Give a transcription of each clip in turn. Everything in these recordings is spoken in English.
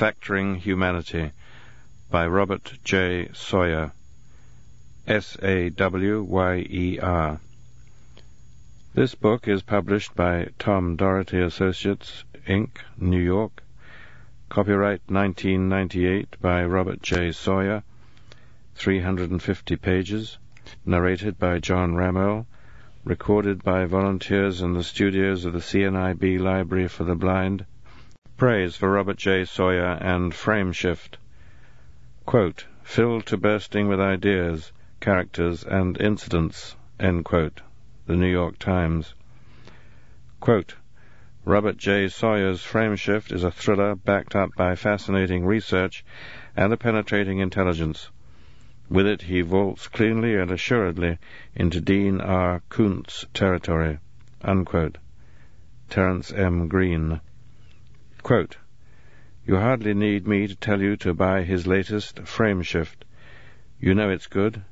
Factoring Humanity by Robert J. Sawyer. S A W Y E R. This book is published by Tom Doherty Associates, Inc., New York. Copyright 1998 by Robert J. Sawyer. 350 pages. Narrated by John Ramel, recorded by volunteers in the studios of the CNIB Library for the Blind. Praise for Robert J. Sawyer and Frameshift. Quote, filled to bursting with ideas, characters, and incidents. Quote, the New York Times. Quote, Robert J. Sawyer's Frameshift is a thriller backed up by fascinating research and a penetrating intelligence. With it he vaults cleanly and assuredly into Dean R. Koontz territory. Unquote. Terence M. Green. Quote, you hardly need me to tell you to buy his latest Frameshift. You know it's good.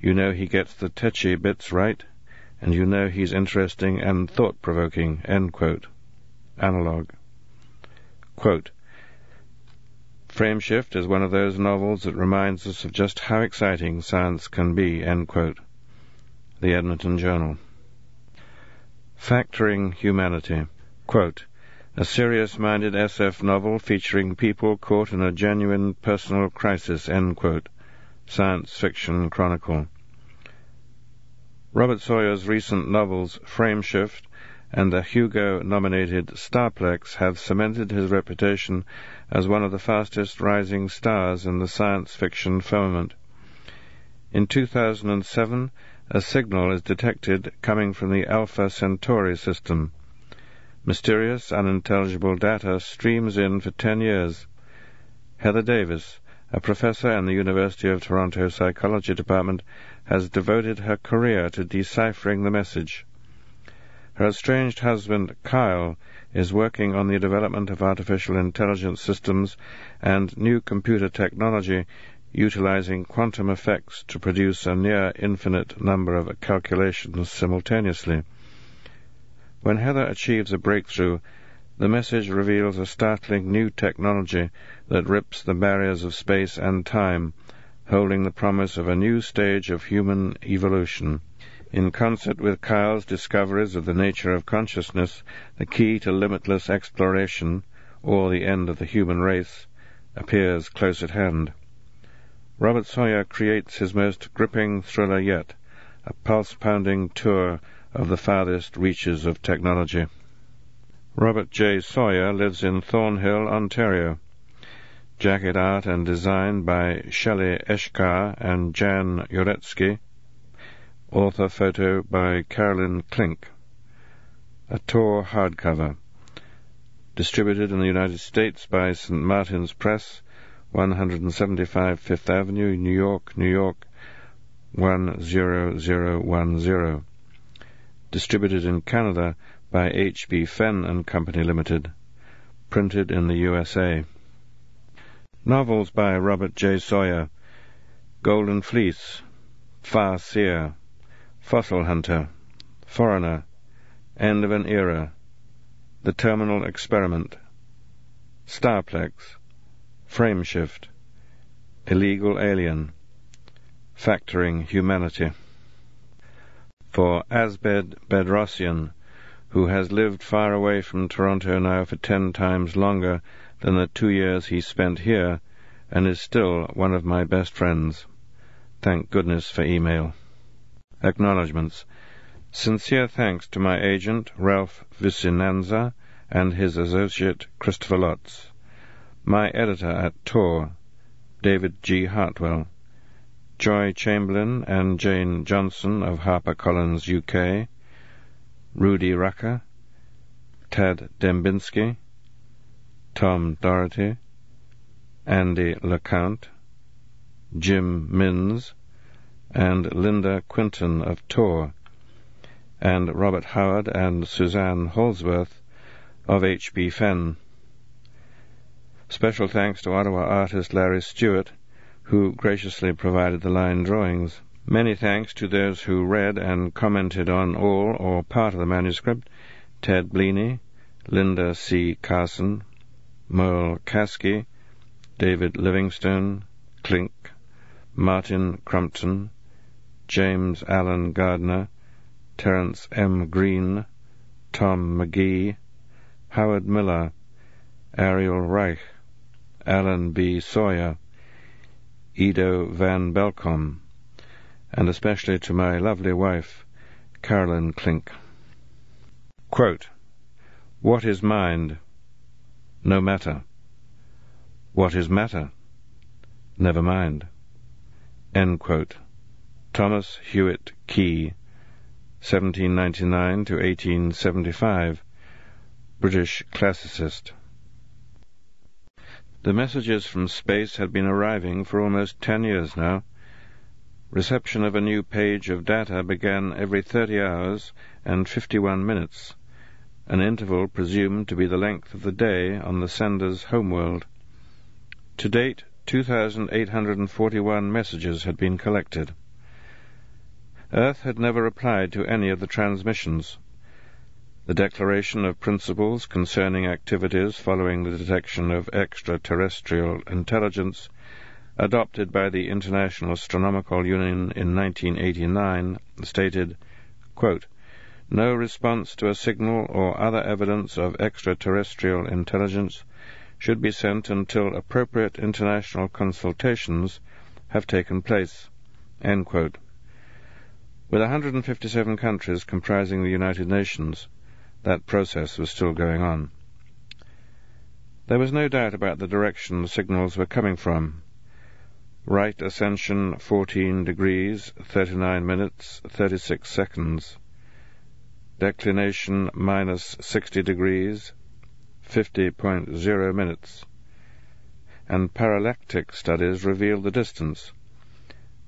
You know he gets the tetchy bits right. And you know he's interesting and thought-provoking. Analog. Quote, Frameshift is one of those novels that reminds us of just how exciting science can be. end quote. The Edmonton Journal. Factoring Humanity. Quote, a serious-minded SF novel featuring people caught in a genuine personal crisis. Science Fiction Chronicle. Robert Sawyer's recent novels Frameshift and the Hugo-nominated Starplex have cemented his reputation as one of the fastest rising stars in the science fiction firmament. In 2007, a signal is detected coming from the Alpha Centauri system. Mysterious, unintelligible data streams in for ten years. Heather Davis, a professor in the University of Toronto Psychology Department, has devoted her career to deciphering the message. Her estranged husband, Kyle, is working on the development of artificial intelligence systems and new computer technology utilizing quantum effects to produce a near infinite number of calculations simultaneously. When Heather achieves a breakthrough, the message reveals a startling new technology that rips the barriers of space and time, holding the promise of a new stage of human evolution. In concert with Kyle's discoveries of the nature of consciousness, the key to limitless exploration, or the end of the human race, appears close at hand. Robert Sawyer creates his most gripping thriller yet, a pulse-pounding tour of the farthest reaches of technology. Robert J. Sawyer lives in Thornhill, Ontario. Jacket art and design by Shelley Eshkar and Jan Uretsky. Author photo by Carolyn Clink. A Tor hardcover. Distributed in the United States by St. Martin's Press, 175 Fifth Avenue, New York, New York, 10010. Distributed in Canada by H.B. Fenn and Company Limited. Printed in the USA. Novels by Robert J. Sawyer. Golden Fleece. Far Seer. Fossil Hunter, Foreigner, End of an Era, The Terminal Experiment, Starplex, Frameshift, Illegal Alien, Factoring Humanity. For Asbed Bedrosian, who has lived far away from Toronto now for ten times longer than the two years he spent here, and is still one of my best friends. Thank goodness for email. Acknowledgements. Sincere thanks to my agent, Ralph Vicinanza, and his associate, Christopher Lotz. My editor at Tor, David G. Hartwell. Joy Chamberlain and Jane Johnson of HarperCollins UK. Rudy Rucker. Tad Dembinski. Tom Doherty. Andy LeCount. Jim Minns and Linda Quinton of Tor, and Robert Howard and Suzanne Holsworth of H.B. Fenn. Special thanks to Ottawa artist Larry Stewart, who graciously provided the line drawings. Many thanks to those who read and commented on all or part of the manuscript Ted Bleney, Linda C. Carson, Merle Caskey, David Livingstone, Clink, Martin Crumpton, James Alan Gardner, Terence M. Green, Tom McGee, Howard Miller, Ariel Reich, Alan B. Sawyer, Edo van Belkom, and especially to my lovely wife, Carolyn Clink. Quote, What is mind? No matter. What is matter? Never mind. End quote. Thomas Hewitt Key, 1799 to 1875, British classicist. The messages from space had been arriving for almost ten years now. Reception of a new page of data began every thirty hours and fifty-one minutes, an interval presumed to be the length of the day on the sender's homeworld. To date, 2,841 messages had been collected. Earth had never replied to any of the transmissions. The declaration of principles concerning activities following the detection of extraterrestrial intelligence, adopted by the International Astronomical Union in 1989, stated, quote, No response to a signal or other evidence of extraterrestrial intelligence should be sent until appropriate international consultations have taken place. End quote. With 157 countries comprising the United Nations, that process was still going on. There was no doubt about the direction the signals were coming from. Right ascension 14 degrees, 39 minutes, 36 seconds. Declination minus 60 degrees, 50.0 minutes. And parallactic studies reveal the distance,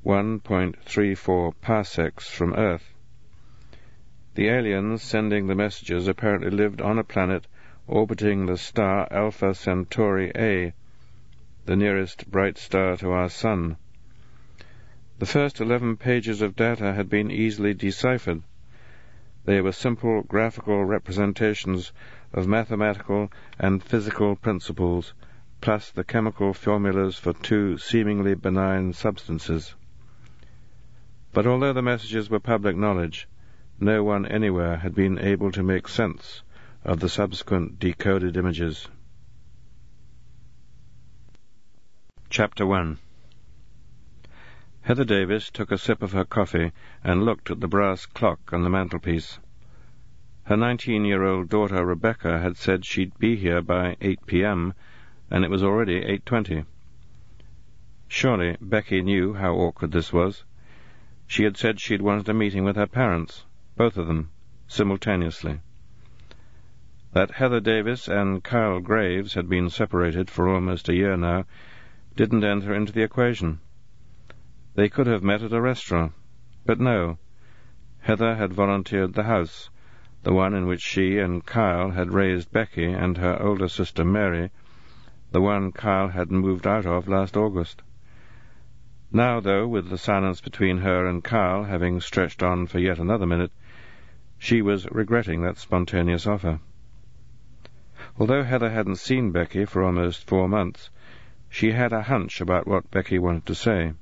1.34 parsecs from Earth. The aliens sending the messages apparently lived on a planet orbiting the star Alpha Centauri A, the nearest bright star to our Sun. The first eleven pages of data had been easily deciphered. They were simple graphical representations of mathematical and physical principles, plus the chemical formulas for two seemingly benign substances. But although the messages were public knowledge, no one anywhere had been able to make sense of the subsequent decoded images. Chapter 1 Heather Davis took a sip of her coffee and looked at the brass clock on the mantelpiece. Her nineteen-year-old daughter Rebecca had said she'd be here by 8 p.m., and it was already 8.20. Surely Becky knew how awkward this was. She had said she'd wanted a meeting with her parents, both of them, simultaneously. That Heather Davis and Kyle Graves had been separated for almost a year now didn't enter into the equation. They could have met at a restaurant, but no. Heather had volunteered the house, the one in which she and Kyle had raised Becky and her older sister Mary, the one Kyle had moved out of last August. Now, though, with the silence between her and Kyle having stretched on for yet another minute, she was regretting that spontaneous offer. Although Heather hadn't seen Becky for almost four months, she had a hunch about what Becky wanted to say.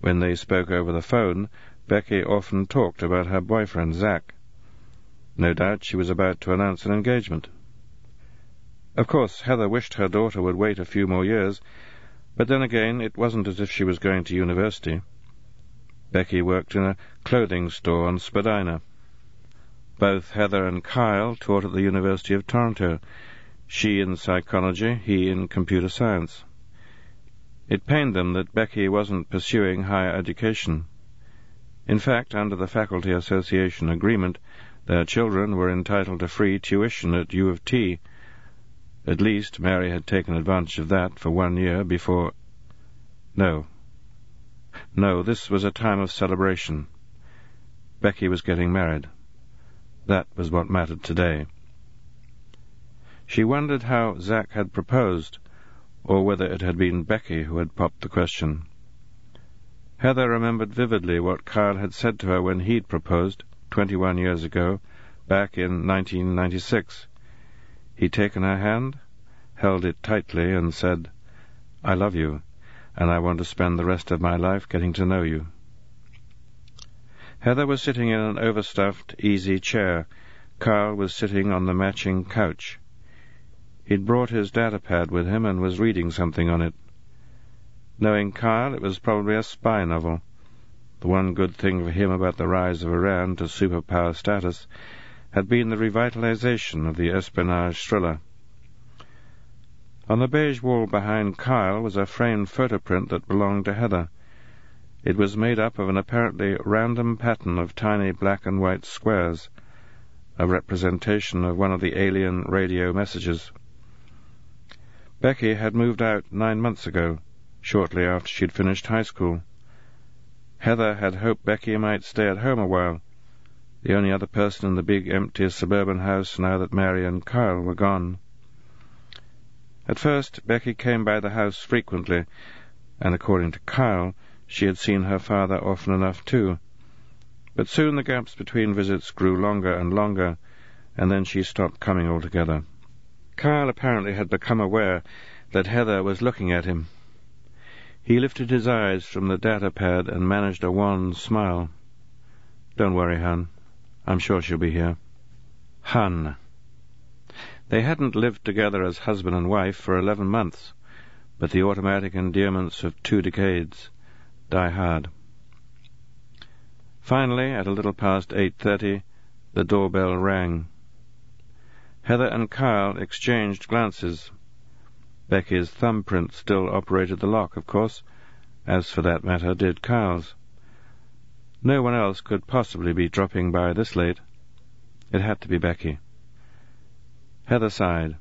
When they spoke over the phone, Becky often talked about her boyfriend, Zack. No doubt she was about to announce an engagement. Of course, Heather wished her daughter would wait a few more years, but then again, it wasn't as if she was going to university. Becky worked in a clothing store on Spadina. Both Heather and Kyle taught at the University of Toronto, she in psychology, he in computer science. It pained them that Becky wasn't pursuing higher education. In fact, under the Faculty Association agreement, their children were entitled to free tuition at U of T. At least Mary had taken advantage of that for one year before... No. No, this was a time of celebration. Becky was getting married. That was what mattered today. She wondered how Zack had proposed, or whether it had been Becky who had popped the question. Heather remembered vividly what Kyle had said to her when he'd proposed, twenty-one years ago, back in 1996. He'd taken her hand, held it tightly, and said, I love you, and I want to spend the rest of my life getting to know you. Heather was sitting in an overstuffed, easy chair. Carl was sitting on the matching couch. He'd brought his datapad with him and was reading something on it. Knowing Carl, it was probably a spy novel. The one good thing for him about the rise of Iran to superpower status had been the revitalization of the espionage thriller. On the beige wall behind Kyle was a framed photoprint that belonged to Heather. It was made up of an apparently random pattern of tiny black and white squares, a representation of one of the alien radio messages. Becky had moved out nine months ago, shortly after she'd finished high school. Heather had hoped Becky might stay at home a while, the only other person in the big empty suburban house now that Mary and Kyle were gone. At first, Becky came by the house frequently, and according to Kyle, she had seen her father often enough too. But soon the gaps between visits grew longer and longer, and then she stopped coming altogether. Kyle apparently had become aware that Heather was looking at him. He lifted his eyes from the data pad and managed a wan smile. Don't worry, Hun. I'm sure she'll be here. Hun. They hadn't lived together as husband and wife for eleven months, but the automatic endearments of two decades die hard. Finally, at a little past eight thirty, the doorbell rang. Heather and Kyle exchanged glances. Becky's thumbprint still operated the lock, of course, as for that matter did Kyle's. No one else could possibly be dropping by this late. It had to be Becky. Heather sighed.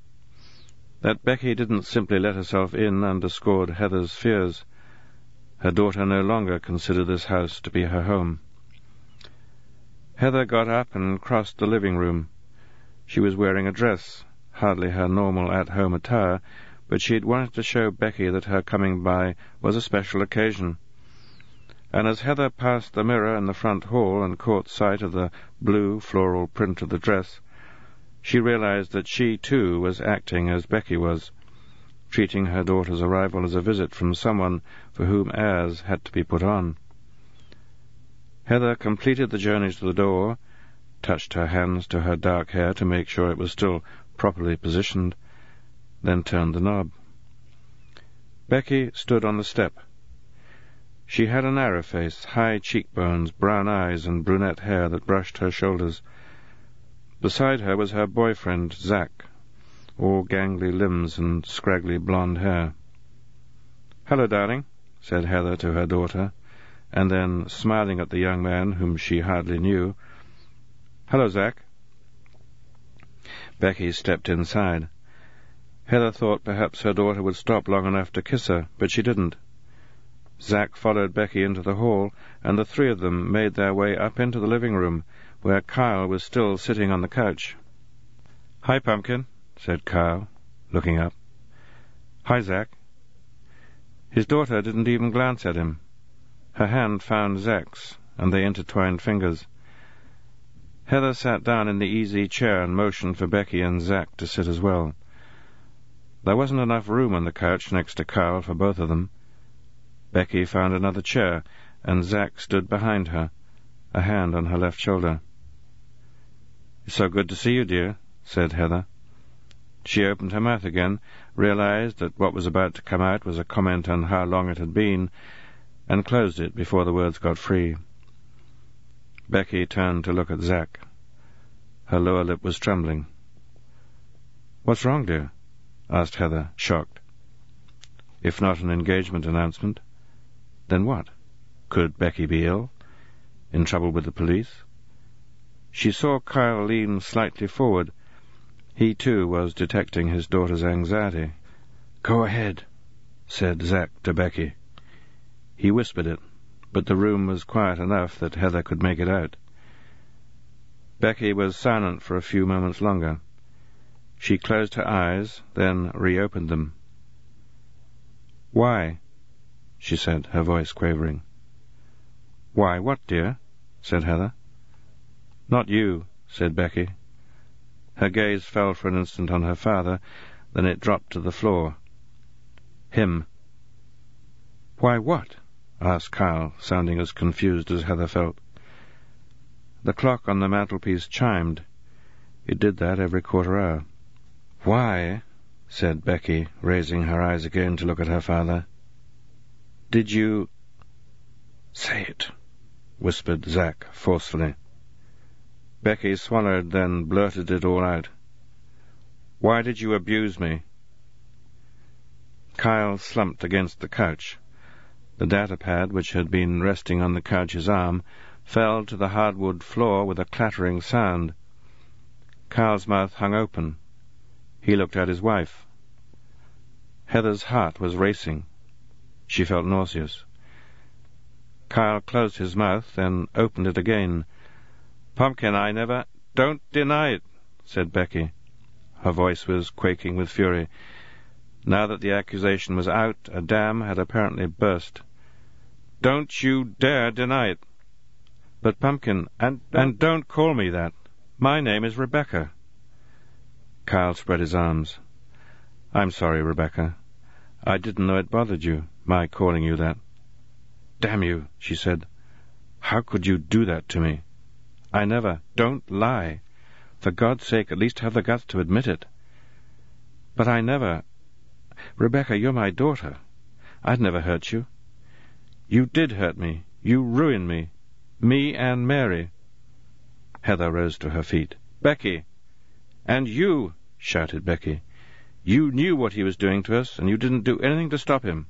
That Becky didn't simply let herself in underscored Heather's fears. Her daughter no longer considered this house to be her home. Heather got up and crossed the living room. She was wearing a dress, hardly her normal at-home attire, but she had wanted to show Becky that her coming by was a special occasion. And as Heather passed the mirror in the front hall and caught sight of the blue floral print of the dress, she realized that she, too, was acting as Becky was, treating her daughter's arrival as a visit from someone for whom airs had to be put on. Heather completed the journey to the door, touched her hands to her dark hair to make sure it was still properly positioned, then turned the knob. Becky stood on the step. She had a narrow face, high cheekbones, brown eyes, and brunette hair that brushed her shoulders. Beside her was her boyfriend, Zack, all gangly limbs and scraggly blonde hair. Hello, darling, said Heather to her daughter, and then, smiling at the young man whom she hardly knew, Hello, Zack. Becky stepped inside. Heather thought perhaps her daughter would stop long enough to kiss her, but she didn't. Zack followed Becky into the hall, and the three of them made their way up into the living room, where Kyle was still sitting on the couch. Hi, Pumpkin, said Kyle, looking up. Hi, Zack. His daughter didn't even glance at him. Her hand found Zack's, and they intertwined fingers. Heather sat down in the easy chair and motioned for Becky and Zack to sit as well. There wasn't enough room on the couch next to Carl for both of them. Becky found another chair, and Zack stood behind her, a hand on her left shoulder. It's so good to see you, dear, said Heather. She opened her mouth again, realized that what was about to come out was a comment on how long it had been, and closed it before the words got free. Becky turned to look at Zack. Her lower lip was trembling. What's wrong, dear? asked Heather, shocked. If not an engagement announcement, then what? Could Becky be ill? In trouble with the police? She saw Kyle lean slightly forward. He, too, was detecting his daughter's anxiety. Go ahead, said Zack to Becky. He whispered it but the room was quiet enough that Heather could make it out. Becky was silent for a few moments longer. She closed her eyes, then reopened them. Why? she said, her voice quavering. Why, what, dear? said Heather. Not you, said Becky. Her gaze fell for an instant on her father, then it dropped to the floor. Him, Why, what? asked Kyle, sounding as confused as Heather felt. The clock on the mantelpiece chimed. It did that every quarter hour. Why, said Becky, raising her eyes again to look at her father, did you... Say it, whispered Zack forcefully. Becky swallowed, then blurted it all out. Why did you abuse me? Kyle slumped against the couch. The datapad, which had been resting on the couch's arm, fell to the hardwood floor with a clattering sound. Kyle's mouth hung open. He looked at his wife. Heather's heart was racing. She felt nauseous. Kyle closed his mouth, then opened it again. Pumpkin, I never... Don't deny it, said Becky. Her voice was quaking with fury. Now that the accusation was out, a dam had apparently burst. Don't you dare deny it. But, Pumpkin, and, and don't call me that. My name is Rebecca. Kyle spread his arms. I'm sorry, Rebecca. I didn't know it bothered you, my calling you that. Damn you, she said. How could you do that to me? I never. Don't lie. For God's sake, at least have the guts to admit it. But I never. Rebecca, you're my daughter. I'd never hurt you. You did hurt me. You ruined me. Me and Mary. Heather rose to her feet. Becky! And you! shouted Becky. You knew what he was doing to us, and you didn't do anything to stop him.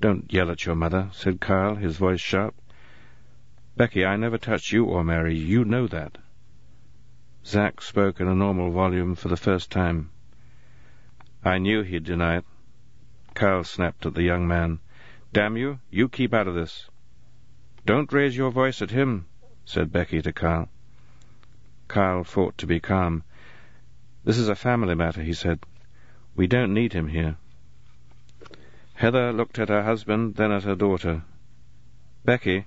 Don't yell at your mother, said Kyle, his voice sharp. Becky, I never touched you or Mary. You know that. Zack spoke in a normal volume for the first time. I knew he'd deny it. Kyle snapped at the young man. Damn you, you keep out of this. Don't raise your voice at him, said Becky to Kyle. Kyle fought to be calm. This is a family matter, he said. We don't need him here. Heather looked at her husband, then at her daughter. Becky,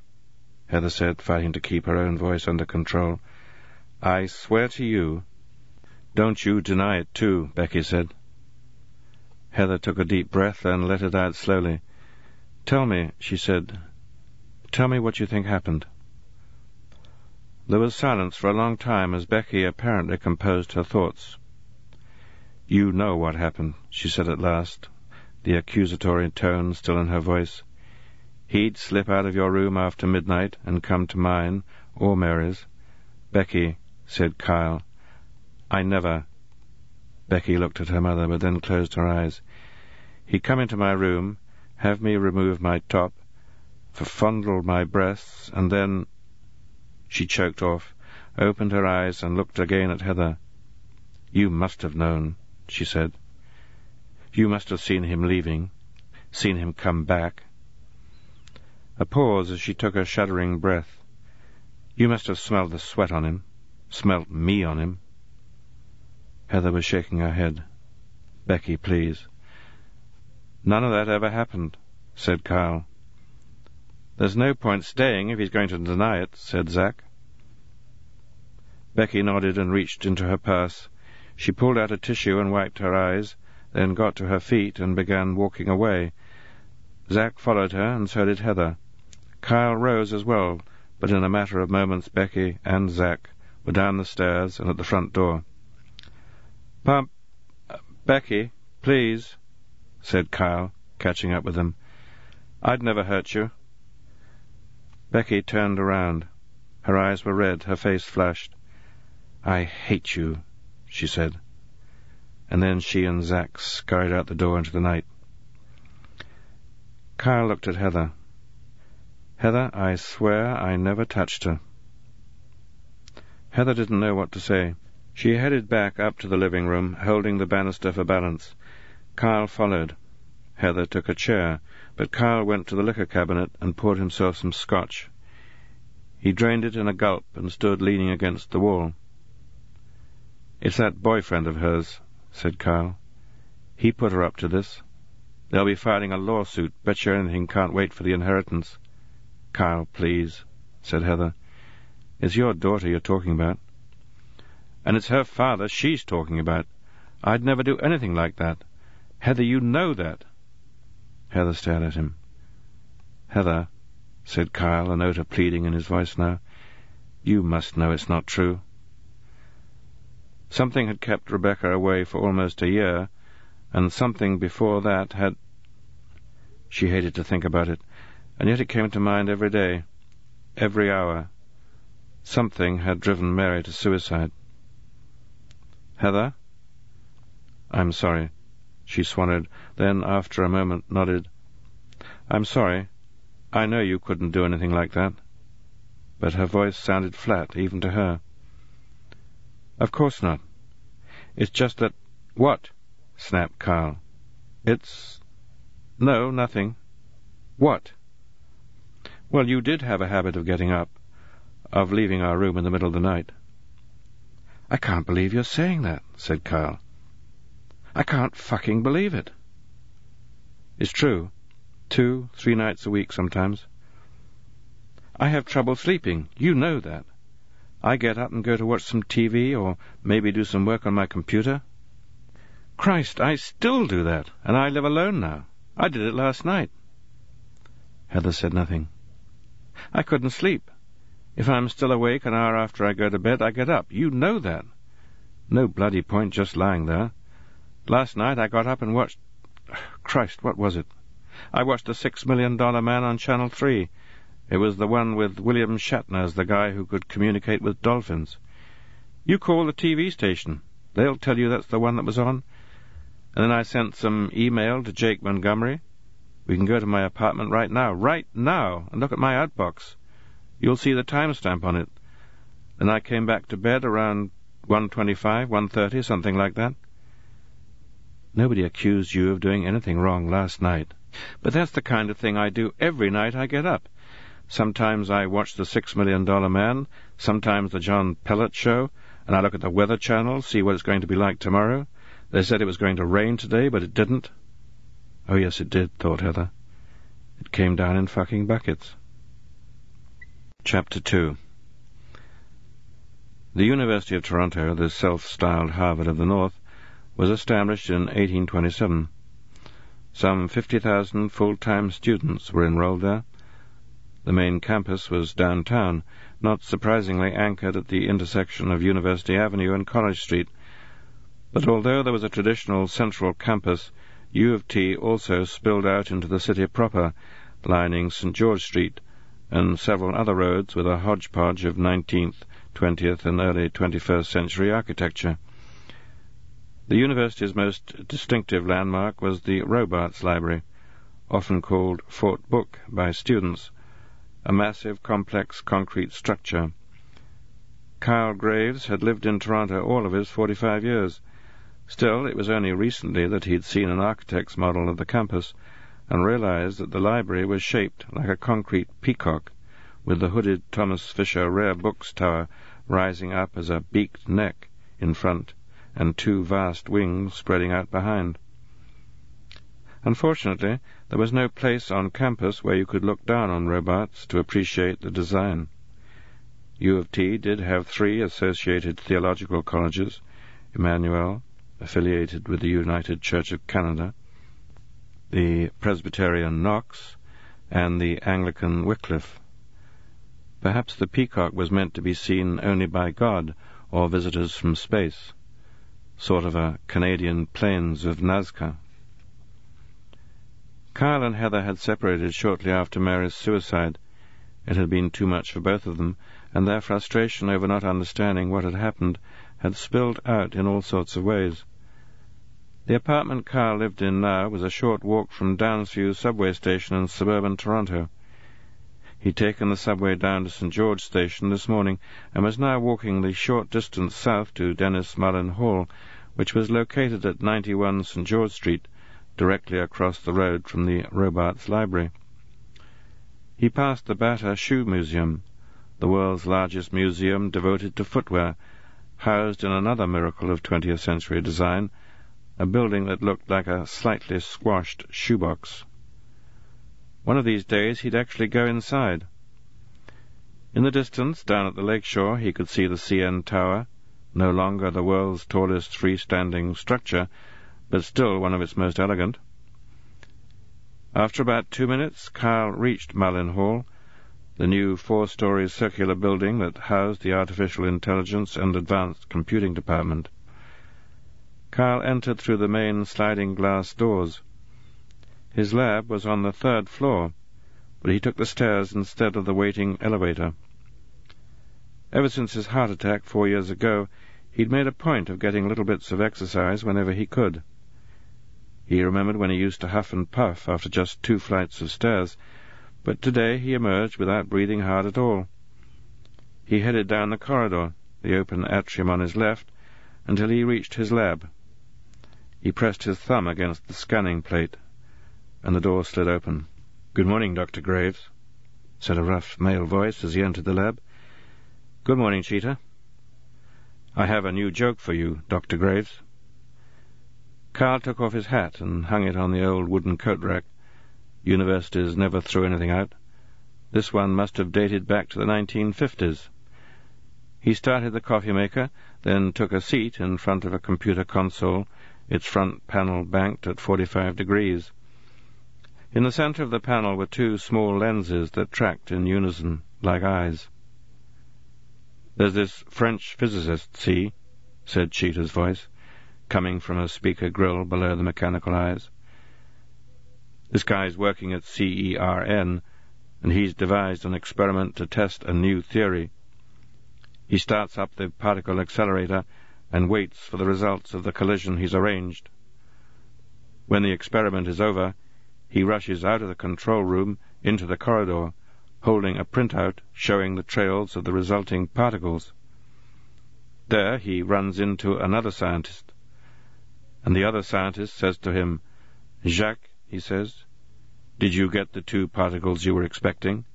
Heather said, fighting to keep her own voice under control, I swear to you. Don't you deny it, too, Becky said. Heather took a deep breath and let it out slowly. Tell me, she said. Tell me what you think happened. There was silence for a long time as Becky apparently composed her thoughts. You know what happened, she said at last, the accusatory tone still in her voice. He'd slip out of your room after midnight and come to mine, or Mary's. Becky, said Kyle, I never, Becky looked at her mother, but then closed her eyes. He'd come into my room, have me remove my top, fondle my breasts, and then... She choked off, opened her eyes, and looked again at Heather. You must have known, she said. You must have seen him leaving, seen him come back. A pause as she took a shuddering breath. You must have smelled the sweat on him, smelt me on him. Heather was shaking her head. Becky, please. None of that ever happened, said Kyle. There's no point staying if he's going to deny it, said Zack. Becky nodded and reached into her purse. She pulled out a tissue and wiped her eyes, then got to her feet and began walking away. Zack followed her, and so did Heather. Kyle rose as well, but in a matter of moments Becky and Zack were down the stairs and at the front door. Pump, Becky, please, said Kyle, catching up with them. I'd never hurt you. Becky turned around. Her eyes were red, her face flushed. I hate you, she said. And then she and Zack scurried out the door into the night. Kyle looked at Heather. Heather, I swear I never touched her. Heather didn't know what to say. She headed back up to the living room, holding the banister for balance. Kyle followed. Heather took a chair, but Kyle went to the liquor cabinet and poured himself some scotch. He drained it in a gulp and stood leaning against the wall. It's that boyfriend of hers, said Kyle. He put her up to this. They'll be filing a lawsuit. Bet you anything can't wait for the inheritance. Kyle, please, said Heather. It's your daughter you're talking about. And it's her father she's talking about. I'd never do anything like that. Heather, you know that. Heather stared at him. Heather, said Kyle, a note of pleading in his voice now, you must know it's not true. Something had kept Rebecca away for almost a year, and something before that had... She hated to think about it, and yet it came to mind every day, every hour. Something had driven Mary to suicide. Heather? I'm sorry. She swallowed, then, after a moment, nodded. I'm sorry. I know you couldn't do anything like that. But her voice sounded flat, even to her. Of course not. It's just that... What? snapped Carl. It's... No, nothing. What? Well, you did have a habit of getting up, of leaving our room in the middle of the night. I can't believe you're saying that, said Carl. I can't fucking believe it. It's true two, three nights a week sometimes. I have trouble sleeping. You know that. I get up and go to watch some TV or maybe do some work on my computer. Christ, I still do that, and I live alone now. I did it last night. Heather said nothing. I couldn't sleep. If I'm still awake an hour after I go to bed, I get up. You know that. No bloody point just lying there. Last night I got up and watched... Christ, what was it? I watched The Six Million Dollar Man on Channel 3. It was the one with William Shatner as the guy who could communicate with dolphins. You call the TV station. They'll tell you that's the one that was on. And then I sent some email to Jake Montgomery. We can go to my apartment right now, right now, and look at my outbox. You'll see the timestamp on it. And I came back to bed around 1.25, 1.30, something like that. Nobody accused you of doing anything wrong last night. But that's the kind of thing I do every night I get up. Sometimes I watch the Six Million Dollar Man, sometimes the John Pellet Show, and I look at the Weather Channel, see what it's going to be like tomorrow. They said it was going to rain today, but it didn't. Oh, yes, it did, thought Heather. It came down in fucking buckets. Chapter 2 The University of Toronto, the self-styled Harvard of the North, was established in 1827. Some 50,000 full-time students were enrolled there. The main campus was downtown, not surprisingly anchored at the intersection of University Avenue and College Street. But although there was a traditional central campus, U of T also spilled out into the city proper, lining St. George Street and several other roads with a hodgepodge of 19th, 20th, and early 21st century architecture. The university's most distinctive landmark was the Robarts Library, often called Fort Book by students, a massive, complex concrete structure. Kyle Graves had lived in Toronto all of his forty-five years. Still, it was only recently that he had seen an architect's model of the campus and realized that the library was shaped like a concrete peacock, with the hooded Thomas Fisher Rare Books Tower rising up as a beaked neck in front and two vast wings spreading out behind. Unfortunately, there was no place on campus where you could look down on Robarts to appreciate the design. U of T did have three associated theological colleges, Emmanuel, affiliated with the United Church of Canada, the Presbyterian Knox, and the Anglican Wycliffe. Perhaps the peacock was meant to be seen only by God or visitors from space sort of a Canadian Plains of Nazca. Kyle and Heather had separated shortly after Mary's suicide. It had been too much for both of them, and their frustration over not understanding what had happened had spilled out in all sorts of ways. The apartment Kyle lived in now was a short walk from Downsview subway station in suburban Toronto. He'd taken the subway down to St. George Station this morning and was now walking the short distance south to Dennis Mullin Hall, which was located at 91 St. George Street, directly across the road from the Robarts Library. He passed the Bata Shoe Museum, the world's largest museum devoted to footwear, housed in another miracle of 20th century design, a building that looked like a slightly squashed shoebox. One of these days he'd actually go inside. In the distance, down at the lake shore, he could see the CN Tower, no longer the world's tallest freestanding structure, but still one of its most elegant. After about two minutes, Kyle reached Mullin Hall, the new four-story circular building that housed the Artificial Intelligence and Advanced Computing Department. Kyle entered through the main sliding glass doors. His lab was on the third floor, but he took the stairs instead of the waiting elevator. Ever since his heart attack four years ago, he'd made a point of getting little bits of exercise whenever he could. He remembered when he used to huff and puff after just two flights of stairs, but today he emerged without breathing hard at all. He headed down the corridor, the open atrium on his left, until he reached his lab. He pressed his thumb against the scanning plate, and the door slid open. "Good morning, Dr. Graves," said a rough male voice as he entered the lab. "Good morning, Cheetah. I have a new joke for you, Dr. Graves." Kyle took off his hat and hung it on the old wooden coat rack. Universities never threw anything out. This one must have dated back to the 1950s. He started the coffee maker, then took a seat in front of a computer console, its front panel banked at 45 degrees. In the center of the panel were two small lenses that tracked in unison, like eyes. There's this French physicist, see? said Cheetah's voice coming from a speaker grill below the mechanical eyes. This guy's working at CERN, and he's devised an experiment to test a new theory. He starts up the particle accelerator and waits for the results of the collision he's arranged. When the experiment is over, he rushes out of the control room into the corridor, holding a printout showing the trails of the resulting particles. There he runs into another scientist. And the other scientist says to him, Jacques, he says, did you get the two particles you were expecting?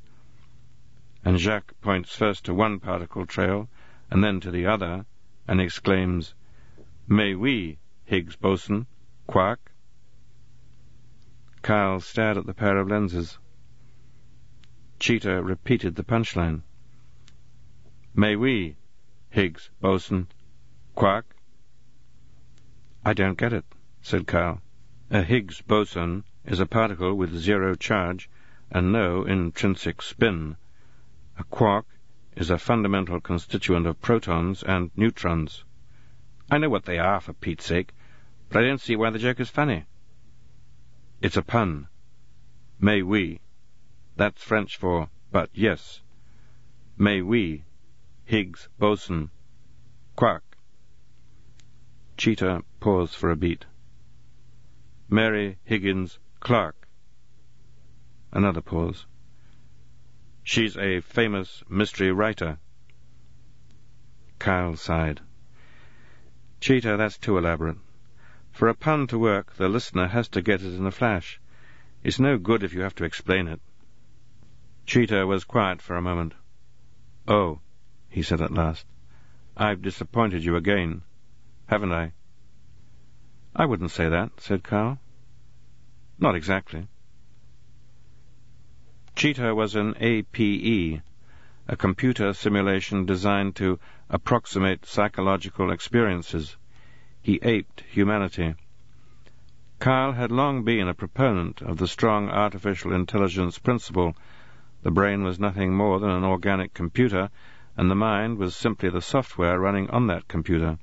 And Jacques points first to one particle trail and then to the other and exclaims, Mais oui, Higgs boson, quark. Kyle stared at the pair of lenses. Cheetah repeated the punchline. Mais oui, Higgs boson, quark. I don't get it, said Kyle. A Higgs boson is a particle with zero charge and no intrinsic spin. A quark is a fundamental constituent of protons and neutrons. I know what they are, for Pete's sake, but I don't see why the joke is funny. It's a pun. Mais oui. That's French for but yes. Mais oui. Higgs boson. Quark. Cheetah paused for a beat. Mary Higgins Clark. Another pause. She's a famous mystery writer. Kyle sighed. Cheetah, that's too elaborate. For a pun to work, the listener has to get it in a flash. It's no good if you have to explain it. Cheetah was quiet for a moment. Oh, he said at last, I've disappointed you again haven't I? I wouldn't say that, said Kyle. Not exactly. Cheetah was an APE, a computer simulation designed to approximate psychological experiences. He aped humanity. Kyle had long been a proponent of the strong artificial intelligence principle. The brain was nothing more than an organic computer, and the mind was simply the software running on that computer.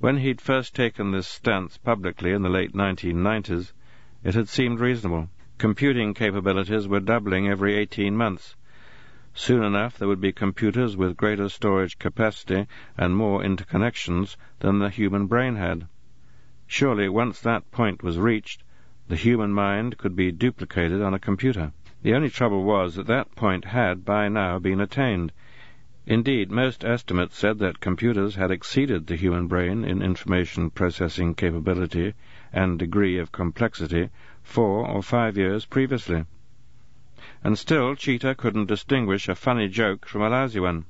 When he'd first taken this stance publicly in the late 1990s, it had seemed reasonable. Computing capabilities were doubling every 18 months. Soon enough there would be computers with greater storage capacity and more interconnections than the human brain had. Surely once that point was reached, the human mind could be duplicated on a computer. The only trouble was that that point had by now been attained, Indeed, most estimates said that computers had exceeded the human brain in information processing capability and degree of complexity four or five years previously. And still Cheetah couldn't distinguish a funny joke from a lousy one.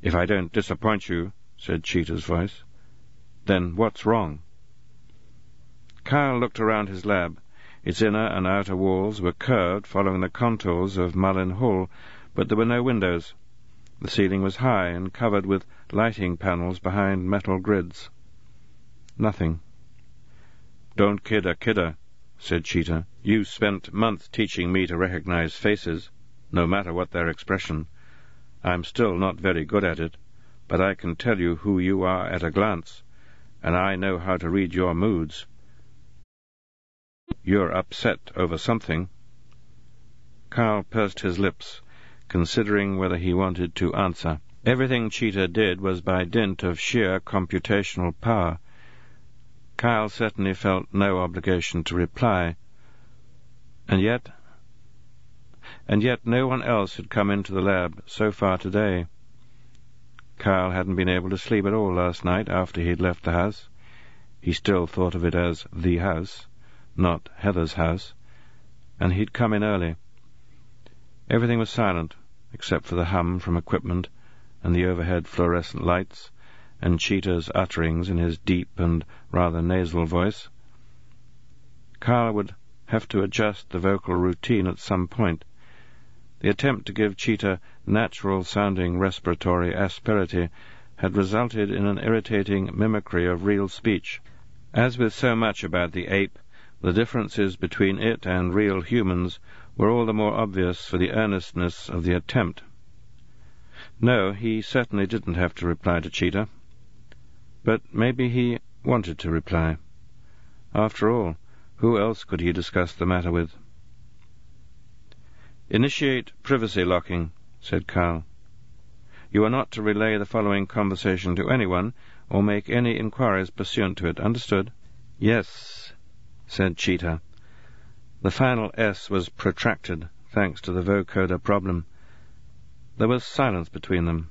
If I don't disappoint you, said Cheetah's voice, then what's wrong? Kyle looked around his lab. Its inner and outer walls were curved following the contours of Mullin Hall, but there were no windows. The ceiling was high and covered with lighting panels behind metal grids. Nothing. Don't kid a kidder, said Cheetah. You spent months teaching me to recognize faces, no matter what their expression. I'm still not very good at it, but I can tell you who you are at a glance, and I know how to read your moods. You're upset over something. Carl pursed his lips, considering whether he wanted to answer. Everything Cheetah did was by dint of sheer computational power. Kyle certainly felt no obligation to reply. And yet, and yet no one else had come into the lab so far today. Kyle hadn't been able to sleep at all last night after he'd left the house. He still thought of it as the house, not Heather's house, and he'd come in early. Everything was silent, except for the hum from equipment and the overhead fluorescent lights, and Cheetah's utterings in his deep and rather nasal voice. Kyle would have to adjust the vocal routine at some point. The attempt to give Cheetah natural-sounding respiratory asperity had resulted in an irritating mimicry of real speech. As with so much about the ape, the differences between it and real humans were all the more obvious for the earnestness of the attempt. No, he certainly didn't have to reply to Cheetah. But maybe he wanted to reply. After all, who else could he discuss the matter with? Initiate privacy locking, said Kyle. You are not to relay the following conversation to anyone, or make any inquiries pursuant to it. Understood? Yes, said Cheetah. The final S was protracted, thanks to the vocoder problem. There was silence between them.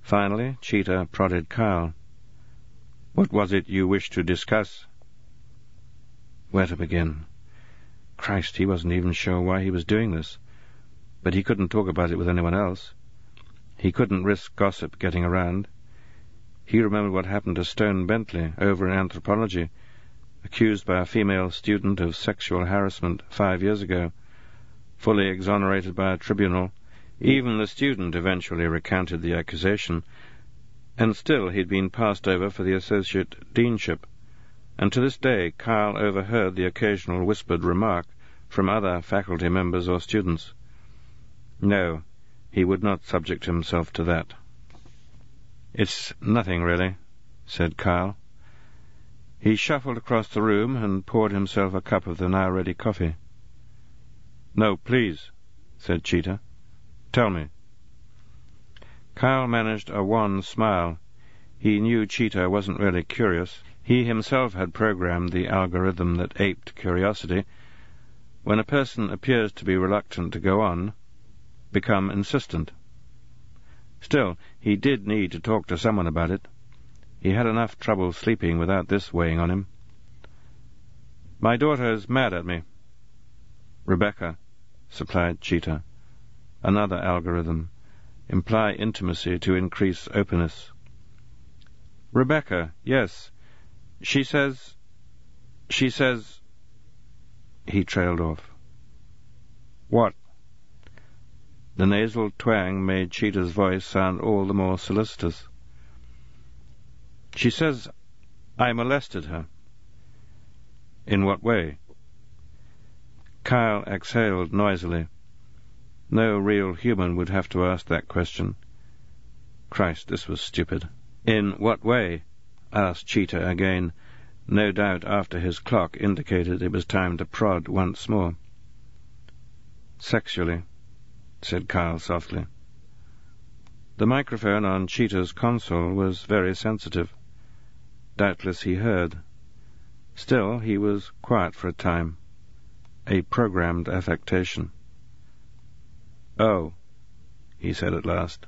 Finally, Cheetah prodded Kyle. What was it you wished to discuss? Where to begin? Christ, he wasn't even sure why he was doing this. But he couldn't talk about it with anyone else. He couldn't risk gossip getting around. He remembered what happened to Stone Bentley over in anthropology, accused by a female student of sexual harassment five years ago, fully exonerated by a tribunal, even the student eventually recanted the accusation, and still he'd been passed over for the associate deanship, and to this day Kyle overheard the occasional whispered remark from other faculty members or students. No, he would not subject himself to that. It's nothing, really, said Kyle. He shuffled across the room and poured himself a cup of the now ready coffee. No, please, said Cheetah. Tell me. Kyle managed a wan smile. He knew Cheetah wasn't really curious. He himself had programmed the algorithm that aped curiosity. When a person appears to be reluctant to go on, become insistent. Still, he did need to talk to someone about it. He had enough trouble sleeping without this weighing on him. My daughter's mad at me. Rebecca, supplied Cheetah another algorithm, imply intimacy to increase openness. Rebecca, yes. She says. She says. He trailed off. What? The nasal twang made Cheetah's voice sound all the more solicitous. She says I molested her. In what way? Kyle exhaled noisily. No real human would have to ask that question. Christ, this was stupid. In what way? asked Cheetah again, no doubt after his clock indicated it was time to prod once more. Sexually, said Kyle softly. The microphone on Cheetah's console was very sensitive. Doubtless he heard. Still, he was quiet for a time. A programmed affectation. Oh, he said at last.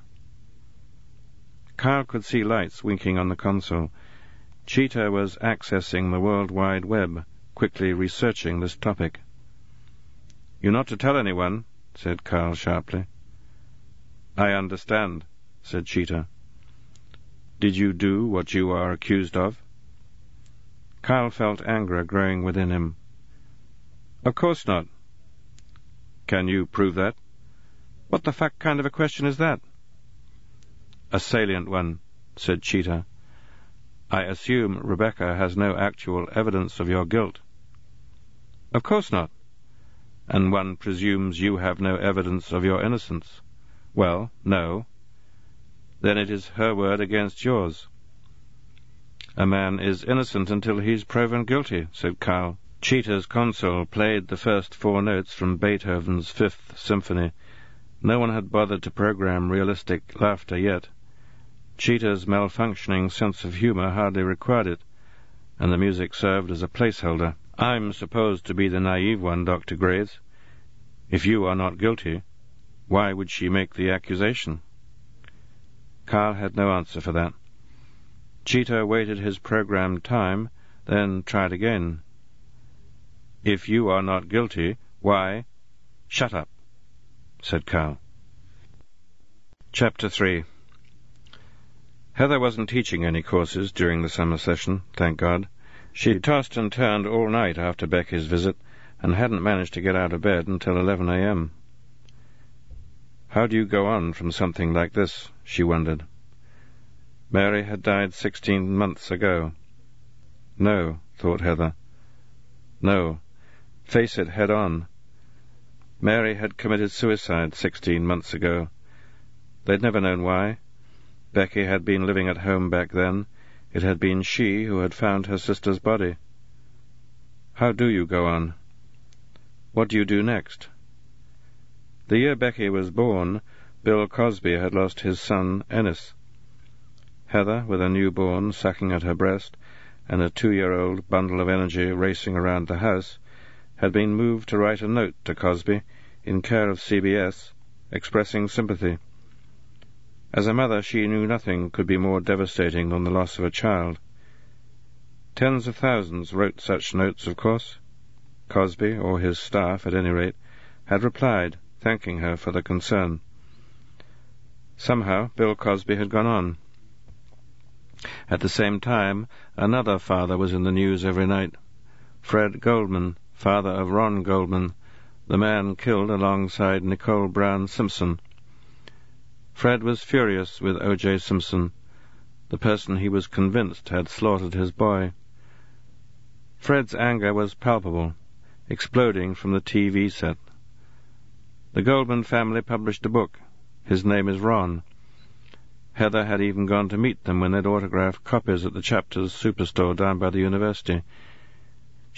Kyle could see lights winking on the console. Cheetah was accessing the World Wide Web, quickly researching this topic. You're not to tell anyone, said Kyle sharply. I understand, said Cheetah. Did you do what you are accused of? Kyle felt anger growing within him. Of course not. Can you prove that? What the fuck kind of a question is that? A salient one, said Cheetah. I assume Rebecca has no actual evidence of your guilt. Of course not. And one presumes you have no evidence of your innocence. Well, no. Then it is her word against yours. A man is innocent until he's proven guilty, said Kyle. Cheetah's console played the first four notes from Beethoven's Fifth Symphony. No one had bothered to program realistic laughter yet. Cheetah's malfunctioning sense of humor hardly required it, and the music served as a placeholder. I'm supposed to be the naive one, Dr. Graves. If you are not guilty, why would she make the accusation? Kyle had no answer for that. Cheetah waited his programmed time, then tried again. If you are not guilty, why? Shut up, said Kyle. Chapter 3 Heather wasn't teaching any courses during the summer session, thank God. She tossed and turned all night after Becky's visit, and hadn't managed to get out of bed until 11 a.m. How do you go on from something like this? she wondered. Mary had died sixteen months ago. No, thought Heather. No. Face it head on. Mary had committed suicide sixteen months ago. They'd never known why. Becky had been living at home back then. It had been she who had found her sister's body. How do you go on? What do you do next? The year Becky was born, Bill Cosby had lost his son, Ennis. Heather, with a newborn sucking at her breast and a two-year-old bundle of energy racing around the house, had been moved to write a note to Cosby, in care of CBS, expressing sympathy. As a mother, she knew nothing could be more devastating than the loss of a child. Tens of thousands wrote such notes, of course. Cosby, or his staff at any rate, had replied, thanking her for the concern. Somehow Bill Cosby had gone on. At the same time, another father was in the news every night. Fred Goldman, father of Ron Goldman, the man killed alongside Nicole Brown Simpson. Fred was furious with O.J. Simpson, the person he was convinced had slaughtered his boy. Fred's anger was palpable, exploding from the TV set. The Goldman family published a book. His name is Ron. Heather had even gone to meet them when they'd autographed copies at the Chapters superstore down by the university.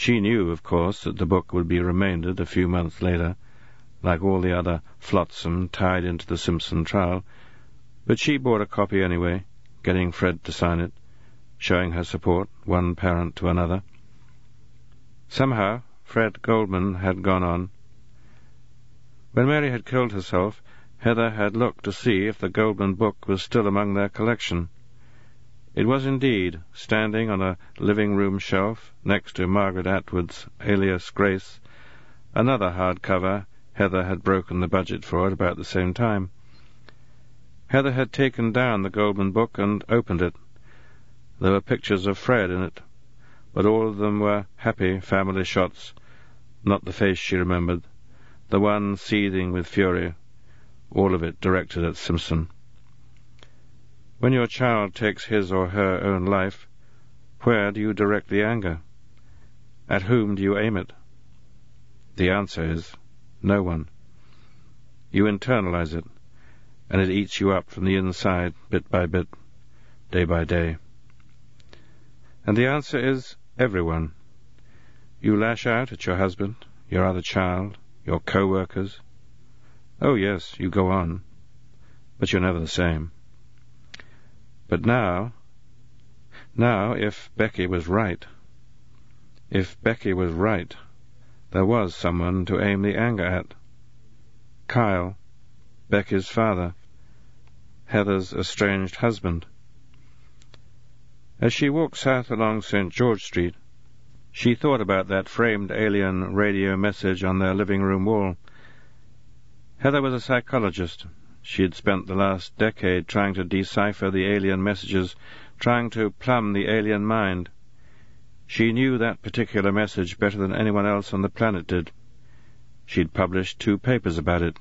She knew, of course, that the book would be remaindered a few months later, like all the other flotsam tied into the Simpson trial, but she bought a copy anyway, getting Fred to sign it, showing her support, one parent to another. Somehow, Fred Goldman had gone on. When Mary had killed herself, Heather had looked to see if the Goldman book was still among their collection. It was indeed, standing on a living-room shelf next to Margaret Atwood's Alias Grace, another hardcover Heather had broken the budget for at about the same time. Heather had taken down the Goldman book and opened it. There were pictures of Fred in it, but all of them were happy family shots, not the face she remembered, the one seething with fury all of it directed at Simpson. When your child takes his or her own life, where do you direct the anger? At whom do you aim it? The answer is no one. You internalize it, and it eats you up from the inside, bit by bit, day by day. And the answer is everyone. You lash out at your husband, your other child, your co-workers, Oh, yes, you go on, but you're never the same. But now, now, if Becky was right, if Becky was right, there was someone to aim the anger at. Kyle, Becky's father, Heather's estranged husband. As she walked south along St. George Street, she thought about that framed alien radio message on their living room wall Heather was a psychologist. She had spent the last decade trying to decipher the alien messages, trying to plumb the alien mind. She knew that particular message better than anyone else on the planet did. She'd published two papers about it,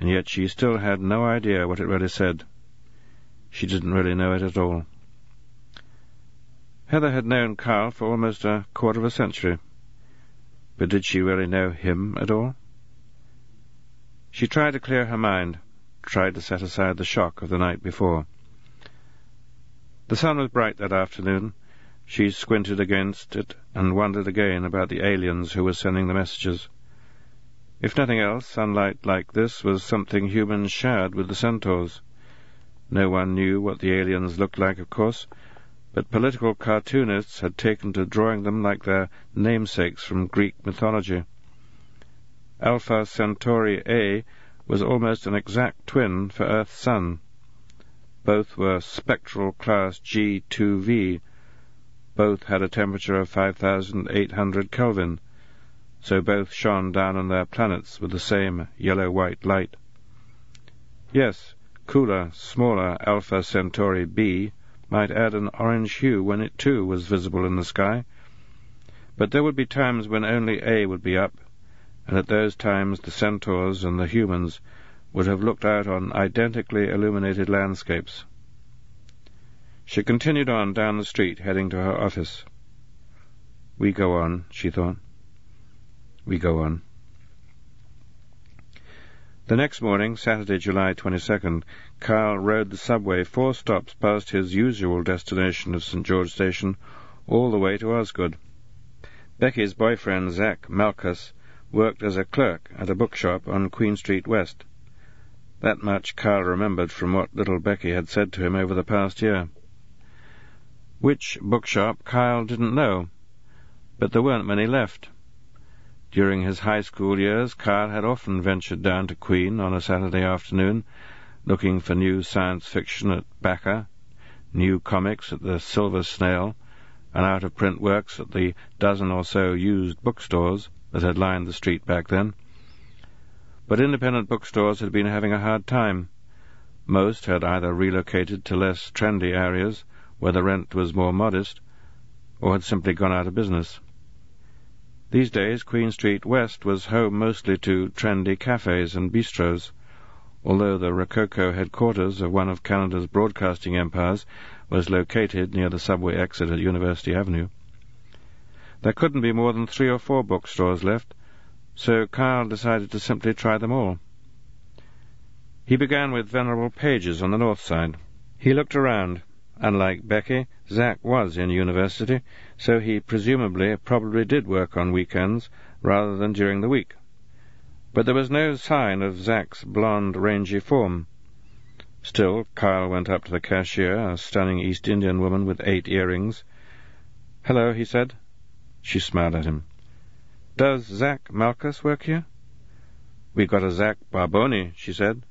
and yet she still had no idea what it really said. She didn't really know it at all. Heather had known Kyle for almost a quarter of a century. But did she really know him at all? She tried to clear her mind, tried to set aside the shock of the night before. The sun was bright that afternoon. She squinted against it and wondered again about the aliens who were sending the messages. If nothing else, sunlight like this was something humans shared with the centaurs. No one knew what the aliens looked like, of course, but political cartoonists had taken to drawing them like their namesakes from Greek mythology. Alpha Centauri A was almost an exact twin for Earth's Sun. Both were spectral class G2V. Both had a temperature of 5,800 Kelvin, so both shone down on their planets with the same yellow-white light. Yes, cooler, smaller Alpha Centauri B might add an orange hue when it too was visible in the sky, but there would be times when only A would be up, and at those times the centaurs and the humans would have looked out on identically illuminated landscapes. She continued on down the street, heading to her office. We go on, she thought. We go on. The next morning, Saturday, July 22nd, Kyle rode the subway four stops past his usual destination of St. George Station, all the way to Osgoode. Becky's boyfriend, Zack Malkus, worked as a clerk at a bookshop on Queen Street West. That much Kyle remembered from what little Becky had said to him over the past year. Which bookshop Kyle didn't know, but there weren't many left. During his high school years, Kyle had often ventured down to Queen on a Saturday afternoon, looking for new science fiction at Bakka, new comics at the Silver Snail, and out-of-print works at the dozen or so used bookstores that had lined the street back then. But independent bookstores had been having a hard time. Most had either relocated to less trendy areas, where the rent was more modest, or had simply gone out of business. These days, Queen Street West was home mostly to trendy cafes and bistros, although the Rococo headquarters of one of Canada's broadcasting empires was located near the subway exit at University Avenue. There couldn't be more than three or four bookstores left, so Kyle decided to simply try them all. He began with Venerable Pages on the north side. He looked around. Unlike Becky, Zack was in university, so he presumably probably did work on weekends rather than during the week. But there was no sign of Zack's blond, rangy form. Still, Kyle went up to the cashier, a stunning East Indian woman with eight earrings. Hello, he said. She smiled at him. Does Zack Malkus work here? We got a Zack Barboni, she said.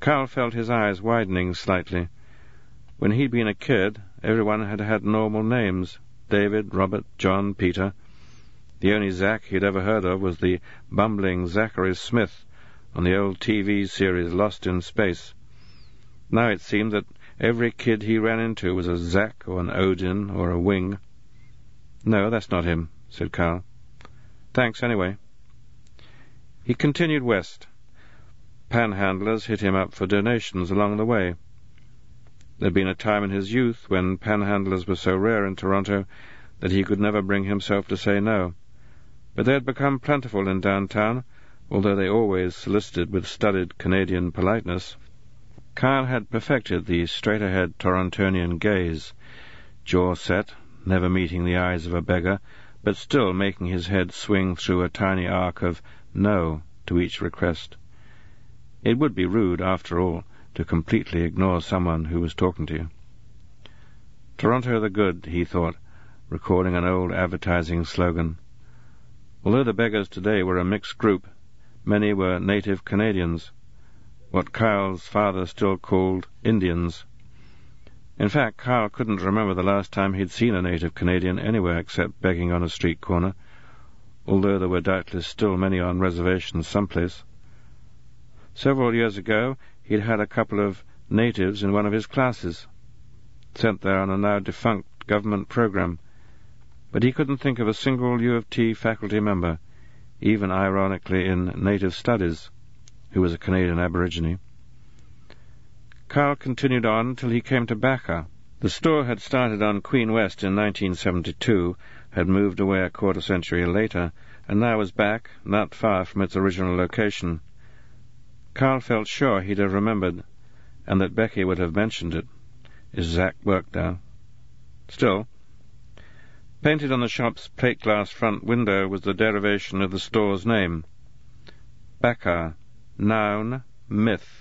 Kyle felt his eyes widening slightly. When he'd been a kid, everyone had had normal names David, Robert, John, Peter. The only Zack he'd ever heard of was the bumbling Zachary Smith on the old TV series Lost in Space. Now it seemed that every kid he ran into was a Zack or an Odin or a Wing. No, that's not him, said Kyle. Thanks, anyway. He continued west. Panhandlers hit him up for donations along the way. There'd been a time in his youth when panhandlers were so rare in Toronto that he could never bring himself to say no. But they had become plentiful in downtown, although they always solicited with studied Canadian politeness. Kyle had perfected the straight-ahead Torontonian gaze, jaw set, never meeting the eyes of a beggar, but still making his head swing through a tiny arc of no to each request. It would be rude, after all, to completely ignore someone who was talking to you. Toronto the Good, he thought, recalling an old advertising slogan. Although the beggars today were a mixed group, many were native Canadians, what Kyle's father still called Indians. In fact, Kyle couldn't remember the last time he'd seen a native Canadian anywhere except begging on a street corner, although there were doubtless still many on reservations someplace. Several years ago, he'd had a couple of natives in one of his classes, sent there on a now defunct government program, but he couldn't think of a single U of T faculty member, even ironically in native studies, who was a Canadian Aborigine. Kyle continued on till he came to Bakka. The store had started on Queen West in 1972, had moved away a quarter century later, and now was back, not far from its original location. Kyle felt sure he'd have remembered, and that Becky would have mentioned it. Zack worked now? Still, painted on the shop's plate glass front window was the derivation of the store's name. Bakka, noun, myth.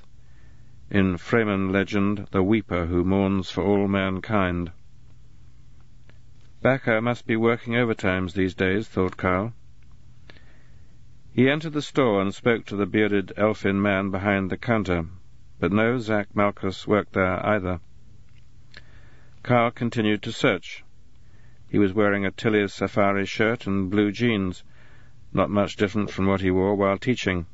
In Fremen legend, the weeper who mourns for all mankind. Bakka must be working overtimes these days, thought Kyle. He entered the store and spoke to the bearded elfin man behind the counter, but no Zack Malkus worked there either. Kyle continued to search. He was wearing a Tilley's safari shirt and blue jeans, not much different from what he wore while teaching.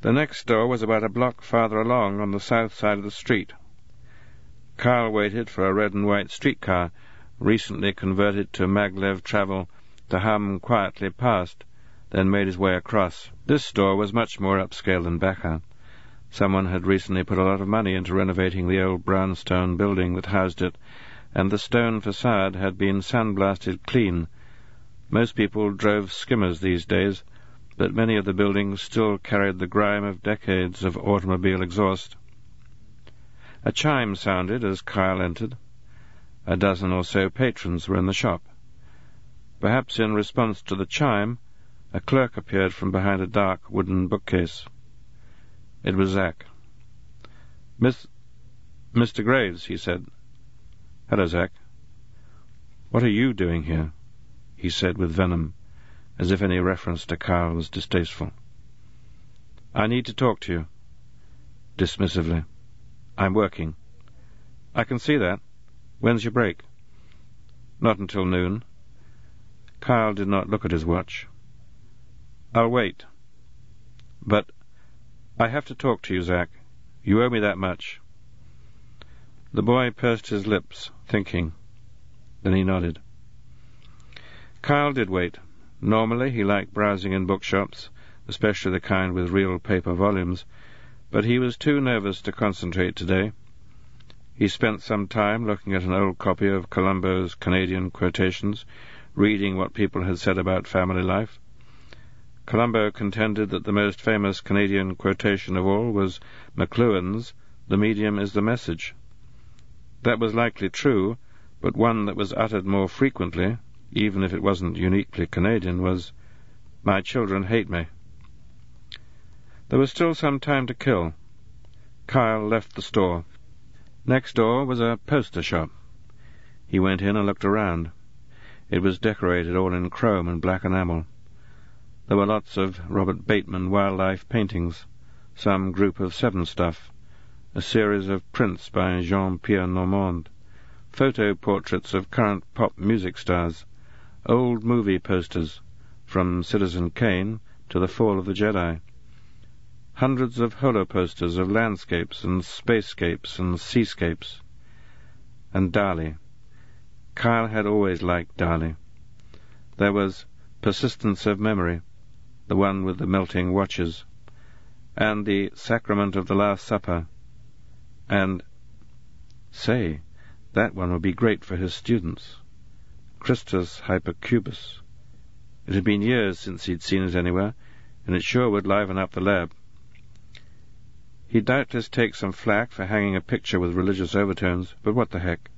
The next store was about a block farther along on the south side of the street. Kyle waited for a red and white streetcar, recently converted to maglev travel, to hum quietly past, then made his way across. This store was much more upscale than Bakka. Someone had recently put a lot of money into renovating the old brownstone building that housed it, and the stone facade had been sandblasted clean. Most people drove skimmers these days, but many of the buildings still carried the grime of decades of automobile exhaust. A chime sounded as Kyle entered. A dozen or so patrons were in the shop. Perhaps in response to the chime, a clerk appeared from behind a dark wooden bookcase. It was Zack. Miss, Mr. Graves, he said. Hello, Zack. What are you doing here? he said with venom, as if any reference to Kyle was distasteful. I need to talk to you. Dismissively. I'm working. I can see that. When's your break? Not until noon. Kyle did not look at his watch. I'll wait. But I have to talk to you, Zack. You owe me that much. The boy pursed his lips, thinking. Then he nodded. Kyle did wait. Normally he liked browsing in bookshops, especially the kind with real paper volumes, but he was too nervous to concentrate today. He spent some time looking at an old copy of Colombo's Canadian quotations, reading what people had said about family life. Colombo contended that the most famous Canadian quotation of all was McLuhan's, The medium is the message. That was likely true, but one that was uttered more frequently, even if it wasn't uniquely Canadian, was, My children hate me. There was still some time to kill. Kyle left the store. Next door was a poster shop. He went in and looked around. It was decorated all in chrome and black enamel. There were lots of Robert Bateman wildlife paintings, some group of seven stuff, a series of prints by Jean-Pierre Normand, photo portraits of current pop music stars, old movie posters, from Citizen Kane to The Fall of the Jedi, hundreds of holo posters of landscapes and spacescapes and seascapes. And Dali. Kyle had always liked Dali. There was Persistence of Memory, the one with the melting watches, and the Sacrament of the Last Supper, and, say, that one would be great for his students. Christus Hypercubus. It had been years since he'd seen it anywhere, and it sure would liven up the lab. He'd doubtless take some flack for hanging a picture with religious overtones, but what the heck?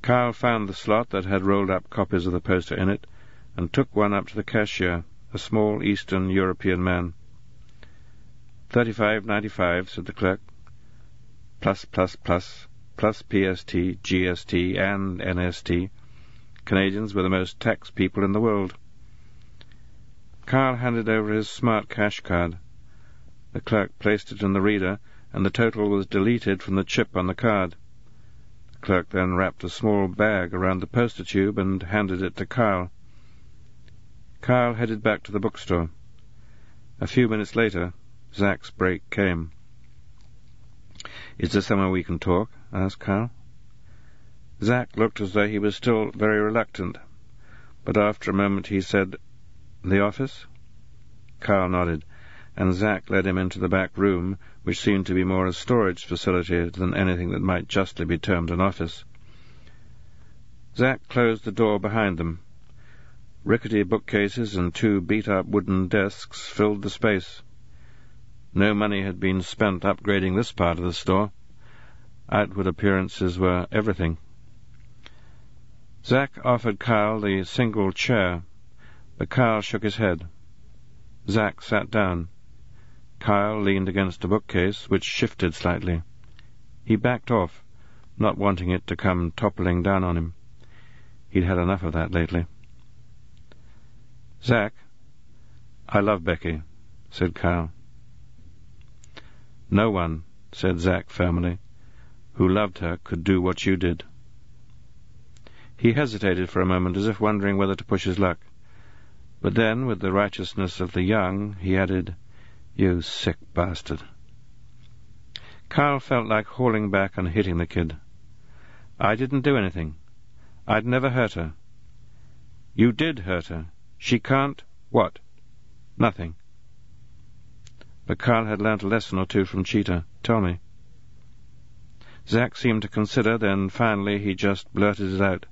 Kyle found the slot that had rolled up copies of the poster in it, and took one up to the cashier, a small Eastern European man. Thirty-five ninety-five, said the clerk. Plus, plus, plus, plus PST, GST, and NST. Canadians were the most taxed people in the world. Kyle handed over his smart cash card. The clerk placed it in the reader, and the total was deleted from the chip on the card. The clerk then wrapped a small bag around the poster tube and handed it to Kyle. Kyle headed back to the bookstore. A few minutes later, Zack's break came. Is there somewhere we can talk? asked Kyle. Zack looked as though he was still very reluctant, but after a moment he said, The office? Kyle nodded and Zack led him into the back room, which seemed to be more a storage facility than anything that might justly be termed an office. Zack closed the door behind them. Rickety bookcases and two beat-up wooden desks filled the space. No money had been spent upgrading this part of the store. Outward appearances were everything. Zack offered Kyle the single chair, but Kyle shook his head. Zack sat down. Kyle leaned against a bookcase, which shifted slightly. He backed off, not wanting it to come toppling down on him. He'd had enough of that lately. Zack, I love Becky, said Kyle. No one, said Zack firmly, who loved her could do what you did. He hesitated for a moment, as if wondering whether to push his luck. But then, with the righteousness of the young, he added, You sick bastard. Kyle felt like hauling back and hitting the kid. I didn't do anything. I'd never hurt her. You did hurt her. She can't what? Nothing. But Kyle had learnt a lesson or two from Cheetah. Tell me. Zack seemed to consider, then finally he just blurted it out.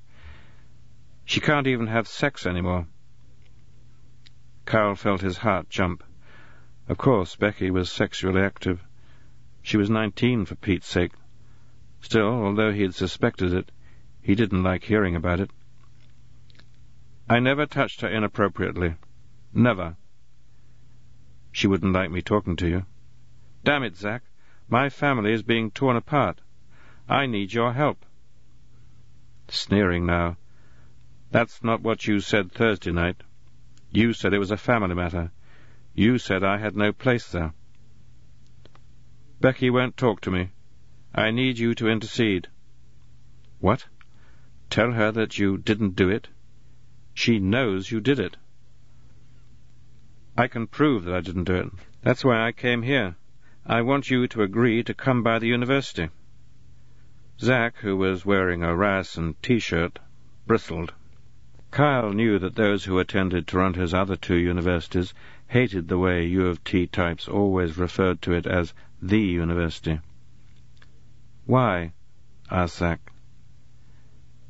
She can't even have sex anymore. Kyle felt his heart jump. Of course, Becky was sexually active. She was nineteen, for Pete's sake. Still, although he had suspected it, he didn't like hearing about it. I never touched her inappropriately. Never. She wouldn't like me talking to you. Damn it, Zack. My family is being torn apart. I need your help. Sneering now. That's not what you said Thursday night. You said it was a family matter. You said I had no place there. Becky won't talk to me. I need you to intercede. What? Tell her that you didn't do it? She knows you did it. I can prove that I didn't do it. That's why I came here. I want you to agree to come by the university. Zack, who was wearing a Ryerson T-shirt, bristled. Kyle knew that those who attended Toronto's other two universities hated the way U of T types always referred to it as the university. Why? asked Zack.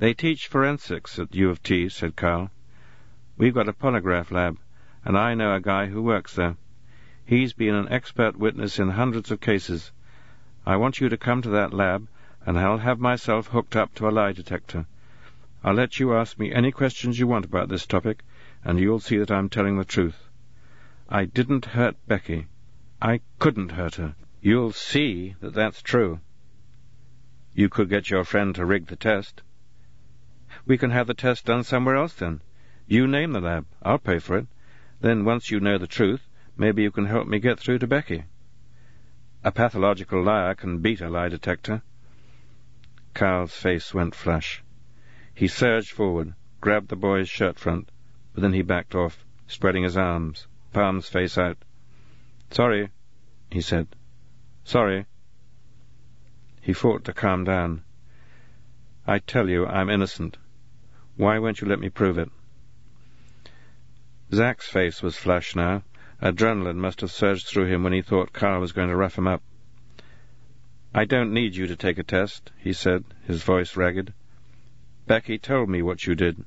They teach forensics at U of T, said Kyle. We've got a polygraph lab, and I know a guy who works there. He's been an expert witness in hundreds of cases. I want you to come to that lab, and I'll have myself hooked up to a lie detector. I'll let you ask me any questions you want about this topic, and you'll see that I'm telling the truth. I didn't hurt Becky. I couldn't hurt her. You'll see that that's true. You could get your friend to rig the test. We can have the test done somewhere else then. You name the lab. I'll pay for it. Then once you know the truth, maybe you can help me get through to Becky. A pathological liar can beat a lie detector. Kyle's face went flush. He surged forward, grabbed the boy's shirt front, but then he backed off, spreading his arms, palms face out. Sorry, he said. Sorry. He fought to calm down. I tell you, I'm innocent. Why won't you let me prove it? Zack's face was flushed now. Adrenaline must have surged through him when he thought Kyle was going to rough him up. I don't need you to take a test, he said, his voice ragged. Becky told me what you did.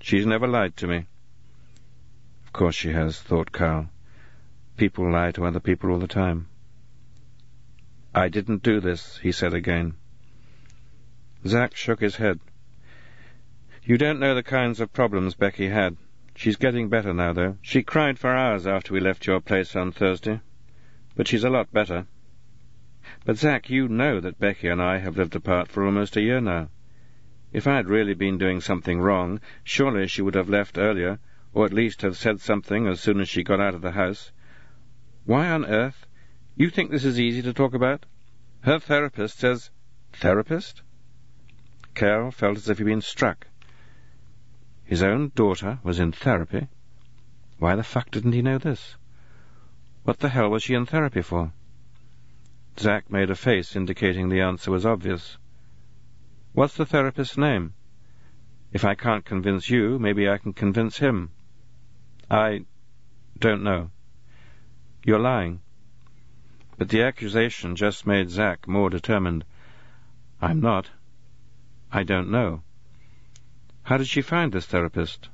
She's never lied to me. Of course she has, thought Kyle. People lie to other people all the time. I didn't do this, he said again. Zack shook his head. You don't know the kinds of problems Becky had. She's getting better now, though. She cried for hours after we left your place on Thursday. But she's a lot better. But, Zack, you know that Becky and I have lived apart for almost a year now. If I had really been doing something wrong, surely she would have left earlier, or at least have said something as soon as she got out of the house. Why on earth? You think this is easy to talk about? Her therapist says... Therapist? Kyle felt as if he'd been struck. His own daughter was in therapy? Why the fuck didn't he know this? What the hell was she in therapy for? Zack made a face indicating the answer was obvious. What's the therapist's name? If I can't convince you, maybe I can convince him. I don't know. You're lying. But the accusation just made Zack more determined. I'm not. I don't know. How did she find this therapist?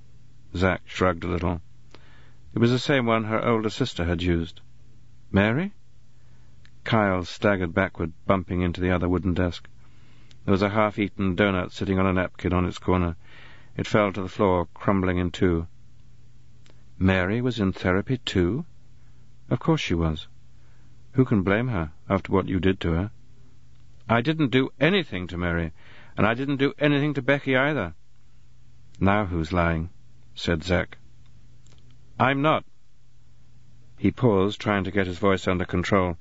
Zack shrugged a little. It was the same one her older sister had used. Mary? Kyle staggered backward, bumping into the other wooden desk. There was a half-eaten doughnut sitting on a napkin on its corner. It fell to the floor, crumbling in two. Mary was in therapy too? Of course she was. Who can blame her after what you did to her? I didn't do anything to Mary, and I didn't do anything to Becky either. Now who's lying? said Zack. I'm not. He paused, trying to get his voice under control.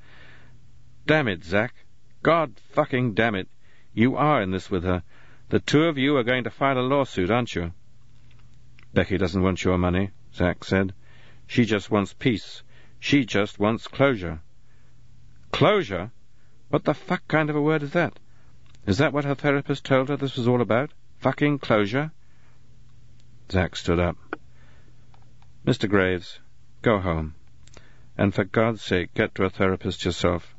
Damn it, Zack. God fucking damn it. You are in this with her. The two of you are going to file a lawsuit, aren't you? Becky doesn't want your money, Zack said. She just wants peace. She just wants closure. Closure? What the fuck kind of a word is that? Is that what her therapist told her this was all about? Fucking closure? Zack stood up. Mr. Graves, go home. And for God's sake, get to a therapist yourself.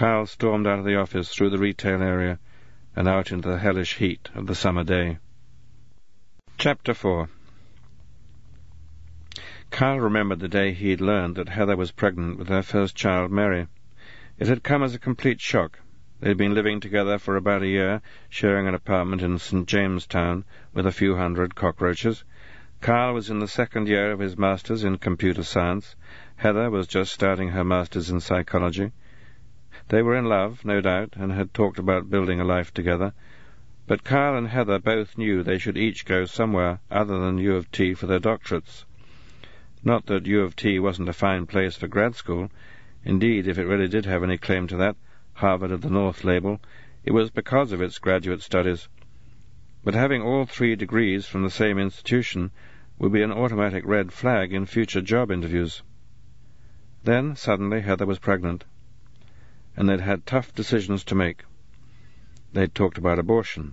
Kyle stormed out of the office through the retail area and out into the hellish heat of the summer day. Chapter 4 Kyle remembered the day he had learned that Heather was pregnant with her first child, Mary. It had come as a complete shock. They had been living together for about a year, sharing an apartment in St. Jamestown with a few hundred cockroaches. Kyle was in the second year of his master's in computer science. Heather was just starting her master's in psychology. They were in love, no doubt, and had talked about building a life together. But Kyle and Heather both knew they should each go somewhere other than U of T for their doctorates. Not that U of T wasn't a fine place for grad school. Indeed, if it really did have any claim to that Harvard of the North label, it was because of its graduate studies. But having all three degrees from the same institution would be an automatic red flag in future job interviews. Then, suddenly, Heather was pregnant and they'd had tough decisions to make. They'd talked about abortion.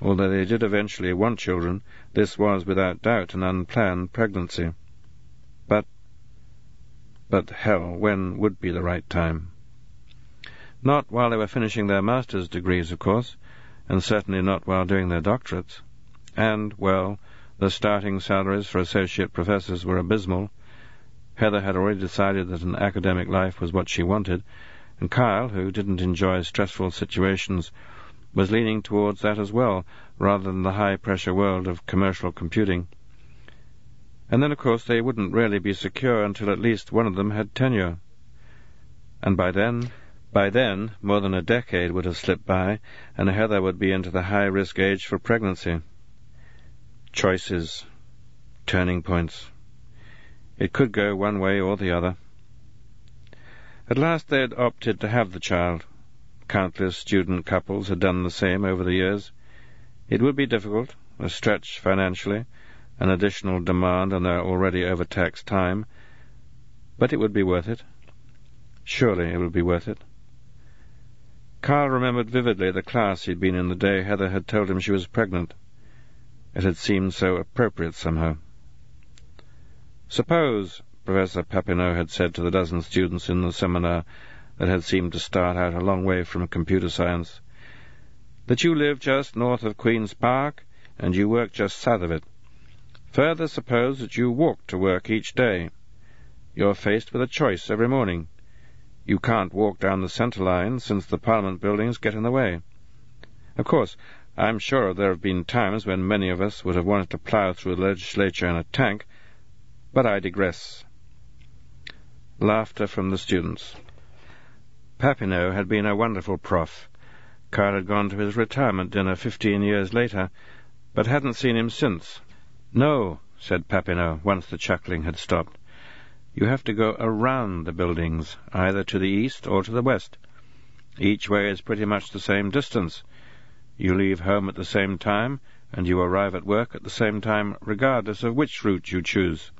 Although they did eventually want children, this was without doubt an unplanned pregnancy. But, but hell, when would be the right time? Not while they were finishing their master's degrees, of course, and certainly not while doing their doctorates. And, well, the starting salaries for associate professors were abysmal. Heather had already decided that an academic life was what she wanted, and Kyle, who didn't enjoy stressful situations, was leaning towards that as well, rather than the high-pressure world of commercial computing. And then, of course, they wouldn't really be secure until at least one of them had tenure. And by then, by then, more than a decade would have slipped by, and Heather would be into the high-risk age for pregnancy. Choices. Turning points. It could go one way or the other. At last they had opted to have the child. Countless student couples had done the same over the years. It would be difficult, a stretch financially, an additional demand on their already overtaxed time, but it would be worth it. Surely it would be worth it. Kyle remembered vividly the class he'd been in the day Heather had told him she was pregnant. It had seemed so appropriate somehow. Suppose, Professor Papineau had said to the dozen students in the seminar that had seemed to start out a long way from computer science, that you live just north of Queen's Park and you work just south of it. Further, suppose that you walk to work each day. You're faced with a choice every morning. You can't walk down the centre line since the Parliament buildings get in the way. Of course, I'm sure there have been times when many of us would have wanted to plough through the legislature in a tank, but I digress. Laughter from the students. Papineau had been a wonderful prof. Kyle had gone to his retirement dinner fifteen years later, but hadn't seen him since. No, said Papineau, once the chuckling had stopped. You have to go around the buildings, either to the east or to the west. Each way is pretty much the same distance. You leave home at the same time, and you arrive at work at the same time, regardless of which route you choose.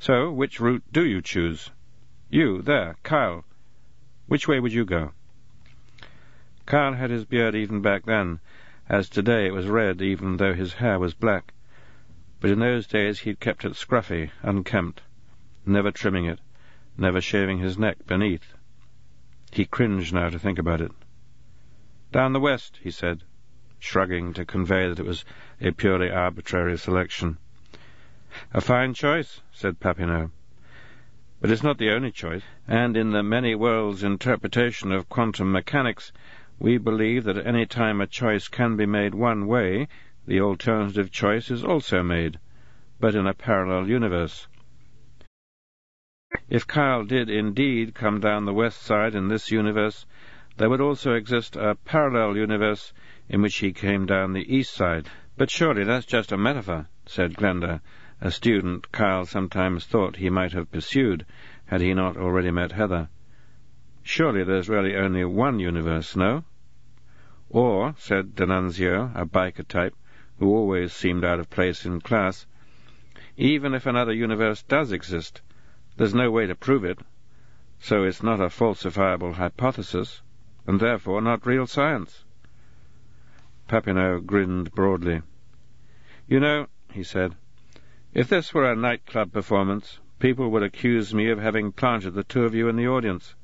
So, which route do you choose? You, there, Kyle. Which way would you go? Kyle had his beard even back then, as today it was red even though his hair was black. But in those days he'd kept it scruffy, unkempt, never trimming it, never shaving his neck beneath. He cringed now to think about it. Down the west, he said. shrugging to convey that it was a purely arbitrary selection. A fine choice, said Papineau. But it's not the only choice, and in the many worlds interpretation of quantum mechanics, we believe that at any time a choice can be made one way, the alternative choice is also made, but in a parallel universe. If Kyle did indeed come down the west side in this universe, there would also exist a parallel universe in which he came down the east side. But surely that's just a metaphor, said Glenda, a student Kyle sometimes thought he might have pursued had he not already met Heather. Surely there's really only one universe, no? Or, said D'Annunzio, a biker type, who always seemed out of place in class, even if another universe does exist, there's no way to prove it, so it's not a falsifiable hypothesis, and therefore not real science. Papineau grinned broadly. You know, he said, if this were a nightclub performance, people would accuse me of having planted the two of you in the audience.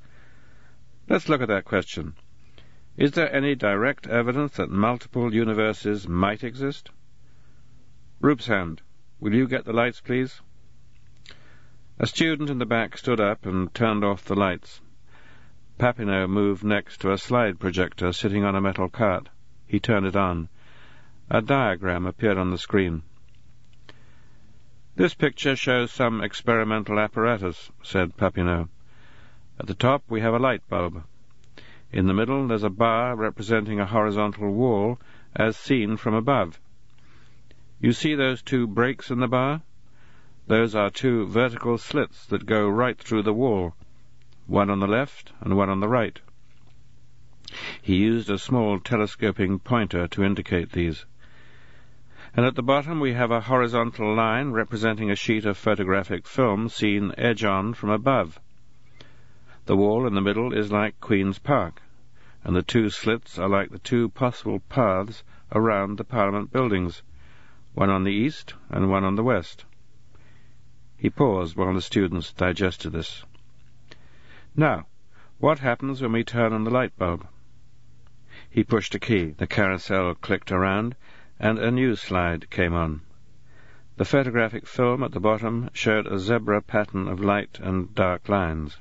Let's look at that question. Is there any direct evidence that multiple universes might exist? Roopchand. Will you get the lights, please? A student in the back stood up and turned off the lights. Papineau moved next to a slide projector sitting on a metal cart. He turned it on. A diagram appeared on the screen. This picture shows some experimental apparatus, said Papineau. At the top we have a light bulb. In the middle there's a bar representing a horizontal wall as seen from above. You see those two breaks in the bar? Those are two vertical slits that go right through the wall, one on the left and one on the right. He used a small telescoping pointer to indicate these and at the bottom we have a horizontal line representing a sheet of photographic film seen edge-on from above. The wall in the middle is like Queen's Park, and the two slits are like the two possible paths around the Parliament buildings, one on the east and one on the west. He paused while the students digested this. Now, what happens when we turn on the light bulb? He pushed a key. The carousel clicked around, and a new slide came on. The photographic film at the bottom showed a zebra pattern of light and dark lines.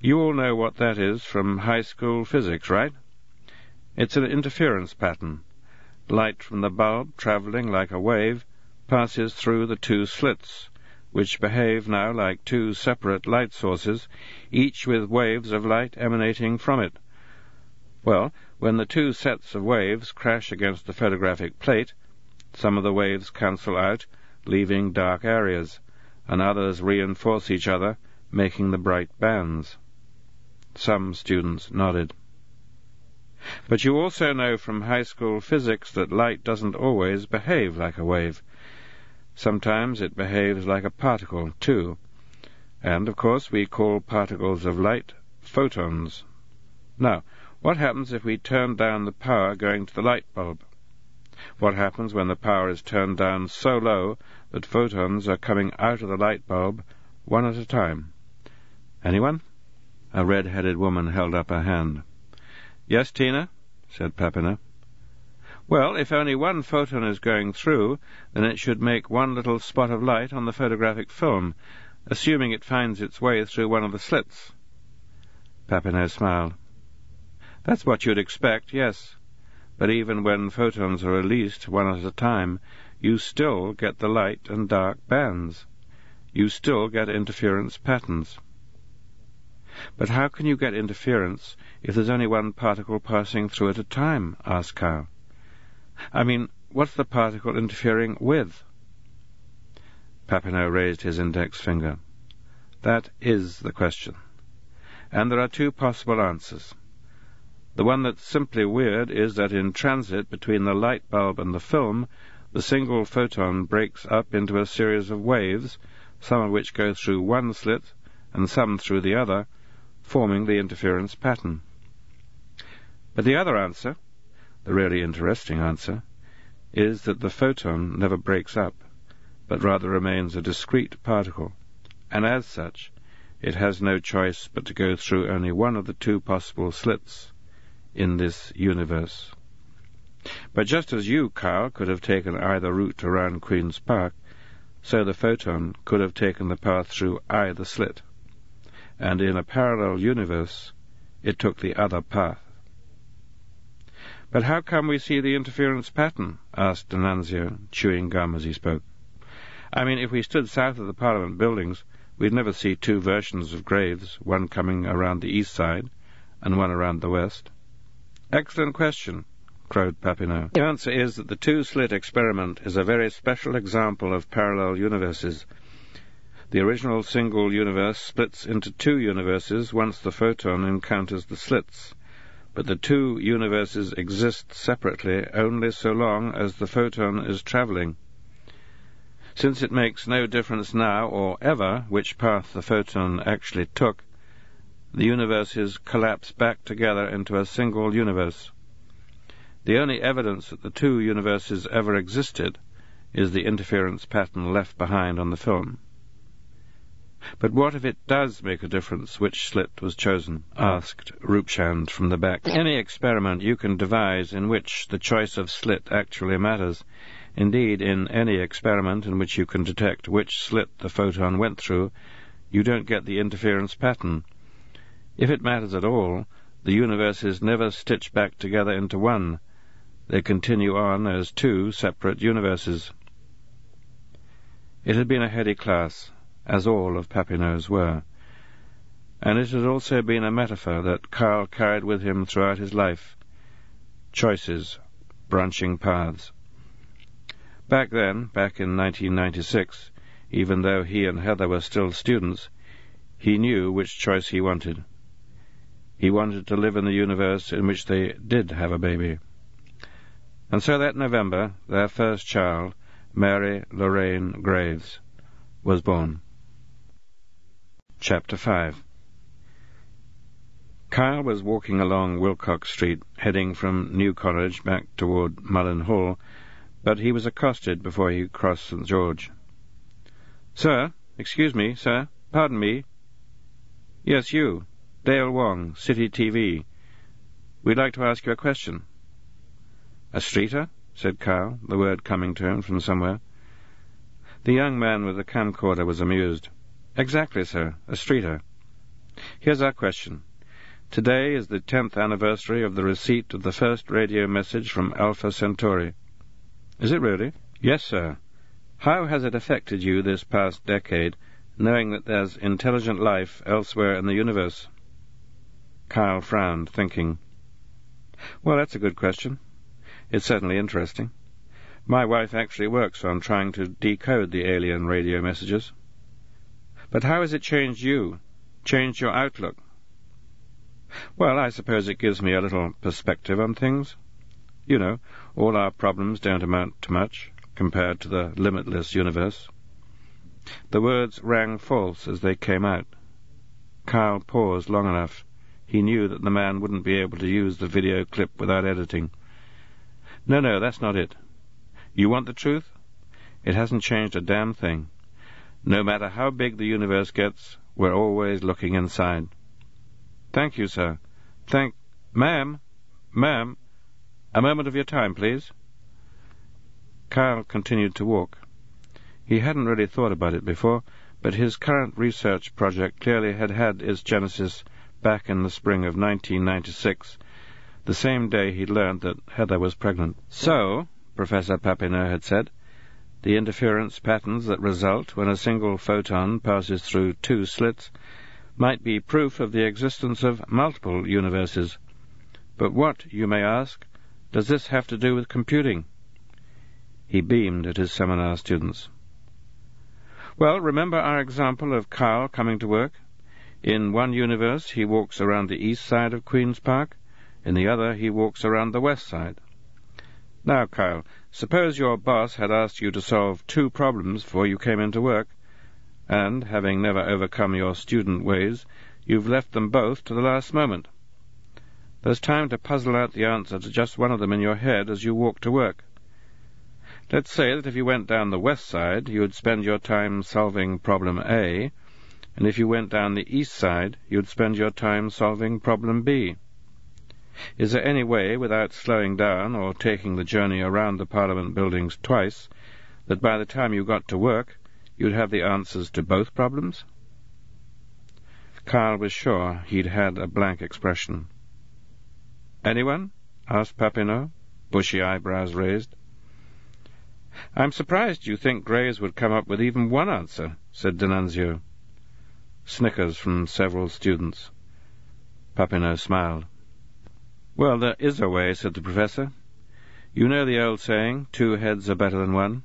You all know what that is from high school physics, right? It's an interference pattern. Light from the bulb, travelling like a wave, passes through the two slits, which behave now like two separate light sources, each with waves of light emanating from it. Well, when the two sets of waves crash against the photographic plate, some of the waves cancel out, leaving dark areas, and others reinforce each other, making the bright bands. Some students nodded. But you also know from high school physics that light doesn't always behave like a wave. Sometimes it behaves like a particle, too. And, of course, we call particles of light photons. Now, what happens if we turn down the power going to the light bulb? What happens when the power is turned down so low that photons are coming out of the light bulb one at a time? Anyone? A red-headed woman held up her hand. Yes, Tina, said Papineau. Well, if only one photon is going through, then it should make one little spot of light on the photographic film, assuming it finds its way through one of the slits. Papineau smiled. That's what you'd expect, yes. But even when photons are released one at a time, you still get the light and dark bands. You still get interference patterns. But how can you get interference if there's only one particle passing through at a time? asked Kyle. I mean, what's the particle interfering with? Papineau raised his index finger. That is the question. And there are two possible answers. The one that's simply weird is that in transit between the light bulb and the film, the single photon breaks up into a series of waves, some of which go through one slit and some through the other, forming the interference pattern. But the other answer, the really interesting answer, is that the photon never breaks up, but rather remains a discrete particle, and as such, it has no choice but to go through only one of the two possible slits in this universe. But just as you, Kyle, could have taken either route around Queen's Park, so the photon could have taken the path through either slit. And in a parallel universe, it took the other path. But how come we see the interference pattern? asked D'Annunzio, chewing gum as he spoke. I mean, if we stood south of the Parliament buildings, we'd never see two versions of Graves, one coming around the east side and one around the west. Excellent question, crowed Papineau. The answer is that the two-slit experiment is a very special example of parallel universes. The original single universe splits into two universes once the photon encounters the slits but the two universes exist separately only so long as the photon is travelling. Since it makes no difference now or ever which path the photon actually took, the universes collapse back together into a single universe. The only evidence that the two universes ever existed is the interference pattern left behind on the film. But what if it does make a difference which slit was chosen? asked Roopchand from the back. Any experiment you can devise in which the choice of slit actually matters. Indeed, in any experiment in which you can detect which slit the photon went through, you don't get the interference pattern. If it matters at all, the universes never stitch back together into one. They continue on as two separate universes. It had been a heady class as all of Papineau's were. And it had also been a metaphor that Kyle carried with him throughout his life. Choices, branching paths. Back then, back in 1996, even though he and Heather were still students, he knew which choice he wanted. He wanted to live in the universe in which they did have a baby. And so that November, their first child, Mary Lorraine Graves, was born. Chapter 5 Kyle was walking along Willcocks Street, heading from New College back toward Mullin Hall, but he was accosted before he crossed St. George. Sir, excuse me, sir, pardon me. Yes, you, Dale Wong, City TV. We'd like to ask you a question. A streeter? said Kyle, the word coming to him from somewhere. The young man with the camcorder was amused. Exactly, sir. A streeter. Here's our question. Today is the tenth anniversary of the receipt of the first radio message from Alpha Centauri. Is it really? Yes, sir. How has it affected you this past decade, knowing that there's intelligent life elsewhere in the universe? Kyle frowned, thinking. Well, that's a good question. It's certainly interesting. My wife actually works on trying to decode the alien radio messages. But how has it changed you? Changed your outlook? Well, I suppose it gives me a little perspective on things. You know, all our problems don't amount to much compared to the limitless universe. The words rang false as they came out. Kyle paused long enough. He knew that the man wouldn't be able to use the video clip without editing. No, no, that's not it. You want the truth? It hasn't changed a damn thing. No matter how big the universe gets, we're always looking inside. Thank you, sir. Thank... Ma'am! Ma'am! A moment of your time, please. Kyle continued to walk. He hadn't really thought about it before, but his current research project clearly had had its genesis back in the spring of 1996, the same day he'd learned that Heather was pregnant. So, Professor Papineau had said, the interference patterns that result when a single photon passes through two slits might be proof of the existence of multiple universes. But what, you may ask, does this have to do with computing? He beamed at his seminar students. Well, remember our example of Kyle coming to work? In one universe he walks around the east side of Queen's Park, in the other he walks around the west side. Now, Kyle, suppose your boss had asked you to solve two problems before you came into work, and, having never overcome your student ways, you've left them both to the last moment. There's time to puzzle out the answer to just one of them in your head as you walk to work. Let's say that if you went down the west side, you'd spend your time solving problem A, and if you went down the east side, you'd spend your time solving problem B. Is there any way, without slowing down or taking the journey around the Parliament buildings twice, that by the time you got to work, you'd have the answers to both problems? Kyle was sure he'd had a blank expression. Anyone? asked Papineau, bushy eyebrows raised. I'm surprised you think Graves would come up with even one answer, said D'Annunzio. Snickers from several students. Papineau smiled. Well, there is a way, said the professor. You know the old saying, two heads are better than one?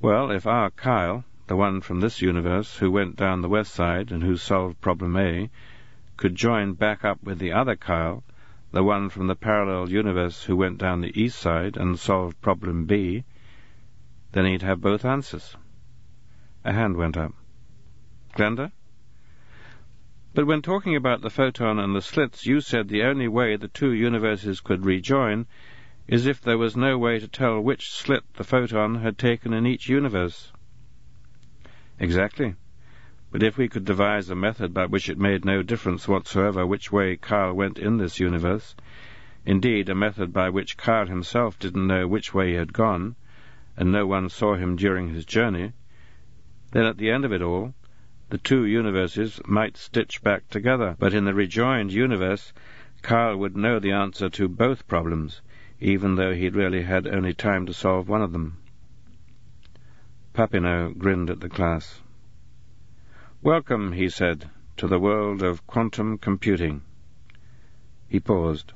Well, if our Kyle, the one from this universe who went down the west side and who solved problem A, could join back up with the other Kyle, the one from the parallel universe who went down the east side and solved problem B, then he'd have both answers. A hand went up. Glenda? But when talking about the photon and the slits, you said the only way the two universes could rejoin is if there was no way to tell which slit the photon had taken in each universe. Exactly. But if we could devise a method by which it made no difference whatsoever which way Kyle went in this universe, indeed a method by which Kyle himself didn't know which way he had gone, and no one saw him during his journey, then at the end of it all, the two universes might stitch back together, but in the rejoined universe, Kyle would know the answer to both problems, even though he'd really had only time to solve one of them. Papineau grinned at the class. Welcome, he said, to the world of quantum computing. He paused.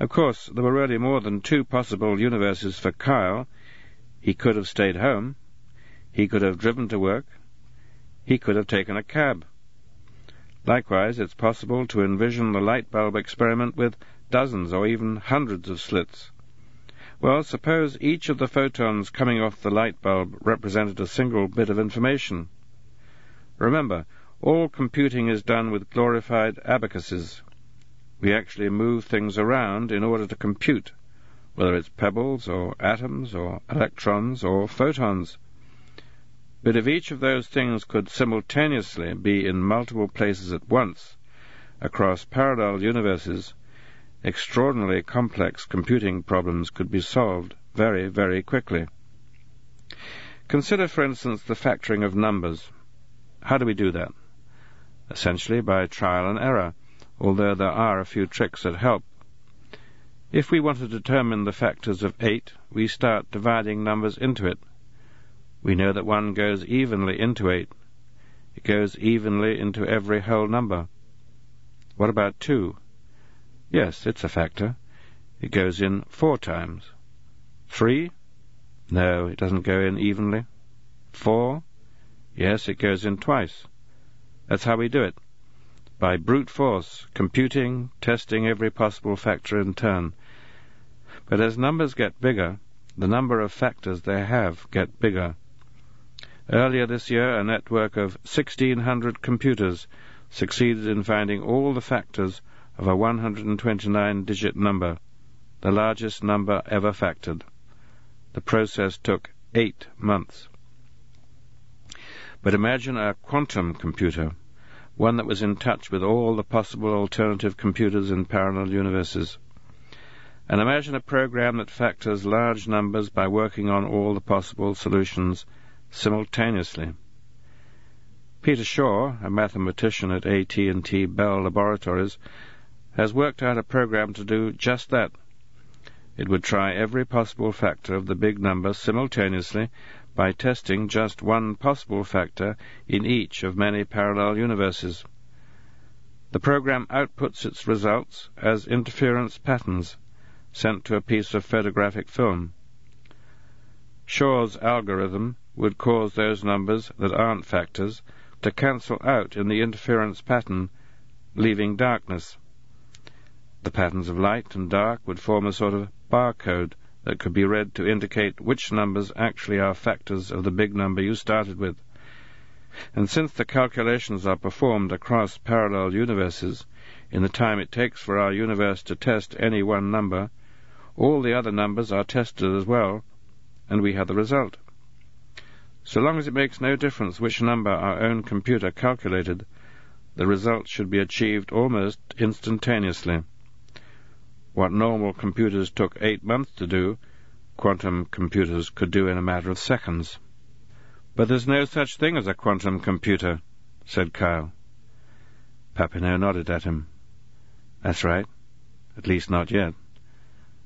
Of course, there were really more than two possible universes for Kyle. He could have stayed home. He could have driven to work. He could have taken a cab. Likewise, it's possible to envision the light bulb experiment with dozens or even hundreds of slits. Well, suppose each of the photons coming off the light bulb represented a single bit of information. Remember, all computing is done with glorified abacuses. We actually move things around in order to compute, whether it's pebbles or atoms or electrons or photons. But if each of those things could simultaneously be in multiple places at once, across parallel universes, extraordinarily complex computing problems could be solved very, very quickly. Consider, for instance, the factoring of numbers. How do we do that? Essentially by trial and error, although there are a few tricks that help. If we want to determine the factors of 8, we start dividing numbers into it. We know that 1 goes evenly into 8. It goes evenly into every whole number. What about 2? Yes, it's a factor. It goes in four times. 3? No, it doesn't go in evenly. 4? Yes, it goes in twice. That's how we do it. By brute force, computing, testing every possible factor in turn. But as numbers get bigger, the number of factors they have get bigger. Earlier this year, a network of 1,600 computers succeeded in finding all the factors of a 129-digit number, the largest number ever factored. The process took eight months. But imagine a quantum computer, one that was in touch with all the possible alternative computers in parallel universes. And imagine a program that factors large numbers by working on all the possible solutions simultaneously. Peter Shor, a mathematician at AT&T Bell Laboratories, has worked out a program to do just that. It would try every possible factor of the big number simultaneously by testing just one possible factor in each of many parallel universes. The program outputs its results as interference patterns sent to a piece of photographic film. Shor's algorithm would cause those numbers that aren't factors to cancel out in the interference pattern, leaving darkness. The patterns of light and dark would form a sort of barcode that could be read to indicate which numbers actually are factors of the big number you started with. And since the calculations are performed across parallel universes in the time it takes for our universe to test any one number, all the other numbers are tested as well, and we have the result. So long as it makes no difference which number our own computer calculated, the result should be achieved almost instantaneously. What normal computers took eight months to do, quantum computers could do in a matter of seconds. But there's no such thing as a quantum computer, said Kyle. Papineau nodded at him. That's right. At least not yet.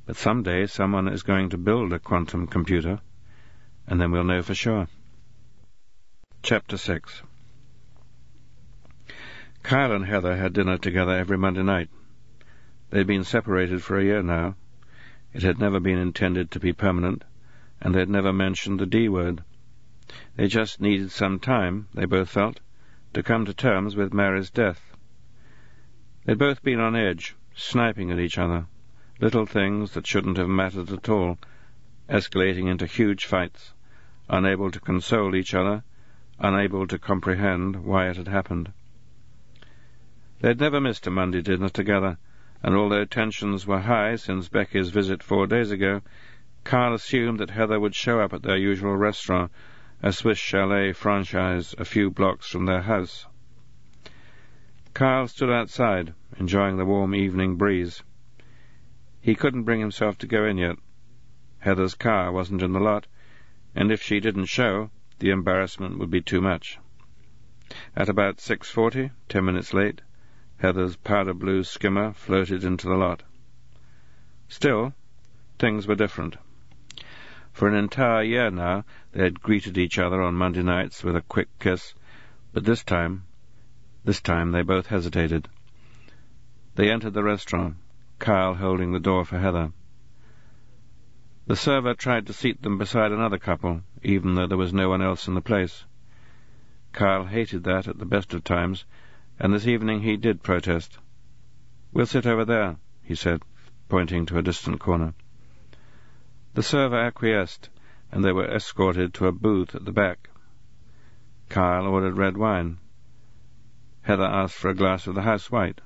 But some day someone is going to build a quantum computer, and then we'll know for sure. Chapter 6 Kyle and Heather had dinner together every Monday night. They'd been separated for a year now. It had never been intended to be permanent, and they'd never mentioned the D word. They just needed some time, they both felt, to come to terms with Mary's death. They'd both been on edge, sniping at each other, little things that shouldn't have mattered at all, escalating into huge fights, unable to console each other, unable to comprehend why it had happened. They had never missed a Monday dinner together, and although tensions were high since Becky's visit four days ago, Kyle assumed that Heather would show up at their usual restaurant, a Swiss chalet franchise a few blocks from their house. Kyle stood outside, enjoying the warm evening breeze. He couldn't bring himself to go in yet. Heather's car wasn't in the lot, and if she didn't show, the embarrassment would be too much. At about six forty, ten minutes late, Heather's powder blue skimmer floated into the lot. Still, things were different. For an entire year now, they had greeted each other on Monday nights with a quick kiss, but this time, this time they both hesitated. They entered the restaurant. Kyle holding the door for Heather. The server tried to seat them beside another couple, even though there was no one else in the place. Kyle hated that at the best of times, and this evening he did protest. We'll sit over there, he said, pointing to a distant corner. The server acquiesced, and they were escorted to a booth at the back. Kyle ordered red wine. Heather asked for a glass of the house white.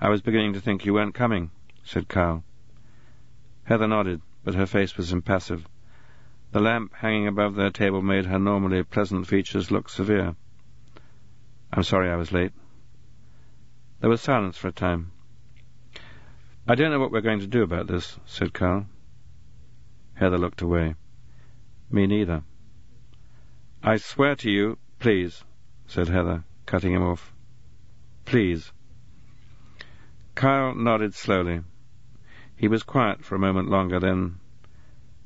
I was beginning to think you weren't coming, said Kyle. Heather nodded, but her face was impassive. The lamp hanging above their table made her normally pleasant features look severe. I'm sorry I was late. There was silence for a time. I don't know what we're going to do about this, said Kyle. Heather looked away. Me neither. I swear to you, please, said Heather, cutting him off. Please. Kyle nodded slowly. He was quiet for a moment longer, then,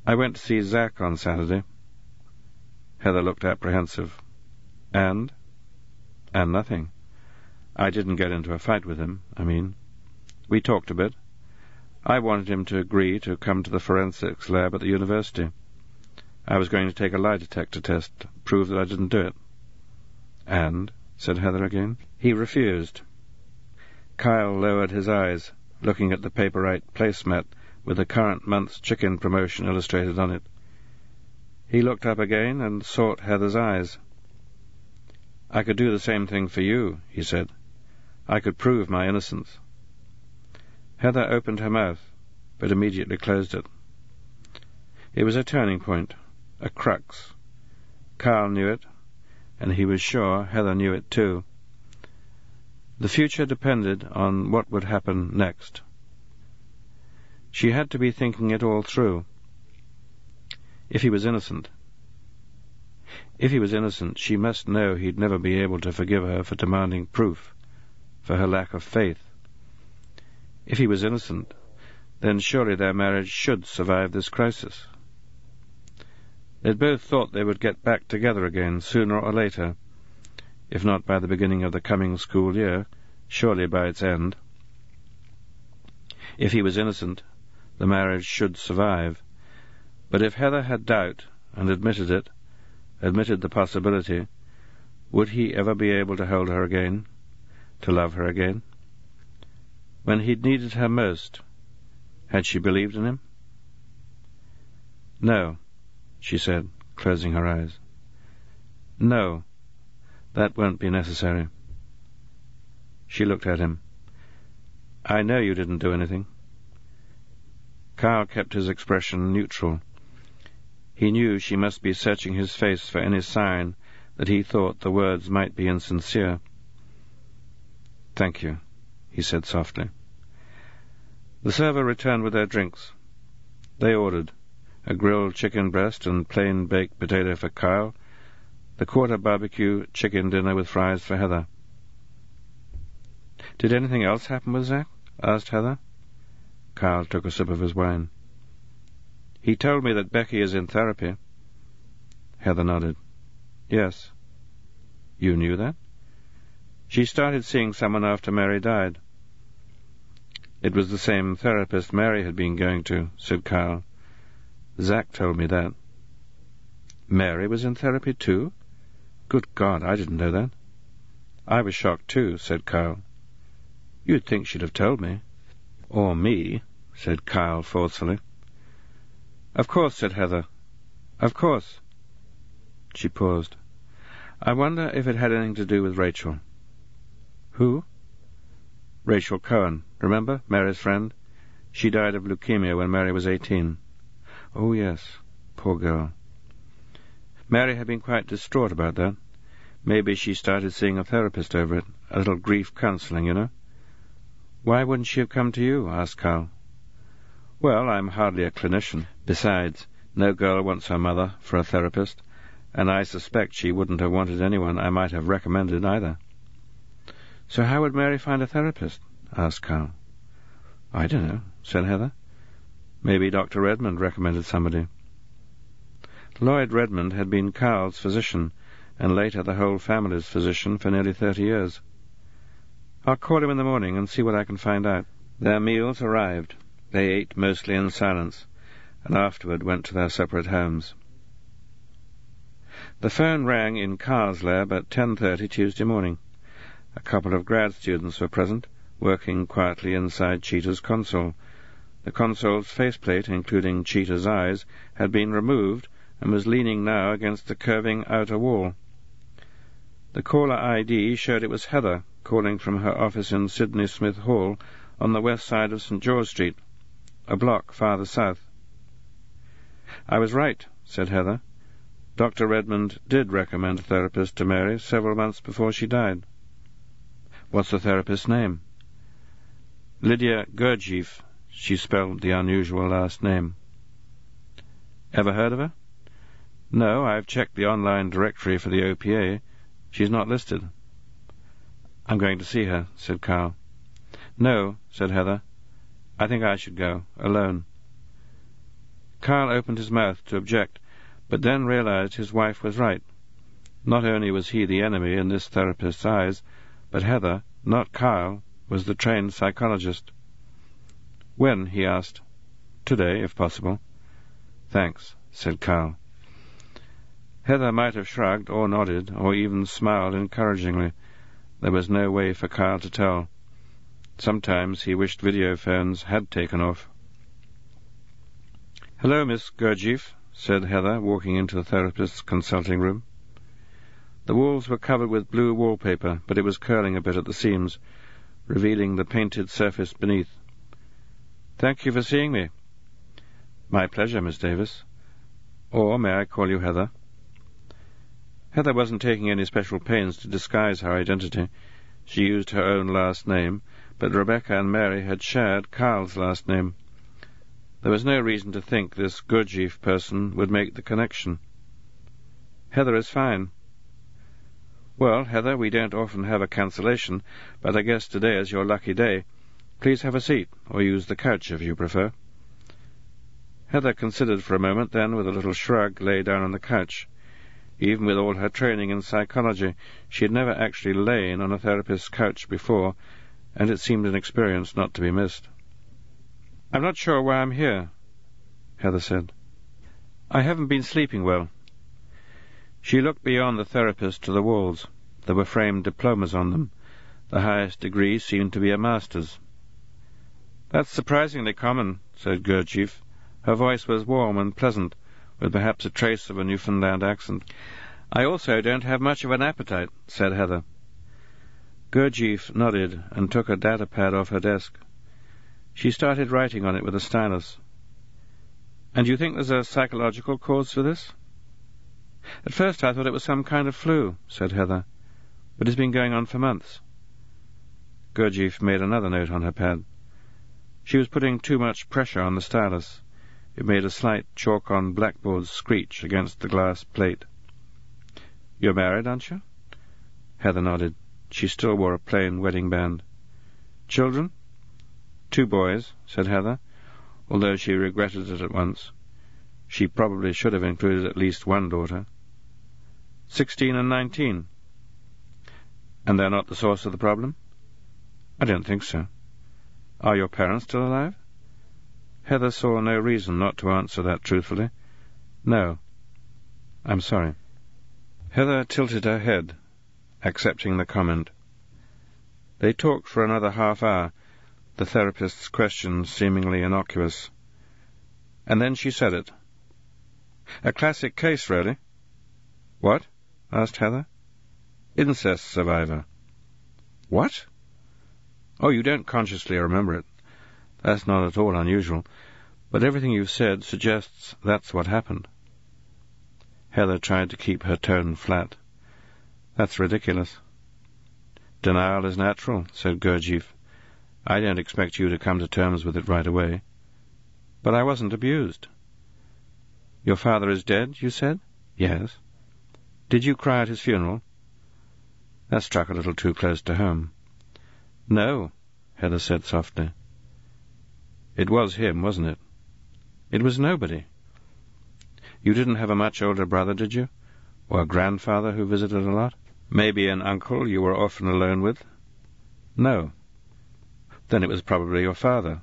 I went to see Zack on Saturday. Heather looked apprehensive. And? And nothing. I didn't get into a fight with him, I mean. We talked a bit. I wanted him to agree to come to the forensics lab at the university. I was going to take a lie detector test, prove that I didn't do it. And? said Heather again. He refused. Kyle lowered his eyes, looking at the Paperite placemat with the current month's chicken promotion illustrated on it. He looked up again and sought Heather's eyes. I could do the same thing for you, he said. I could prove my innocence. Heather opened her mouth, but immediately closed it. It was a turning point, a crux. Kyle knew it, and he was sure Heather knew it too. The future depended on what would happen next. She had to be thinking it all through. If he was innocent. If he was innocent, she must know he'd never be able to forgive her for demanding proof, for her lack of faith. If he was innocent, then surely their marriage should survive this crisis. They'd both thought they would get back together again sooner or later, if not by the beginning of the coming school year, surely by its end. If he was innocent, the marriage should survive. But if Heather had doubt, and admitted it, admitted the possibility, would he ever be able to hold her again, to love her again? When he'd needed her most, had she believed in him? No, she said, closing her eyes. No, that won't be necessary. She looked at him. I know you didn't do anything. Kyle kept his expression neutral. He knew she must be searching his face for any sign that he thought the words might be insincere. Thank you, he said softly. The server returned with their drinks. They ordered a grilled chicken breast and plain baked potato for Kyle, the quarter barbecue chicken dinner with fries for Heather. Did anything else happen with Zack? asked Heather. Kyle took a sip of his wine. He told me that Becky is in therapy. Heather nodded. Yes. You knew that? She started seeing someone after Mary died. It was the same therapist Mary had been going to, said Kyle. Zack told me that. Mary was in therapy too? Good God, I didn't know that. I was shocked too, said Kyle. You'd think she'd have told me. Or me, said Kyle forcefully. Of course, said Heather. Of course. She paused. I wonder if it had anything to do with Rachel. Who? Rachel Cohen. Remember? Mary's friend? She died of leukemia when Mary was eighteen. Oh, yes. Poor girl. Mary had been quite distraught about that. Maybe she started seeing a therapist over it, a little grief counseling, you know. Why wouldn't she have come to you? asked Kyle. Well, I'm hardly a clinician. Besides, no girl wants her mother for a therapist, and I suspect she wouldn't have wanted anyone I might have recommended either. So how would Mary find a therapist? asked Kyle. I don't know, said Heather. Maybe Dr. Redmond recommended somebody. Lloyd Redmond had been Kyle's physician, and later the whole family's physician for nearly thirty years. I'll call him in the morning and see what I can find out. Their meals arrived. They ate mostly in silence, and afterward went to their separate homes. The phone rang in Kyle's lab at 10.30 Tuesday morning. A couple of grad students were present, working quietly inside Cheetah's console. The console's faceplate, including Cheetah's eyes, had been removed and was leaning now against the curving outer wall. The caller ID showed it was Heather, calling from her office in Sidney Smith Hall on the west side of St. George Street, a block farther south. I was right, said Heather. Dr. Redmond did recommend a therapist to Mary several months before she died. What's the therapist's name? Lydia Gurdjieff. She spelled the unusual last name. Ever heard of her? No, I've checked the online directory for the OPA. She's not listed. I'm going to see her, said Kyle. No, said Heather. I think I should go, alone. Kyle opened his mouth to object, but then realized his wife was right. Not only was he the enemy in this therapist's eyes, but Heather, not Kyle, was the trained psychologist. When? he asked. Today, if possible. Thanks, said Kyle. Heather might have shrugged, or nodded, or even smiled encouragingly. There was no way for Kyle to tell. Sometimes he wished video phones had taken off. Hello, Miss Gurdjieff, said Heather, walking into the therapist's consulting room. The walls were covered with blue wallpaper, but it was curling a bit at the seams, revealing the painted surface beneath. Thank you for seeing me. My pleasure, Miss Davis. Or may I call you Heather? Heather wasn't taking any special pains to disguise her identity. She used her own last name, but Rebecca and Mary had shared Kyle's last name. There was no reason to think this Gurdjieff person would make the connection. Heather is fine. Well, Heather, we don't often have a cancellation, but I guess today is your lucky day. Please have a seat, or use the couch if you prefer. Heather considered for a moment, then, with a little shrug, lay down on the couch. Even with all her training in psychology, she had never actually lain on a therapist's couch before, and it seemed an experience not to be missed. I'm not sure why I'm here, Heather said. I haven't been sleeping well. She looked beyond the therapist to the walls. There were framed diplomas on them. The highest degree seemed to be a master's. That's surprisingly common, said Gurdjieff. Her voice was warm and pleasant, with perhaps a trace of a Newfoundland accent. I also don't have much of an appetite, said Heather. Gurdjieff nodded and took a data pad off her desk. She started writing on it with a stylus. And you think there's a psychological cause for this? At first I thought it was some kind of flu, said Heather, but it's been going on for months. Gurdjieff made another note on her pad. She was putting too much pressure on the stylus. It made a slight chalk-on blackboard screech against the glass plate. You're married, aren't you? Heather nodded. She still wore a plain wedding band. Children? Two boys, said Heather, although she regretted it at once. She probably should have included at least one daughter. Sixteen and nineteen. And they're not the source of the problem? I don't think so. Are your parents still alive? Heather saw no reason not to answer that truthfully. No. I'm sorry. Heather tilted her head, accepting the comment. They talked for another half hour, the therapist's questions seemingly innocuous. And then she said it. A classic case, really. What? asked Heather. Incest survivor. What? Oh, you don't consciously remember it. That's not at all unusual. But everything you've said suggests that's what happened. Heather tried to keep her tone flat. That's ridiculous. Denial is natural, said Gurdjieff. I don't expect you to come to terms with it right away. But I wasn't abused. Your father is dead, you said? Yes. Did you cry at his funeral? That struck a little too close to home. No, Heather said softly. It was him, wasn't it? It was nobody. You didn't have a much older brother, did you? Or a grandfather who visited a lot? Maybe an uncle you were often alone with? No. Then it was probably your father.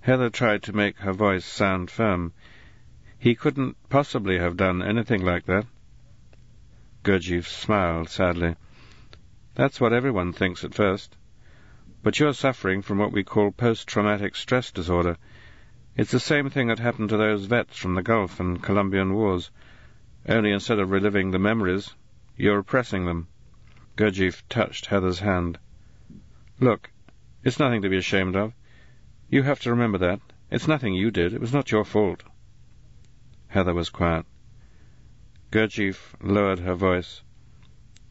Heather tried to make her voice sound firm. He couldn't possibly have done anything like that. Gurdjieff smiled sadly. That's what everyone thinks at first. But you're suffering from what we call post-traumatic stress disorder. It's the same thing that happened to those vets from the Gulf and Colombian wars. Only instead of reliving the memories, you're repressing them. Gurdjieff touched Heather's hand. Look, it's nothing to be ashamed of. You have to remember that. It's nothing you did. It was not your fault. Heather was quiet. Gurdjieff lowered her voice.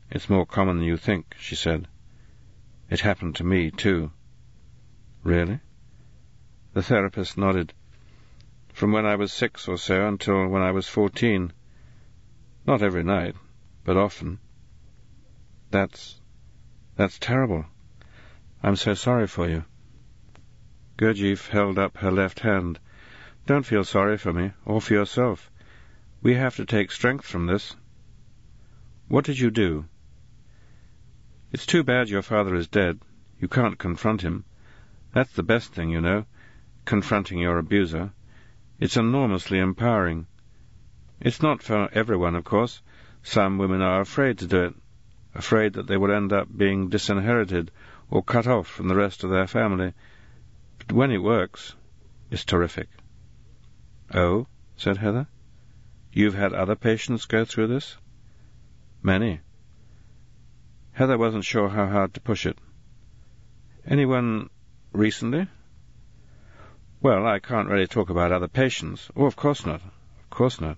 It's more common than you think, she said. It happened to me, too. Really? The therapist nodded. From when I was six or so until when I was fourteen. Not every night, but often. That's... that's terrible. I'm so sorry for you. Gurdjieff held up her left hand. Don't feel sorry for me, or for yourself. We have to take strength from this. What did you do? It's too bad your father is dead. You can't confront him. That's the best thing, you know, confronting your abuser. It's enormously empowering. It's not for everyone, of course. Some women are afraid to do it, afraid that they will end up being disinherited or cut off from the rest of their family. But when it works, it's terrific. Oh, said Heather. You've had other patients go through this? Many. Heather wasn't sure how hard to push it. Anyone recently? Well, I can't really talk about other patients. Oh, of course not. Of course not.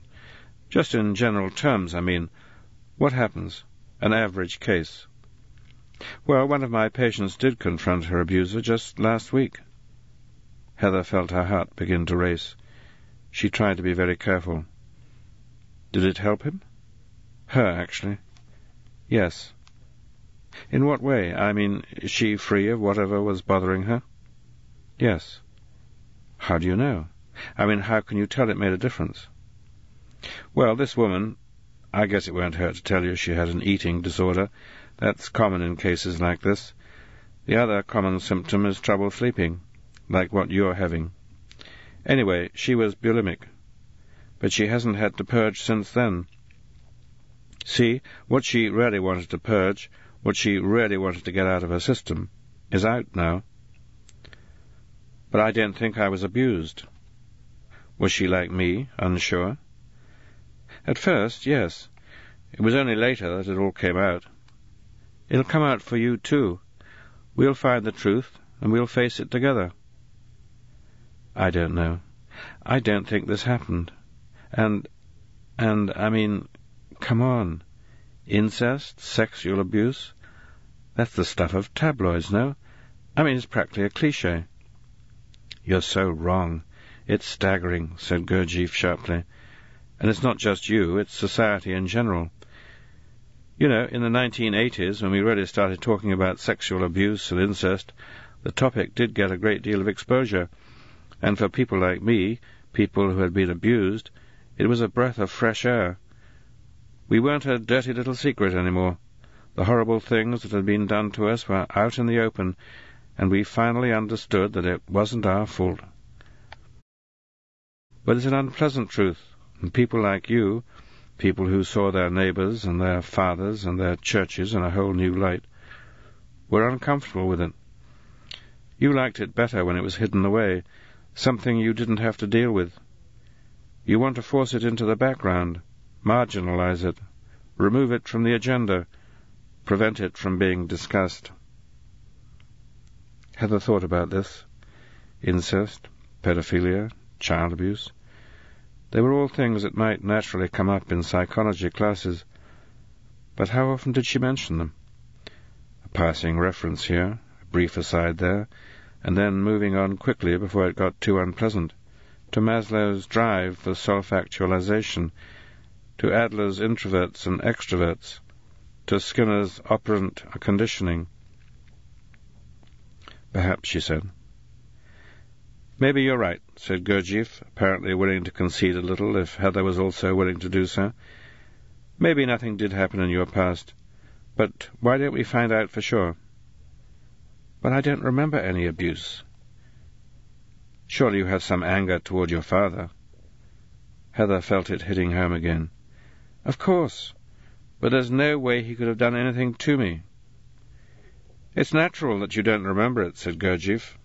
Just in general terms, I mean. What happens? An average case. Well, one of my patients did confront her abuser just last week. Heather felt her heart begin to race. She tried to be very careful. Did it help him? Her, actually. Yes. In what way? I mean, is she free of whatever was bothering her? Yes. How do you know? I mean, how can you tell it made a difference? Well, this woman, I guess it won't hurt to tell you she had an eating disorder. That's common in cases like this. The other common symptom is trouble sleeping, like what you're having. Anyway, she was bulimic, but she hasn't had to purge since then. See, what she really wanted to purge what she really wanted to get out of her system, is out now. But I don't think I was abused. Was she like me, unsure? At first, yes. It was only later that it all came out. It'll come out for you, too. We'll find the truth, and we'll face it together. I don't know. I don't think this happened. And, and, I mean, come on. Incest, sexual abuse, that's the stuff of tabloids, no? I mean, it's practically a cliché. You're so wrong. It's staggering, said Gurdjieff sharply. And it's not just you, it's society in general. You know, in the 1980s, when we really started talking about sexual abuse and incest, the topic did get a great deal of exposure. And for people like me, people who had been abused, it was a breath of fresh air. We weren't a dirty little secret any more. The horrible things that had been done to us were out in the open, and we finally understood that it wasn't our fault. But it's an unpleasant truth, and people like you, people who saw their neighbours and their fathers and their churches in a whole new light, were uncomfortable with it. You liked it better when it was hidden away, something you didn't have to deal with. You want to force it into the background, marginalize it, remove it from the agenda, prevent it from being discussed. Heather thought about this. Incest, pedophilia, child abuse. They were all things that might naturally come up in psychology classes. But how often did she mention them? A passing reference here, a brief aside there, and then moving on quickly before it got too unpleasant, to Maslow's drive for self-actualization, to Adler's introverts and extroverts, to Skinner's operant conditioning. Perhaps, she said. Maybe you're right, said Gurdjieff, apparently willing to concede a little if Heather was also willing to do so. Maybe nothing did happen in your past, but why don't we find out for sure? But I don't remember any abuse. Surely you have some anger toward your father. Heather felt it hitting home again. Of course but there's no way he could have done anything to me. It's natural that you don't remember it, said Gurdjieff.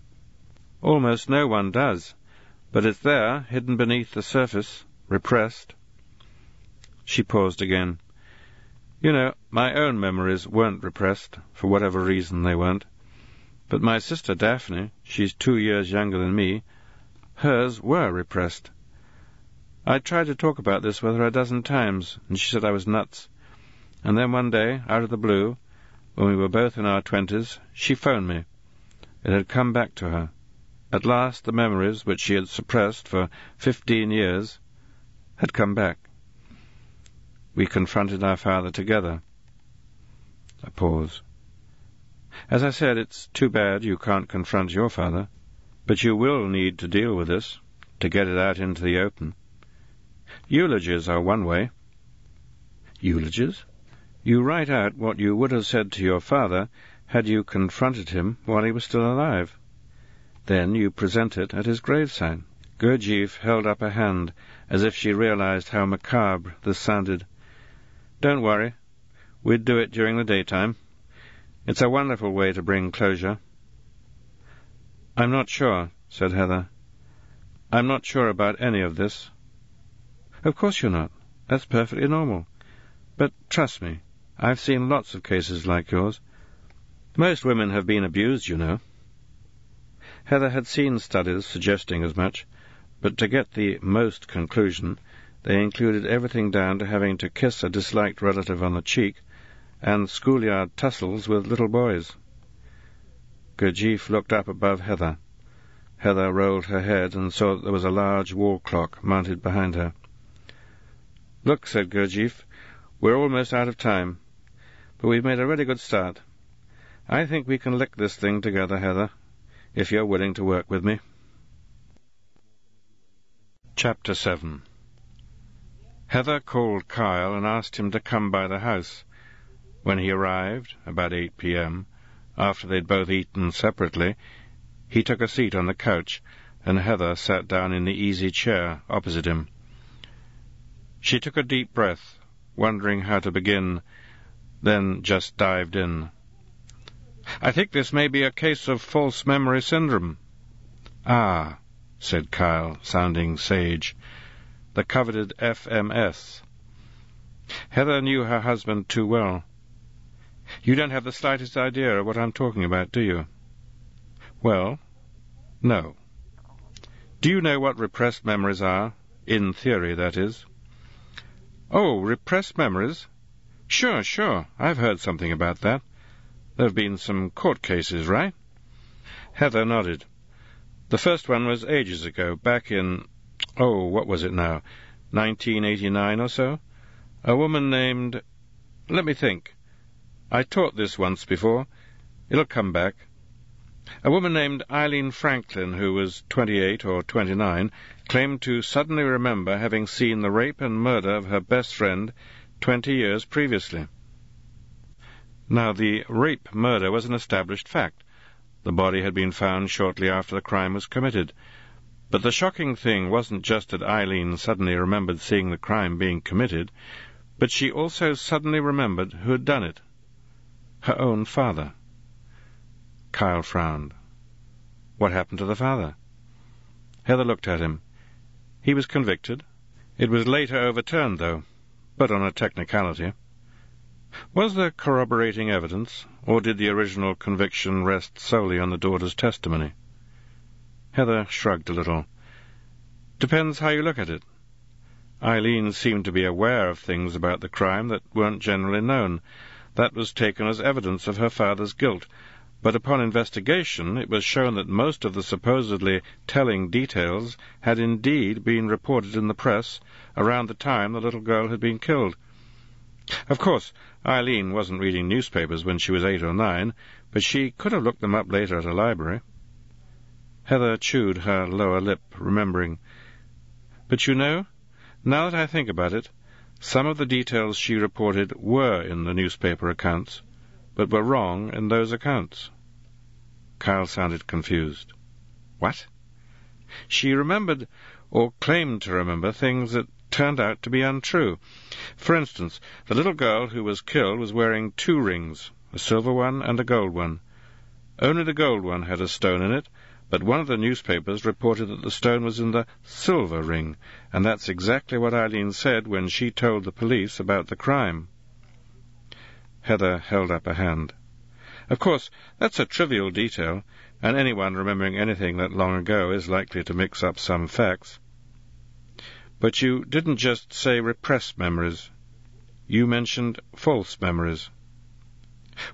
Almost no one does, but it's there, hidden beneath the surface, repressed. She paused again. You know, my own memories weren't repressed, for whatever reason they weren't. But my sister Daphne, she's two years younger than me, hers were repressed. I tried to talk about this with her a dozen times, and she said I was nuts. And then one day, out of the blue, when we were both in our twenties, she phoned me. It had come back to her. At last the memories, which she had suppressed for fifteen years, had come back. We confronted our father together. A pause. As I said, it's too bad you can't confront your father, but you will need to deal with this, to get it out into the open. Eulogies are one way. Eulogies? You write out what you would have said to your father had you confronted him while he was still alive. Then you present it at his graveside. Gurdjieff held up a hand, as if she realized how macabre this sounded. Don't worry. We'd do it during the daytime. It's a wonderful way to bring closure. I'm not sure, said Heather. I'm not sure about any of this. Of course you're not. That's perfectly normal. But trust me, I've seen lots of cases like yours. Most women have been abused, you know. Heather had seen studies suggesting as much, but to get the most conclusion, they included everything down to having to kiss a disliked relative on the cheek and schoolyard tussles with little boys. Gurdjieff looked up above Heather. Heather rolled her head and saw that there was a large wall clock mounted behind her. Look, said Gurdjieff, we're almost out of time but we've made a really good start. I think we can lick this thing together, Heather, if you're willing to work with me. Chapter 7 Heather called Kyle and asked him to come by the house. When he arrived, about 8 p.m., after they'd both eaten separately, he took a seat on the couch, and Heather sat down in the easy chair opposite him. She took a deep breath, wondering how to begin, then just dived in. I think this may be a case of false memory syndrome. Ah, said Kyle, sounding sage. The coveted FMS. Heather knew her husband too well. You don't have the slightest idea of what I'm talking about, do you? Well, no. Do you know what repressed memories are? In theory, that is. Oh, repressed memories? Sure, sure. I've heard something about that. There have been some court cases, right? Heather nodded. The first one was ages ago, back in, oh, what was it now, 1989 or so? A woman named... Let me think. I taught this once before. It'll come back. A woman named Eileen Franklin, who was 28 or 29, claimed to suddenly remember having seen the rape and murder of her best friend 20 years previously. Now, the rape murder was an established fact. The body had been found shortly after the crime was committed. But the shocking thing wasn't just that Eileen suddenly remembered seeing the crime being committed, but she also suddenly remembered who had done it. Her own father. Kyle frowned. What happened to the father? Heather looked at him. He was convicted. It was later overturned, though, but on a technicality. Was there corroborating evidence, or did the original conviction rest solely on the daughter's testimony? Heather shrugged a little. Depends how you look at it. Eileen seemed to be aware of things about the crime that weren't generally known. That was taken as evidence of her father's guilt, but upon investigation it was shown that most of the supposedly telling details had indeed been reported in the press around the time the little girl had been killed. Of course, Eileen wasn't reading newspapers when she was eight or nine, but she could have looked them up later at a library. Heather chewed her lower lip, remembering. But you know, now that I think about it, some of the details she reported were in the newspaper accounts but were wrong in those accounts. Kyle sounded confused. What? She remembered, or claimed to remember, things that turned out to be untrue. For instance, the little girl who was killed was wearing two rings, a silver one and a gold one. Only the gold one had a stone in it, but one of the newspapers reported that the stone was in the silver ring, and that's exactly what Eileen said when she told the police about the crime. Heather held up a hand. Of course, that's a trivial detail, and anyone remembering anything that long ago is likely to mix up some facts. But you didn't just say repressed memories. You mentioned false memories.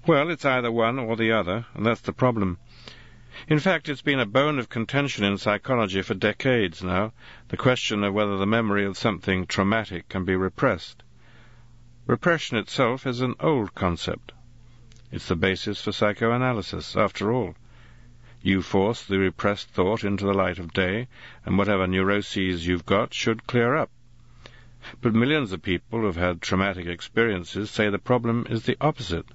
Well, it's either one or the other, and that's the problem. In fact, it's been a bone of contention in psychology for decades now, the question of whether the memory of something traumatic can be repressed. Repression itself is an old concept. It's the basis for psychoanalysis, after all. You force the repressed thought into the light of day, and whatever neuroses you've got should clear up. But millions of people who've had traumatic experiences say the problem is the opposite.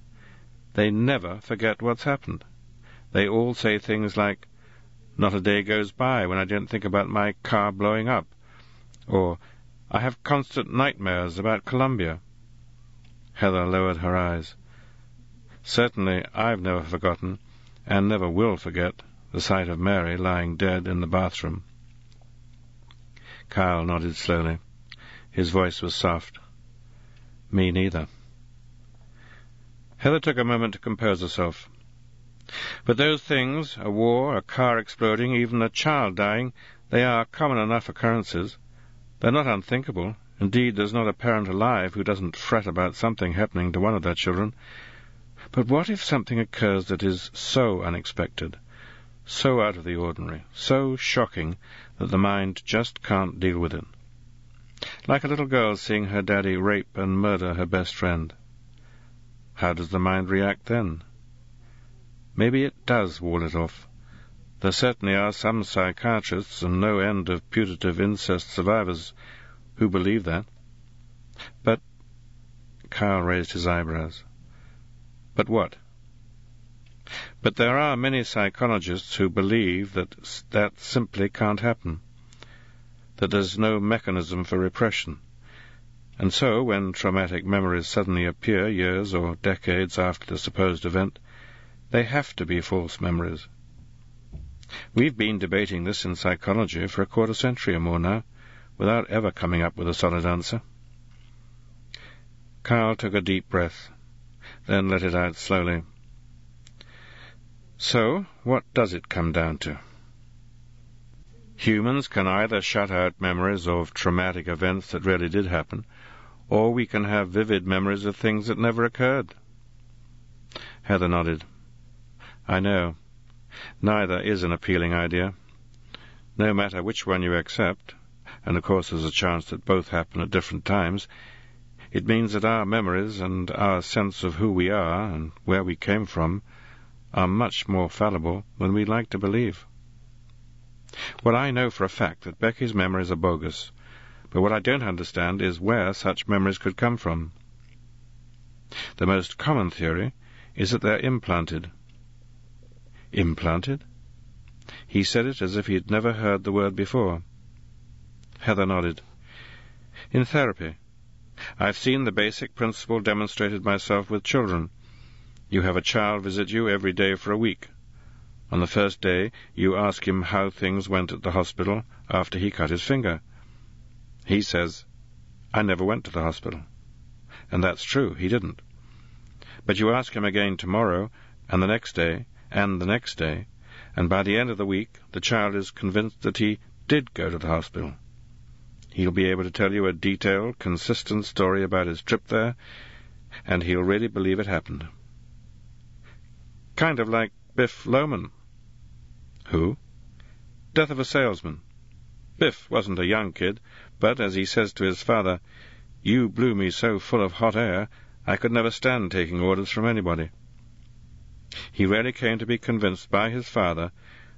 They never forget what's happened. They all say things like, Not a day goes by when I don't think about my car blowing up, or I have constant nightmares about Columbia. Heather lowered her eyes. Certainly I've never forgotten, and never will forget, the sight of Mary lying dead in the bathroom. Kyle nodded slowly. His voice was soft. Me neither. Heather took a moment to compose herself. But those things, a war, a car exploding, even a child dying, they are common enough occurrences. They're not unthinkable, Indeed, there's not a parent alive who doesn't fret about something happening to one of their children. But what if something occurs that is so unexpected, so out of the ordinary, so shocking that the mind just can't deal with it? Like a little girl seeing her daddy rape and murder her best friend. How does the mind react then? Maybe it does wall it off. There certainly are some psychiatrists and no end of putative incest survivors who believe that. But Kyle raised his eyebrows. But what? But there are many psychologists who believe that that simply can't happen, that there's no mechanism for repression. And so, when traumatic memories suddenly appear years or decades after the supposed event, they have to be false memories. We've been debating this in psychology for a quarter century or more now, without ever coming up with a solid answer. Kyle took a deep breath, then let it out slowly. So, what does it come down to? Humans can either shut out memories of traumatic events that really did happen, or we can have vivid memories of things that never occurred. Heather nodded. I know. Neither is an appealing idea. no matter which one you accept, and of course there's a chance that both happen at different times, it means that our memories and our sense of who we are and where we came from are much more fallible than we like to believe. Well, I know for a fact that Becky's memories are bogus, but what I don't understand is where such memories could come from. The most common theory is that they're implanted. Implanted? He said it as if he had never heard the word before. Heather nodded. In therapy, I've seen the basic principle demonstrated myself with children. You have a child visit you every day for a week. On the first day, you ask him how things went at the hospital after he cut his finger. He says, I never went to the hospital. And that's true, he didn't. But you ask him again tomorrow, and the next day, and the next day, and by the end of the week the child is convinced that he did go to the hospital. He'll be able to tell you a detailed, consistent story about his trip there, and he'll really believe it happened. Kind of like Biff Loman. Who? Death of a salesman. Biff wasn't a young kid, but, as he says to his father, you blew me so full of hot air, I could never stand taking orders from anybody. He really came to be convinced by his father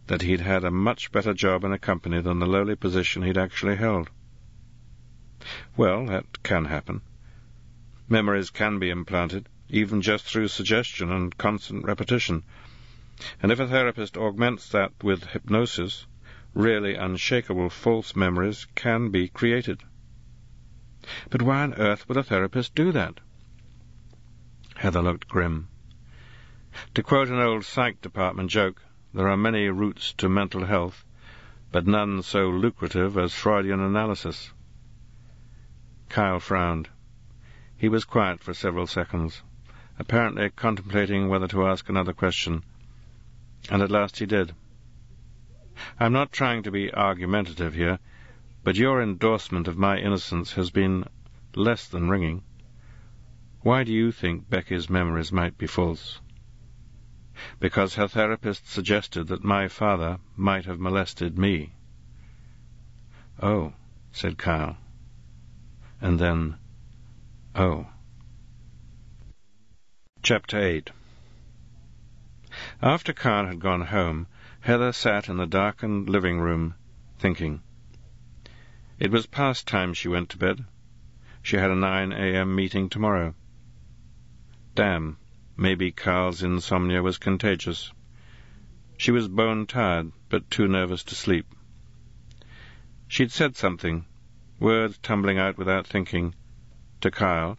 that he'd had a much better job in a company than the lowly position he'd actually held. Well, that can happen. Memories can be implanted, even just through suggestion and constant repetition. And if a therapist augments that with hypnosis, really unshakable false memories can be created. But why on earth would a therapist do that? Heather looked grim. To quote an old psych department joke, there are many routes to mental health, but none so lucrative as Freudian analysis. Kyle frowned. He was quiet for several seconds, apparently contemplating whether to ask another question, and at last he did. I'm not trying to be argumentative here, but your endorsement of my innocence has been less than ringing. Why do you think Becky's memories might be false? because her therapist suggested that my father might have molested me. Oh, said Kyle. And then, oh. Chapter 8 After Kyle had gone home, Heather sat in the darkened living room, thinking. It was past time she went to bed. She had a 9 a.m. meeting tomorrow. Damn, Maybe Kyle's insomnia was contagious. She was bone tired, but too nervous to sleep. She'd said something, words tumbling out without thinking, to Kyle,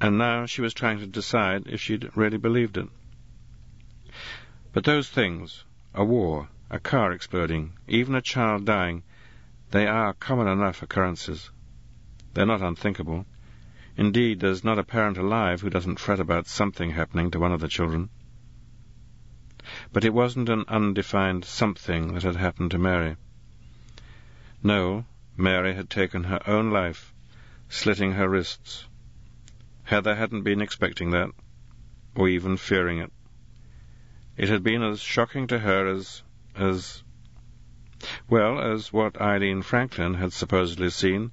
and now she was trying to decide if she'd really believed it. But those things, a war, a car exploding, even a child dying, they are common enough occurrences. They're not unthinkable. Indeed, there's not a parent alive who doesn't fret about something happening to one of the children. But it wasn't an undefined something that had happened to Mary. No, Mary had taken her own life, slitting her wrists. Heather hadn't been expecting that, or even fearing it. It had been as shocking to her as, as, well, as what Eileen Franklin had supposedly seen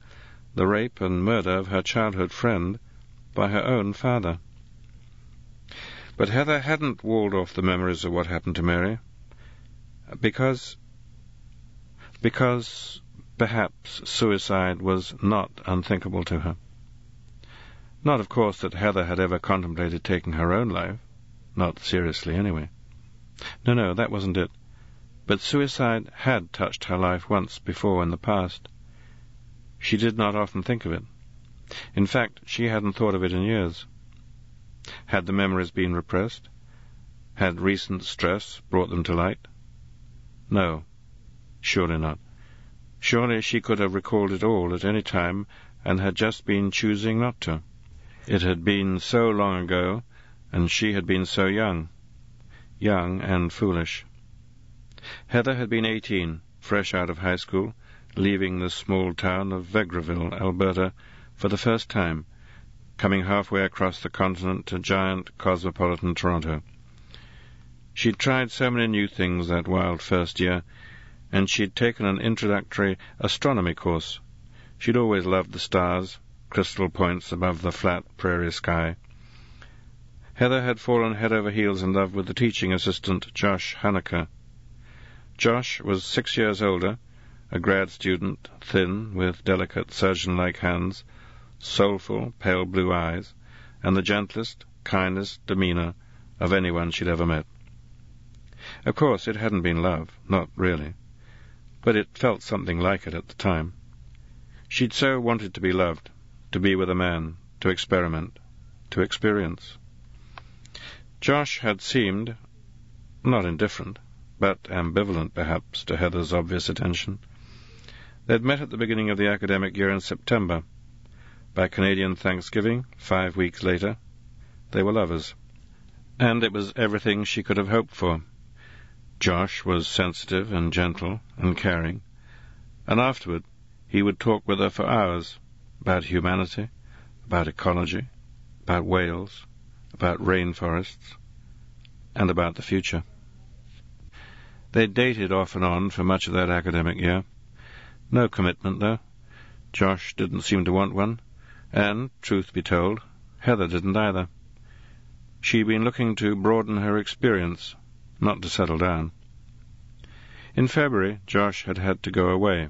the rape and murder of her childhood friend by her own father. But Heather hadn't walled off the memories of what happened to Mary, because, because perhaps suicide was not unthinkable to her. Not, of course, that Heather had ever contemplated taking her own life, not seriously anyway. No, no, that wasn't it. But suicide had touched her life once before in the past, she did not often think of it. In fact, she hadn't thought of it in years. Had the memories been repressed? Had recent stress brought them to light? No, surely not. Surely she could have recalled it all at any time and had just been choosing not to. It had been so long ago, and she had been so young. Young and foolish. Heather had been eighteen, fresh out of high school, leaving the small town of Vegreville, Alberta, for the first time, coming halfway across the continent to giant cosmopolitan Toronto. She'd tried so many new things that wild first year, and she'd taken an introductory astronomy course. She'd always loved the stars, crystal points above the flat prairie sky. Heather had fallen head over heels in love with the teaching assistant, Josh Haneker. Josh was six years older, a grad student, thin, with delicate surgeon-like hands, soulful, pale blue eyes, and the gentlest, kindest demeanour of anyone she'd ever met. Of course, it hadn't been love, not really, but it felt something like it at the time. She'd so wanted to be loved, to be with a man, to experiment, to experience. Josh had seemed not indifferent, but ambivalent perhaps to Heather's obvious attention. They'd met at the beginning of the academic year in September. By Canadian Thanksgiving, five weeks later, they were lovers. And it was everything she could have hoped for. Josh was sensitive and gentle and caring, and afterward he would talk with her for hours, about humanity, about ecology, about whales, about rainforests, and about the future. They dated off and on for much of that academic year. No commitment, though. Josh didn't seem to want one, and, truth be told, Heather didn't either. She'd been looking to broaden her experience, not to settle down. In February, Josh had had to go away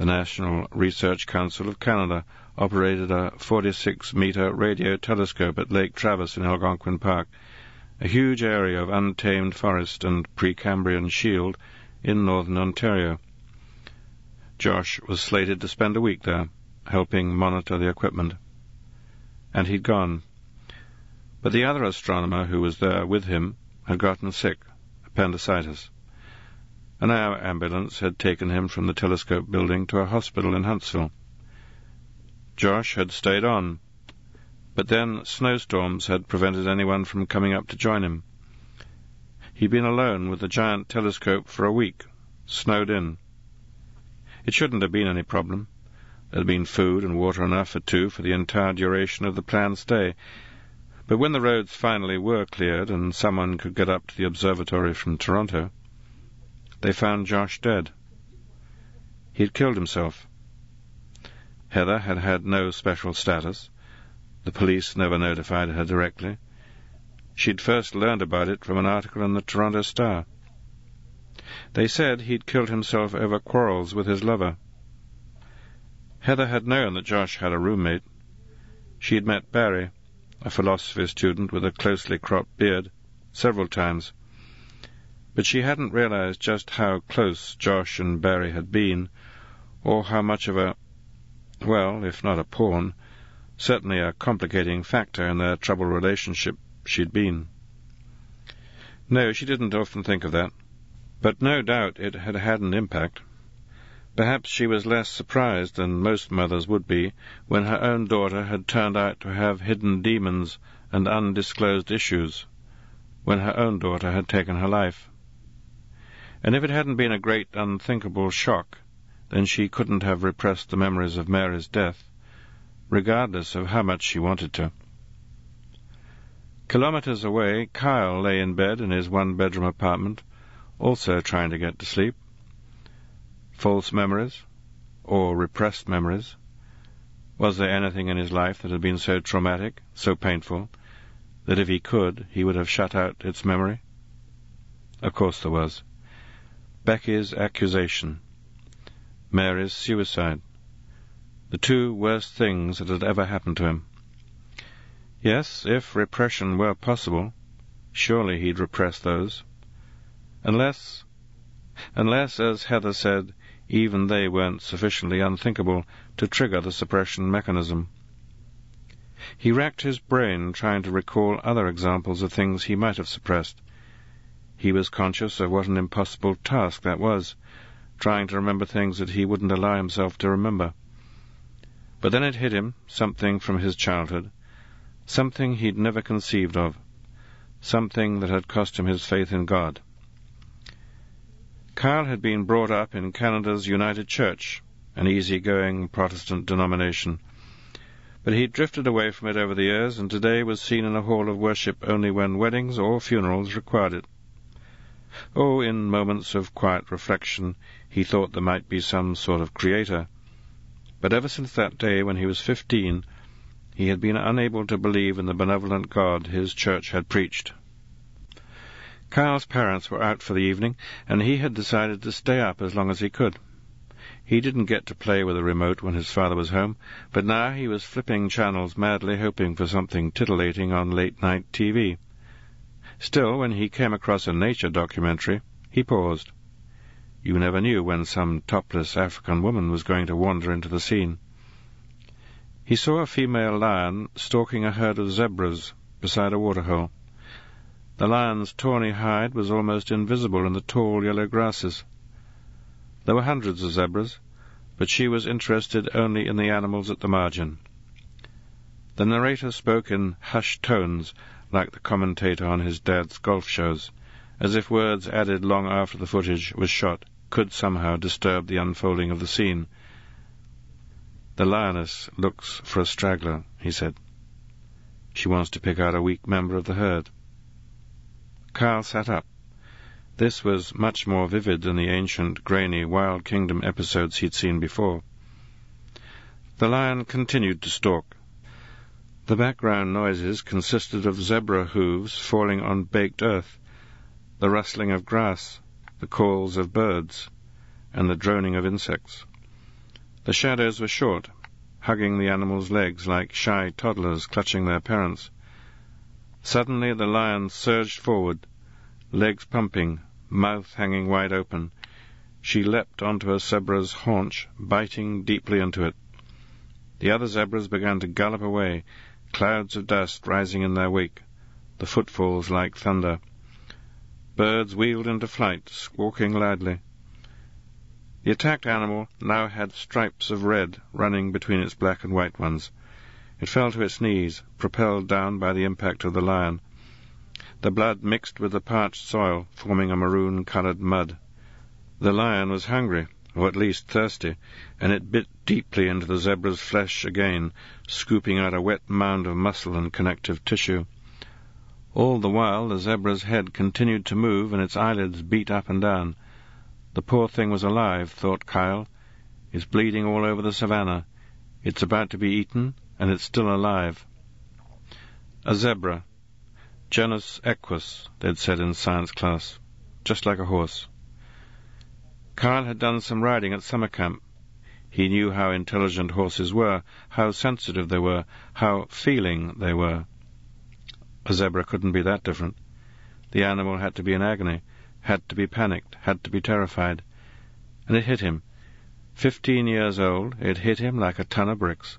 the National Research Council of Canada operated a 46-metre radio telescope at Lake Traverse in Algonquin Park, a huge area of untamed forest and Precambrian shield in northern Ontario. Josh was slated to spend a week there, helping monitor the equipment. And he'd gone. But the other astronomer who was there with him had gotten sick, appendicitis. An air ambulance had taken him from the telescope building to a hospital in Huntsville. Josh had stayed on, but then snowstorms had prevented anyone from coming up to join him. He'd been alone with the giant telescope for a week, snowed in. It shouldn't have been any problem. There had been food and water enough for two for the entire duration of the planned stay. But when the roads finally were cleared and someone could get up to the observatory from Toronto, they found Josh dead. He had killed himself. Heather had had no special status. The police never notified her directly. She'd first learned about it from an article in the Toronto Star. They said he'd killed himself over quarrels with his lover. Heather had known that Josh had a roommate. She had met Barry, a philosophy student with a closely cropped beard, several times but she hadn't realized just how close Josh and Barry had been, or how much of a, well, if not a pawn, certainly a complicating factor in their troubled relationship she'd been. No, she didn't often think of that, but no doubt it had had an impact. Perhaps she was less surprised than most mothers would be when her own daughter had turned out to have hidden demons and undisclosed issues, when her own daughter had taken her life and if it hadn't been a great unthinkable shock, then she couldn't have repressed the memories of Mary's death, regardless of how much she wanted to. Kilometers away, Kyle lay in bed in his one-bedroom apartment, also trying to get to sleep. False memories, or repressed memories. Was there anything in his life that had been so traumatic, so painful, that if he could, he would have shut out its memory? Of course there was. Becky's accusation, Mary's suicide, the two worst things that had ever happened to him. Yes, if repression were possible, surely he'd repress those. Unless, unless, as Heather said, even they weren't sufficiently unthinkable to trigger the suppression mechanism. He racked his brain trying to recall other examples of things he might have suppressed, he was conscious of what an impossible task that was, trying to remember things that he wouldn't allow himself to remember. But then it hit him, something from his childhood, something he'd never conceived of, something that had cost him his faith in God. Kyle had been brought up in Canada's United Church, an easy-going Protestant denomination, but he'd drifted away from it over the years and today was seen in a hall of worship only when weddings or funerals required it. Oh, in moments of quiet reflection, he thought there might be some sort of creator. But ever since that day when he was fifteen, he had been unable to believe in the benevolent God his church had preached. Kyle's parents were out for the evening, and he had decided to stay up as long as he could. He didn't get to play with a remote when his father was home, but now he was flipping channels madly, hoping for something titillating on late-night TV. Still, when he came across a nature documentary, he paused. You never knew when some topless African woman was going to wander into the scene. He saw a female lion stalking a herd of zebras beside a waterhole. The lion's tawny hide was almost invisible in the tall yellow grasses. There were hundreds of zebras, but she was interested only in the animals at the margin. The narrator spoke in hushed tones, like the commentator on his dad's golf shows, as if words added long after the footage was shot could somehow disturb the unfolding of the scene. The lioness looks for a straggler, he said. She wants to pick out a weak member of the herd. Kyle sat up. This was much more vivid than the ancient, grainy, Wild Kingdom episodes he'd seen before. The lion continued to stalk. The background noises consisted of zebra hooves falling on baked earth, the rustling of grass, the calls of birds, and the droning of insects. The shadows were short, hugging the animal's legs like shy toddlers clutching their parents. Suddenly the lion surged forward, legs pumping, mouth hanging wide open. She leapt onto a zebra's haunch, biting deeply into it. The other zebras began to gallop away, clouds of dust rising in their wake, the footfalls like thunder. Birds wheeled into flight, squawking loudly. The attacked animal now had stripes of red running between its black and white ones. It fell to its knees, propelled down by the impact of the lion. The blood mixed with the parched soil, forming a maroon-coloured mud. The lion was hungry, or at least thirsty, and it bit deeply into the zebra's flesh again, scooping out a wet mound of muscle and connective tissue. All the while the zebra's head continued to move and its eyelids beat up and down. The poor thing was alive, thought Kyle. It's bleeding all over the savannah. It's about to be eaten, and it's still alive. A zebra. Genus equus, they'd said in science class. Just like a horse. Kyle had done some riding at summer camp. He knew how intelligent horses were, how sensitive they were, how feeling they were. A zebra couldn't be that different. The animal had to be in agony, had to be panicked, had to be terrified. And it hit him. Fifteen years old, it hit him like a ton of bricks.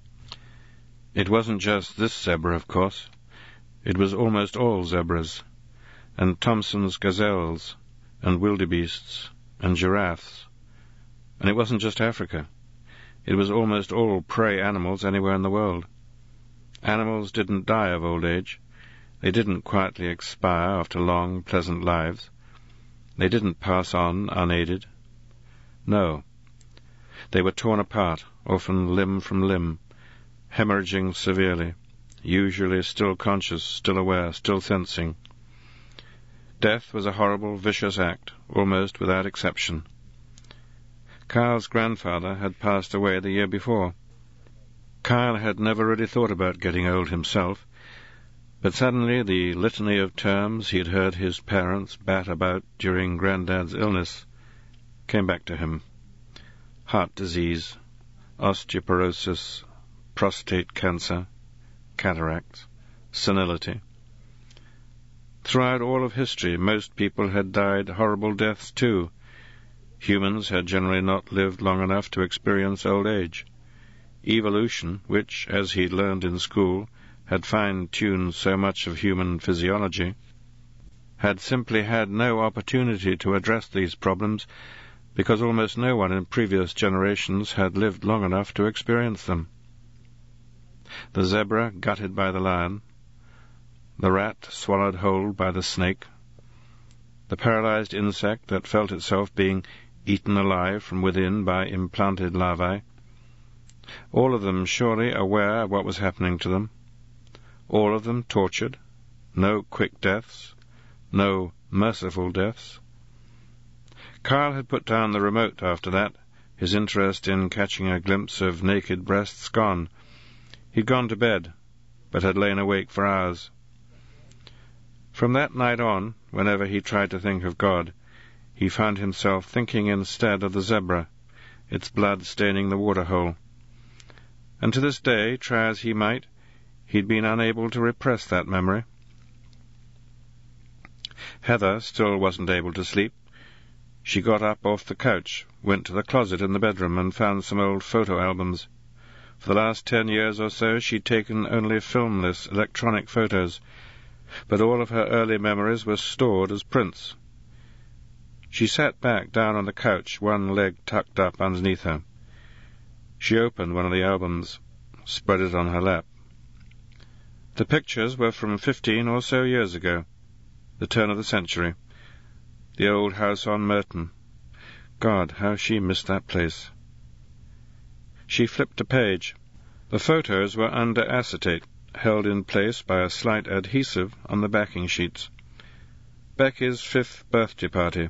It wasn't just this zebra, of course. It was almost all zebras, and Thomson's gazelles, and wildebeests, and giraffes. And it wasn't just Africa. It was almost all prey animals anywhere in the world. Animals didn't die of old age. They didn't quietly expire after long, pleasant lives. They didn't pass on unaided. No. They were torn apart, often limb from limb, hemorrhaging severely, usually still conscious, still aware, still sensing. Death was a horrible, vicious act, almost without exception. Kyle's grandfather had passed away the year before. Kyle had never really thought about getting old himself, but suddenly the litany of terms he had heard his parents bat about during Granddad's illness came back to him. Heart disease, osteoporosis, prostate cancer, cataracts, senility. Throughout all of history, most people had died horrible deaths too. Humans had generally not lived long enough to experience old age. Evolution, which, as he'd learned in school, had fine-tuned so much of human physiology, had simply had no opportunity to address these problems because almost no one in previous generations had lived long enough to experience them. The zebra gutted by the lion, the rat swallowed whole by the snake, the paralyzed insect that felt itself being eaten alive from within by implanted larvae, all of them surely aware of what was happening to them, all of them tortured, no quick deaths, no merciful deaths, Kyle had put down the remote after that, his interest in catching a glimpse of naked breasts gone. He'd gone to bed, but had lain awake for hours. From that night on, whenever he tried to think of God, he found himself thinking instead of the zebra, its blood staining the waterhole. And to this day, try as he might, he'd been unable to repress that memory. Heather still wasn't able to sleep. She got up off the couch, went to the closet in the bedroom, and found some old photo albums. For the last ten years or so she'd taken only filmless electronic photos, but all of her early memories were stored as prints. She sat back down on the couch, one leg tucked up underneath her. She opened one of the albums, spread it on her lap. The pictures were from fifteen or so years ago, the turn of the century. The old house on Merton. God, how she missed that place. She flipped a page. The photos were under acetate, held in place by a slight adhesive on the backing sheets. Becky's fifth birthday party,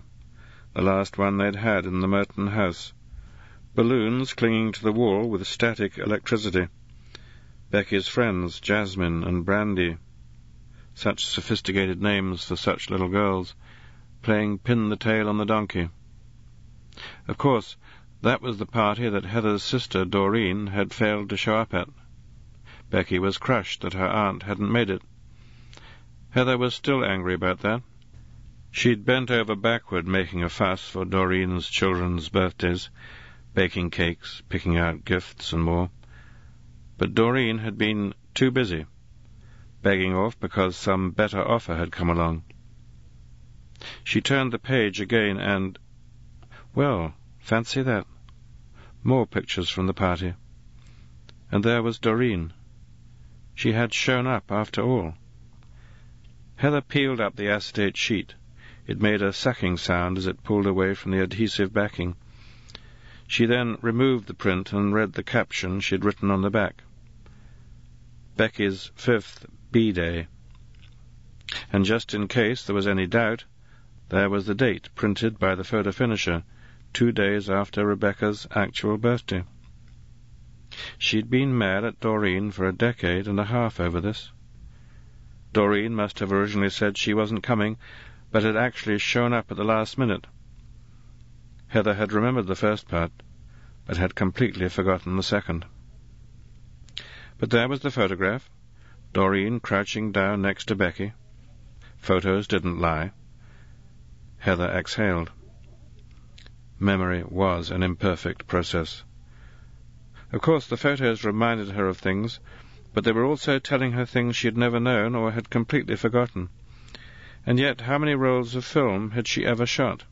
the last one they'd had in the Merton house. Balloons clinging to the wall with static electricity. Becky's friends, Jasmine and Brandy. Such sophisticated names for such little girls, playing pin the tail on the donkey. Of course, that was the party that Heather's sister, Doreen, had failed to show up at. Becky was crushed that her aunt hadn't made it. Heather was still angry about that. She'd bent over backward making a fuss for Doreen's children's birthdays, baking cakes, picking out gifts, and more. But Doreen had been too busy, begging off because some better offer had come along. She turned the page again and... Well, fancy that. More pictures from the party. And there was Doreen. She had shown up after all. Heather peeled up the acetate sheet. It made a sucking sound as it pulled away from the adhesive backing. She then removed the print and read the caption she had written on the back. Becky's fifth B-Day. And just in case there was any doubt, there was the date printed by the photo finisher, two days after Rebecca's actual birthday. She'd been mad at Doreen for a decade and a half over this. Doreen must have originally said she wasn't coming, but had actually shown up at the last minute. Heather had remembered the first part, but had completely forgotten the second. But there was the photograph, Doreen crouching down next to Becky. Photos didn't lie. Heather exhaled. Memory was an imperfect process. Of course, the photos reminded her of things, but they were also telling her things she had never known or had completely forgotten. And yet, how many rolls of film had she ever shot?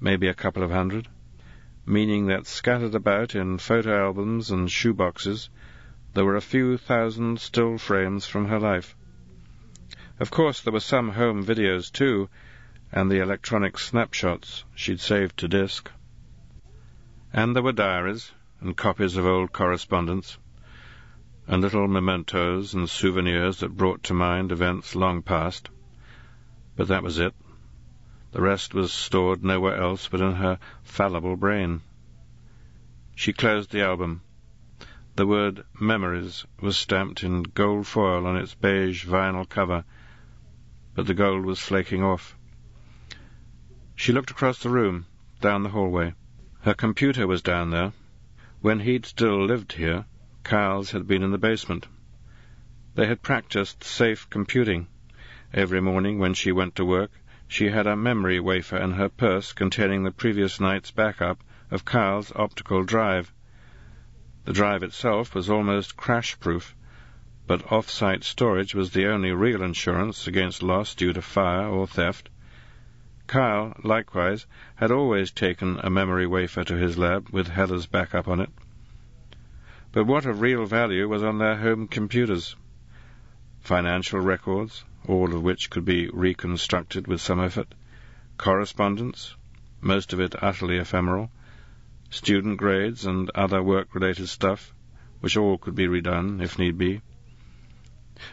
Maybe a couple of hundred, meaning that scattered about in photo albums and shoeboxes, there were a few thousand still frames from her life. Of course, there were some home videos too, and the electronic snapshots she'd saved to disk. And there were diaries and copies of old correspondence, and little mementos and souvenirs that brought to mind events long past. But that was it. The rest was stored nowhere else but in her fallible brain. She closed the album. The word Memories was stamped in gold foil on its beige vinyl cover, but the gold was flaking off. She looked across the room, down the hallway. Her computer was down there. When he'd still lived here, Kyle's had been in the basement. They had practiced safe computing. Every morning when she went to work, she had a memory wafer in her purse containing the previous night's backup of Kyle's optical drive. The drive itself was almost crash-proof, but off-site storage was the only real insurance against loss due to fire or theft. Kyle, likewise, had always taken a memory wafer to his lab with Heather's backup on it. But what of real value was on their home computers? Financial records, all of which could be reconstructed with some effort, correspondence, most of it utterly ephemeral, student grades and other work-related stuff, which all could be redone if need be.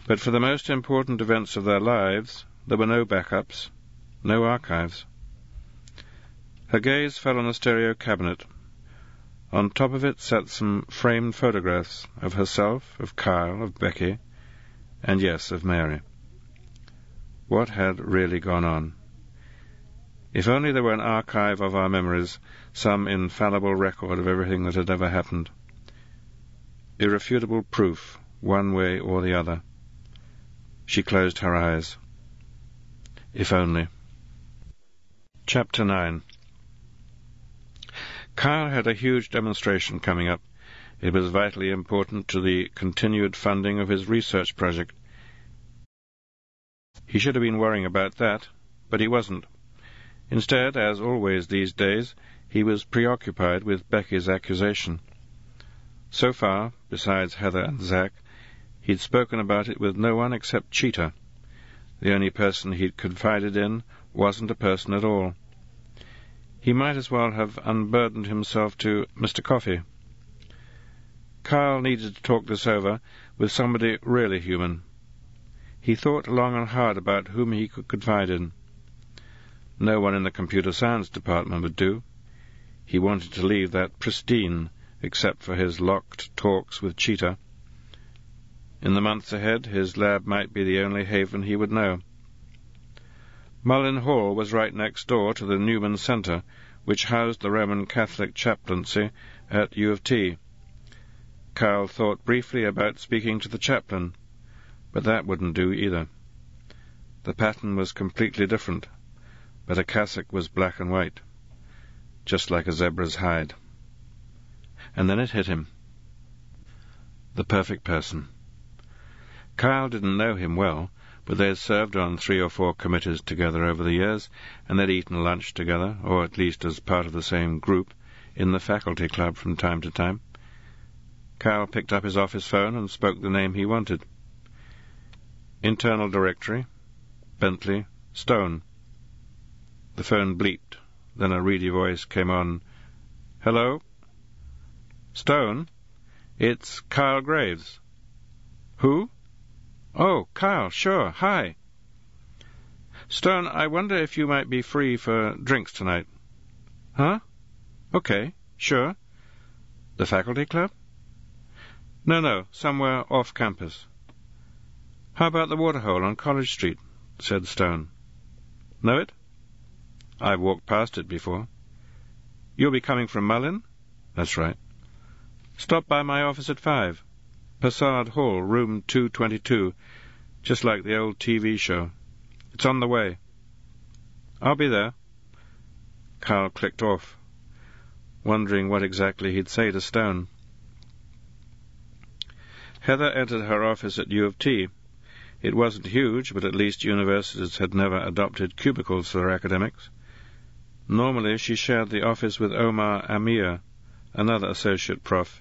But for the most important events of their lives, there were no backups, no archives. Her gaze fell on the stereo cabinet. On top of it sat some framed photographs of herself, of Kyle, of Becky, and yes, of Mary. What had really gone on? If only there were an archive of our memories, some infallible record of everything that had ever happened. Irrefutable proof, one way or the other. She closed her eyes. If only. Chapter 9 Kyle had a huge demonstration coming up. It was vitally important to the continued funding of his research project. He should have been worrying about that, but he wasn't. Instead, as always these days, he was preoccupied with Becky's accusation. So far, besides Heather and Zack, he'd spoken about it with no one except Cheetah. The only person he'd confided in wasn't a person at all. He might as well have unburdened himself to Mr. Coffee. Kyle needed to talk this over with somebody really human. He thought long and hard about whom he could confide in. No one in the computer science department would do. He wanted to leave that pristine, except for his locked talks with Cheetah. In the months ahead, his lab might be the only haven he would know. Mullin Hall was right next door to the Newman Centre, which housed the Roman Catholic chaplaincy at U of T. Kyle thought briefly about speaking to the chaplain, but that wouldn't do either. The pattern was completely different but a cassock was black and white, just like a zebra's hide. And then it hit him. The perfect person. Kyle didn't know him well, but they had served on three or four committees together over the years, and they'd eaten lunch together, or at least as part of the same group, in the faculty club from time to time. Kyle picked up his office phone and spoke the name he wanted. Internal Directory, Bentley, Stone. The phone bleeped. Then a reedy voice came on. Hello? Stone? It's Kyle Graves. Who? Oh, Kyle, sure. Hi. Stone, I wonder if you might be free for drinks tonight. Huh? Okay, sure. The faculty club? No, no, somewhere off campus. How about the Waterhole on College Street? said Stone. Know it? I've walked past it before. You'll be coming from Mullin? That's right. Stop by my office at five. Passard Hall, room 222, just like the old TV show. It's on the way. I'll be there. Kyle clicked off, wondering what exactly he'd say to Stone. Heather entered her office at U of T. It wasn't huge, but at least universities had never adopted cubicles for their academics. Normally she shared the office with Omar Amir, another associate prof,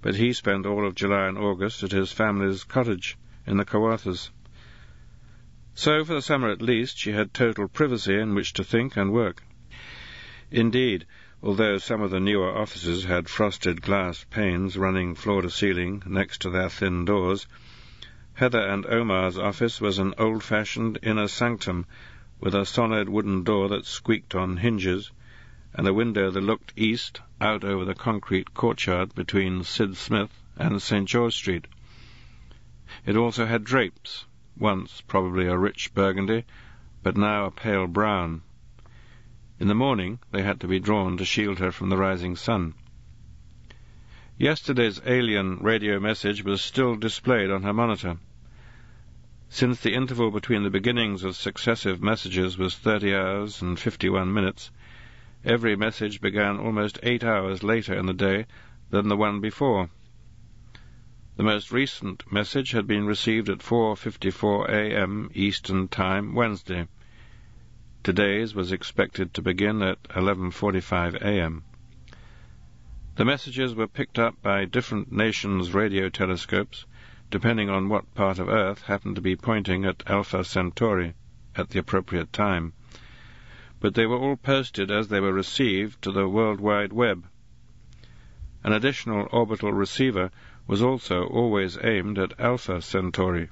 but he spent all of July and August at his family's cottage in the Kawarthas. So, for the summer at least, she had total privacy in which to think and work. Indeed, although some of the newer offices had frosted glass panes running floor to ceiling next to their thin doors, Heather and Omar's office was an old-fashioned inner sanctum with a solid wooden door that squeaked on hinges, and a window that looked east out over the concrete courtyard between Sid Smith and St. George Street. It also had drapes, once probably a rich burgundy, but now a pale brown. In the morning they had to be drawn to shield her from the rising sun. Yesterday's alien radio message was still displayed on her monitor. Since the interval between the beginnings of successive messages was thirty hours and fifty-one minutes, every message began almost eight hours later in the day than the one before. The most recent message had been received at 4.54 a.m. Eastern Time Wednesday. Today's was expected to begin at 11.45 a.m. The messages were picked up by different nations' radio telescopes, depending on what part of Earth happened to be pointing at Alpha Centauri at the appropriate time. But they were all posted as they were received to the World Wide Web. An additional orbital receiver was also always aimed at Alpha Centauri.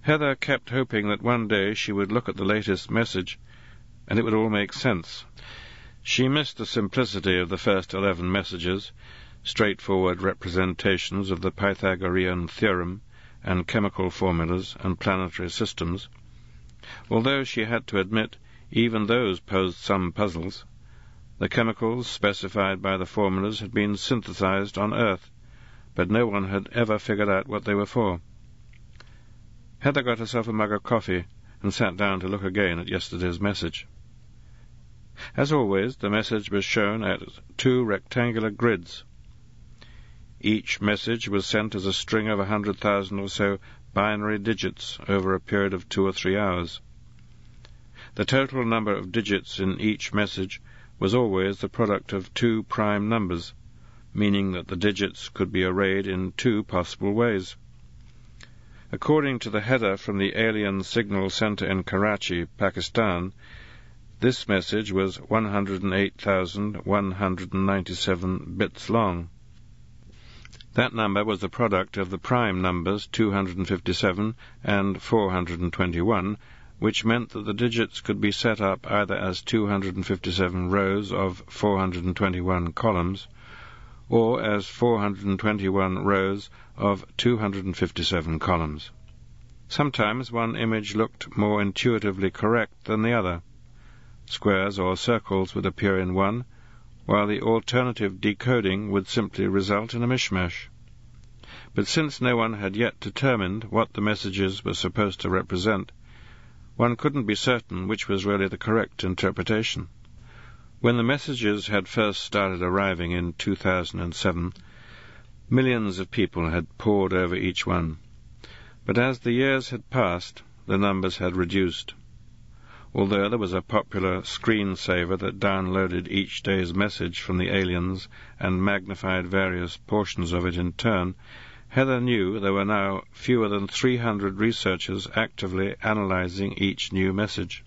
Heather kept hoping that one day she would look at the latest message and it would all make sense. She missed the simplicity of the first eleven messages, straightforward representations of the Pythagorean theorem and chemical formulas and planetary systems, although she had to admit even those posed some puzzles. The chemicals specified by the formulas had been synthesized on Earth, but no one had ever figured out what they were for. Heather got herself a mug of coffee and sat down to look again at yesterday's message. As always, the message was shown at two rectangular grids. Each message was sent as a string of a hundred thousand or so binary digits over a period of two or three hours. The total number of digits in each message was always the product of two prime numbers, meaning that the digits could be arrayed in two possible ways. According to the header from the Alien Signal Center in Karachi, Pakistan, this message was 108,197 bits long. That number was the product of the prime numbers 257 and 421, which meant that the digits could be set up either as 257 rows of 421 columns, or as 421 rows of 257 columns. Sometimes one image looked more intuitively correct than the other. Squares or circles would appear in one, while the alternative decoding would simply result in a mishmash. But since no one had yet determined what the messages were supposed to represent, one couldn't be certain which was really the correct interpretation. When the messages had first started arriving in 2007, millions of people had pored over each one. But as the years had passed, the numbers had reduced although there was a popular screensaver that downloaded each day's message from the aliens and magnified various portions of it in turn, Heather knew there were now fewer than 300 researchers actively analyzing each new message.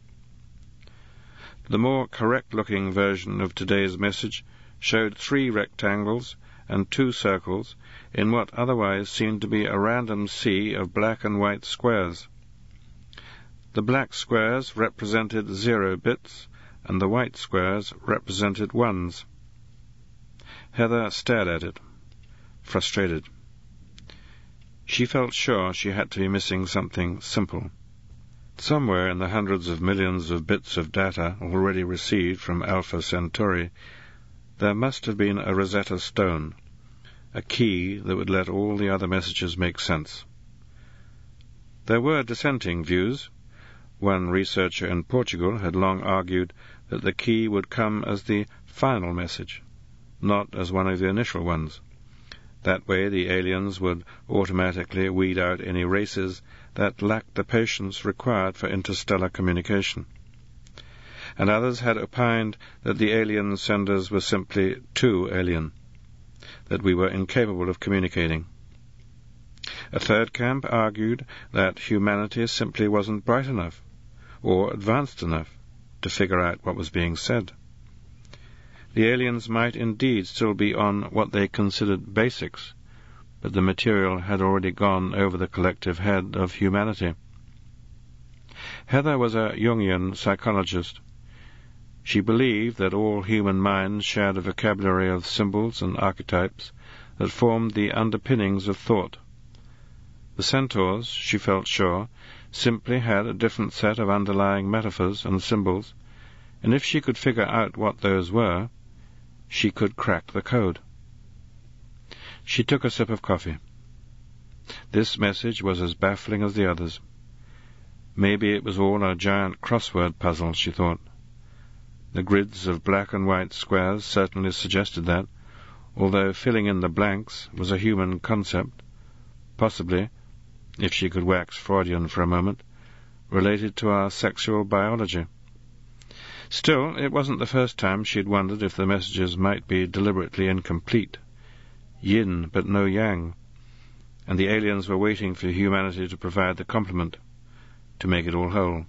The more correct-looking version of today's message showed three rectangles and two circles in what otherwise seemed to be a random sea of black and white squares. The black squares represented zero bits, and the white squares represented ones. Heather stared at it, frustrated. She felt sure she had to be missing something simple. Somewhere in the hundreds of millions of bits of data already received from Alpha Centauri, there must have been a Rosetta Stone, a key that would let all the other messages make sense. There were dissenting views. One researcher in Portugal had long argued that the key would come as the final message, not as one of the initial ones. That way the aliens would automatically weed out any races that lacked the patience required for interstellar communication. And others had opined that the alien senders were simply too alien, that we were incapable of communicating. A third camp argued that humanity simply wasn't bright enough or advanced enough to figure out what was being said. The aliens might indeed still be on what they considered basics, but the material had already gone over the collective head of humanity. Heather was a Jungian psychologist. She believed that all human minds shared a vocabulary of symbols and archetypes that formed the underpinnings of thought. The centaurs, she felt sure, simply had a different set of underlying metaphors and symbols, and if she could figure out what those were, she could crack the code. She took a sip of coffee. This message was as baffling as the others. Maybe it was all a giant crossword puzzle, she thought. The grids of black and white squares certainly suggested that, although filling in the blanks was a human concept, possibly if she could wax Freudian for a moment, related to our sexual biology. Still, it wasn't the first time she had wondered if the messages might be deliberately incomplete. Yin, but no yang. And the aliens were waiting for humanity to provide the complement, to make it all whole.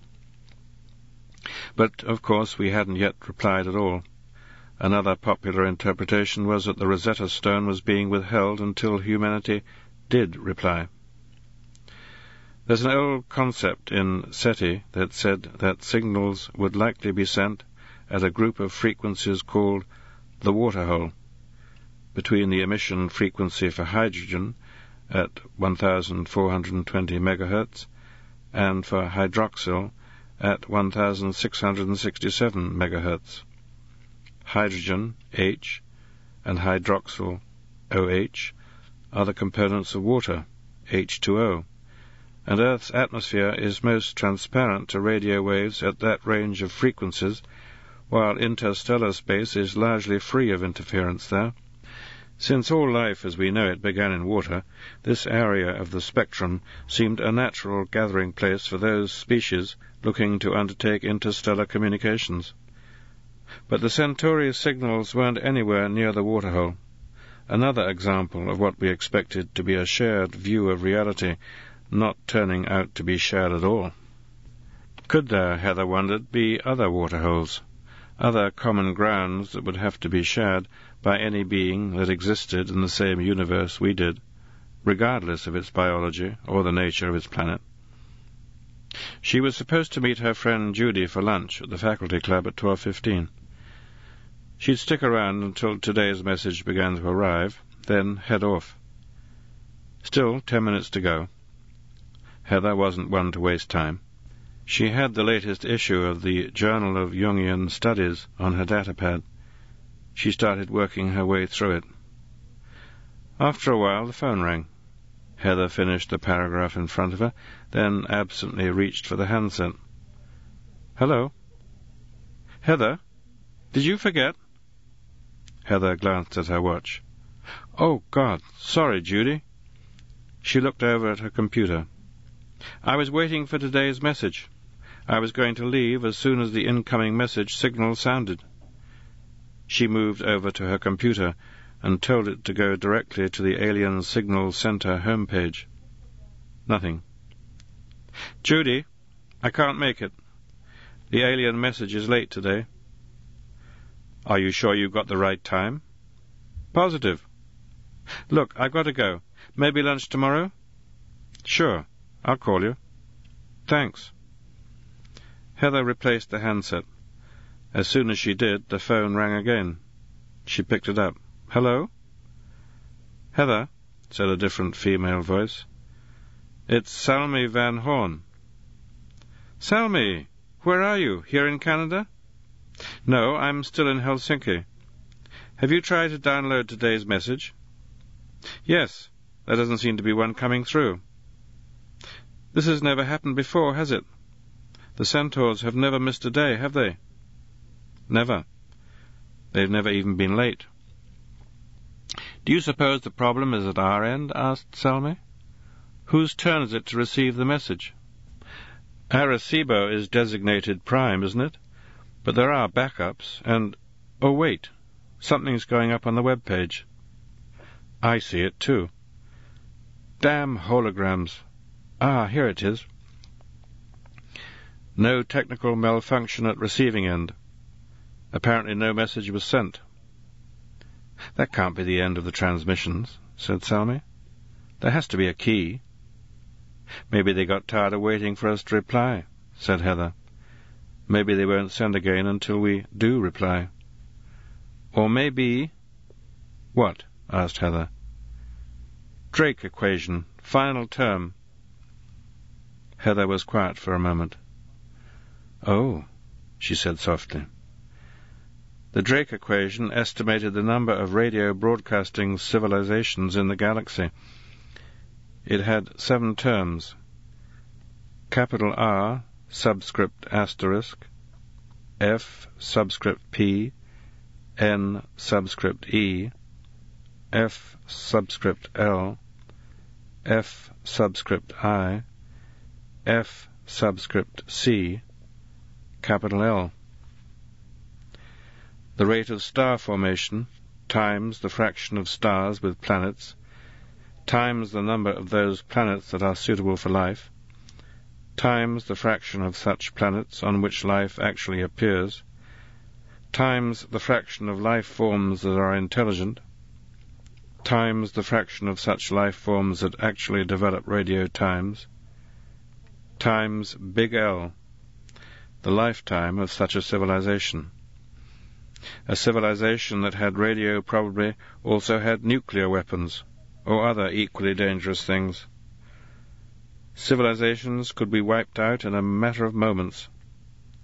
But, of course, we hadn't yet replied at all. Another popular interpretation was that the Rosetta Stone was being withheld until humanity did reply. There's an old concept in SETI that said that signals would likely be sent at a group of frequencies called the waterhole, between the emission frequency for hydrogen at 1420 MHz and for hydroxyl at 1667 MHz. Hydrogen, H, and hydroxyl, OH, are the components of water, H2O and Earth's atmosphere is most transparent to radio waves at that range of frequencies, while interstellar space is largely free of interference there. Since all life as we know it began in water, this area of the spectrum seemed a natural gathering place for those species looking to undertake interstellar communications. But the Centauri signals weren't anywhere near the waterhole. Another example of what we expected to be a shared view of reality not turning out to be shared at all. Could there, Heather wondered, be other waterholes, other common grounds that would have to be shared by any being that existed in the same universe we did, regardless of its biology or the nature of its planet? She was supposed to meet her friend Judy for lunch at the faculty club at 12.15. She'd stick around until today's message began to arrive, then head off. Still ten minutes to go. Heather wasn't one to waste time. She had the latest issue of the Journal of Jungian Studies on her datapad. She started working her way through it. After a while, the phone rang. Heather finished the paragraph in front of her, then absently reached for the handset. Hello? Heather? Did you forget? Heather glanced at her watch. Oh, God. Sorry, Judy. She looked over at her computer. I was waiting for today's message. I was going to leave as soon as the incoming message signal sounded. She moved over to her computer and told it to go directly to the Alien Signal Center homepage. Nothing. Judy, I can't make it. The alien message is late today. Are you sure you got the right time? Positive. Look, I've got to go. Maybe lunch tomorrow? Sure. I'll call you. Thanks. Heather replaced the handset. As soon as she did, the phone rang again. She picked it up. Hello? Heather, said a different female voice. It's Salmi Van Horn. Salmi, where are you? Here in Canada? No, I'm still in Helsinki. Have you tried to download today's message? Yes. There doesn't seem to be one coming through. This has never happened before, has it? The centaurs have never missed a day, have they? Never. They've never even been late. Do you suppose the problem is at our end? asked Salmi. Whose turn is it to receive the message? Arecibo is designated prime, isn't it? But there are backups, and... Oh, wait. Something's going up on the web page. I see it, too. Damn holograms. Ah, here it is. No technical malfunction at receiving end. Apparently no message was sent. That can't be the end of the transmissions, said Salmi. There has to be a key. Maybe they got tired of waiting for us to reply, said Heather. Maybe they won't send again until we do reply. Or maybe... What? asked Heather. Drake equation, final term. Heather was quiet for a moment. Oh, she said softly. The Drake equation estimated the number of radio broadcasting civilizations in the galaxy. It had seven terms. Capital R, subscript asterisk, F, subscript P, N, subscript E, F, subscript L, F, subscript I, F subscript C, capital L. The rate of star formation times the fraction of stars with planets times the number of those planets that are suitable for life times the fraction of such planets on which life actually appears times the fraction of life forms that are intelligent times the fraction of such life forms that actually develop radio times times big L, the lifetime of such a civilization. A civilization that had radio probably also had nuclear weapons, or other equally dangerous things. Civilizations could be wiped out in a matter of moments,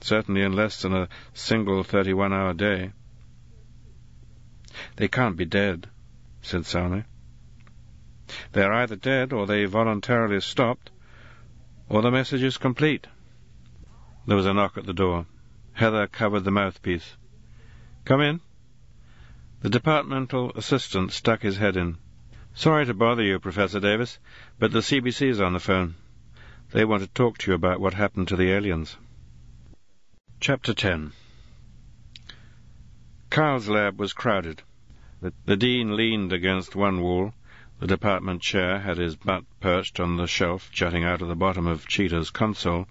certainly in less than a single 31-hour day. They can't be dead, said Salmi. They are either dead, or they voluntarily stopped, or the message is complete. There was a knock at the door. Heather covered the mouthpiece. Come in. The departmental assistant stuck his head in. Sorry to bother you, Professor Davis, but the CBC is on the phone. They want to talk to you about what happened to the aliens. Chapter 10 Kyle's lab was crowded. The, the dean leaned against one wall. The department chair had his butt perched on the shelf jutting out of the bottom of Cheetah's console.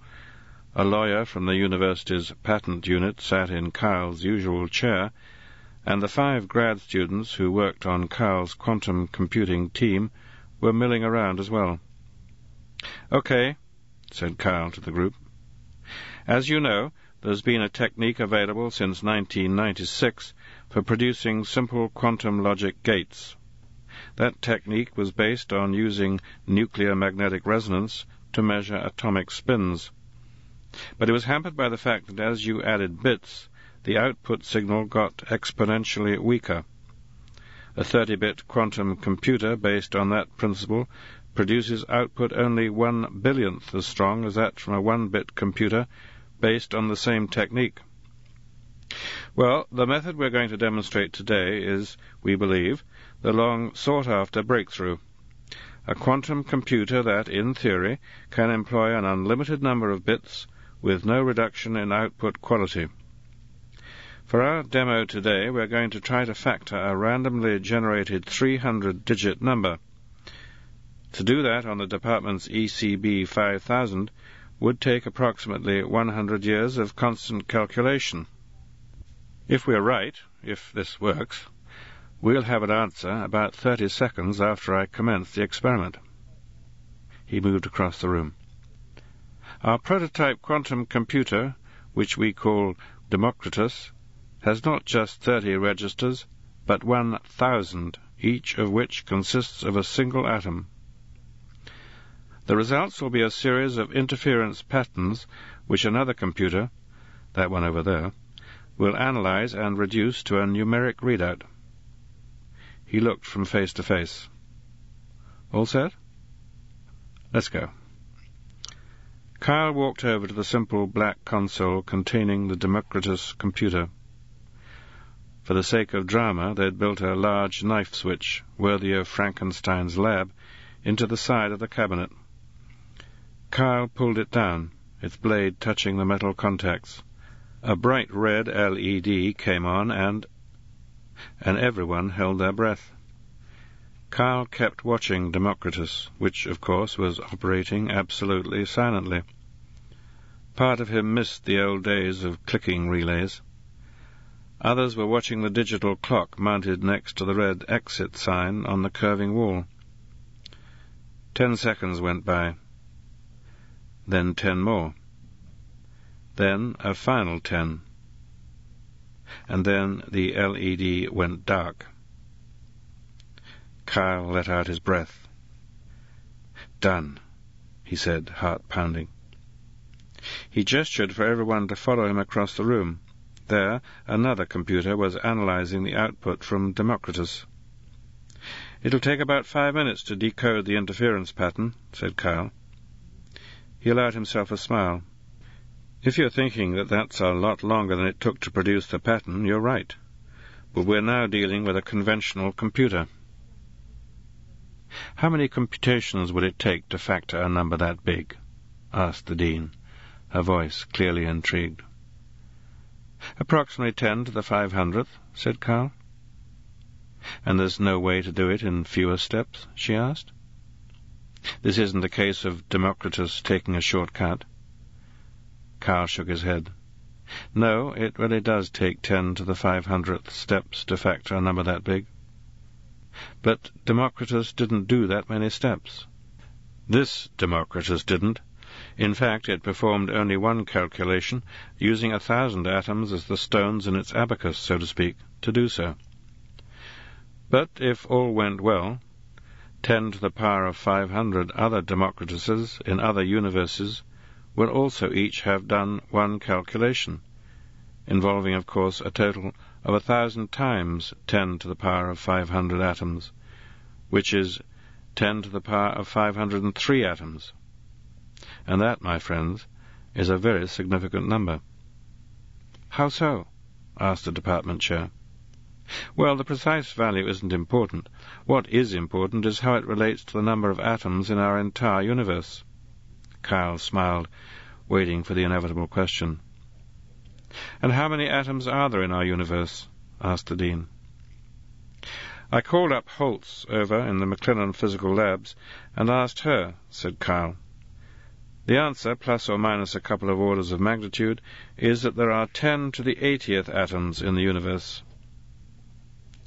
A lawyer from the university's patent unit sat in Kyle's usual chair, and the five grad students who worked on Kyle's quantum computing team were milling around as well. Okay, said Kyle to the group. As you know, there's been a technique available since 1996 for producing simple quantum logic gates. That technique was based on using nuclear magnetic resonance to measure atomic spins. But it was hampered by the fact that as you added bits, the output signal got exponentially weaker. A 30-bit quantum computer based on that principle produces output only one billionth as strong as that from a one-bit computer based on the same technique. Well, the method we're going to demonstrate today is, we believe, the long sought-after breakthrough. A quantum computer that, in theory, can employ an unlimited number of bits with no reduction in output quality. For our demo today, we're going to try to factor a randomly generated 300-digit number. To do that on the department's ECB 5000 would take approximately 100 years of constant calculation. If we're right, if this works, we'll have an answer about 30 seconds after I commence the experiment. He moved across the room. Our prototype quantum computer, which we call Democritus, has not just 30 registers, but 1,000, each of which consists of a single atom. The results will be a series of interference patterns which another computer, that one over there, will analyze and reduce to a numeric readout. He looked from face to face. All set? Let's go. Kyle walked over to the simple black console containing the Democritus computer. For the sake of drama, they'd built a large knife switch, worthy of Frankenstein's lab, into the side of the cabinet. Kyle pulled it down, its blade touching the metal contacts. A bright red LED came on, and... and everyone held their breath. Kyle kept watching Democritus, which, of course, was operating absolutely silently. Part of him missed the old days of clicking relays. Others were watching the digital clock mounted next to the red exit sign on the curving wall. Ten seconds went by. Then ten more. Then a final ten. And then the LED went dark. Kyle let out his breath. Done, he said, heart pounding. He gestured for everyone to follow him across the room. There, another computer was analyzing the output from Democritus. It'll take about five minutes to decode the interference pattern, said Kyle. He allowed himself a smile. If you're thinking that that's a lot longer than it took to produce the pattern, you're right. But we're now dealing with a conventional computer. How many computations would it take to factor a number that big? asked the Dean, her voice clearly intrigued. Approximately ten to the five hundredth, said Kyle. And there's no way to do it in fewer steps? she asked. This isn't a case of Democritus taking a short cut. Kyle shook his head. No, it really does take ten to the five hundredth steps to factor a number that big. But Democritus didn't do that many steps. This Democritus didn't. In fact, it performed only one calculation, using a thousand atoms as the stones in its abacus, so to speak, to do so. But if all went well, ten to the power of five hundred other Democrituses in other universes will also each have done one calculation, involving, of course, a total of a thousand times ten to the power of five hundred atoms, which is ten to the power of five hundred and three atoms. And that, my friends, is a very significant number. How so? asked the department chair. Well, the precise value isn't important. What is important is how it relates to the number of atoms in our entire universe. Kyle smiled, waiting for the inevitable question. And how many atoms are there in our universe? asked the Dean. I called up Holtz over in the McLennan Physical Labs and asked her, said Kyle. The answer, plus or minus a couple of orders of magnitude, is that there are ten to the eightieth atoms in the universe.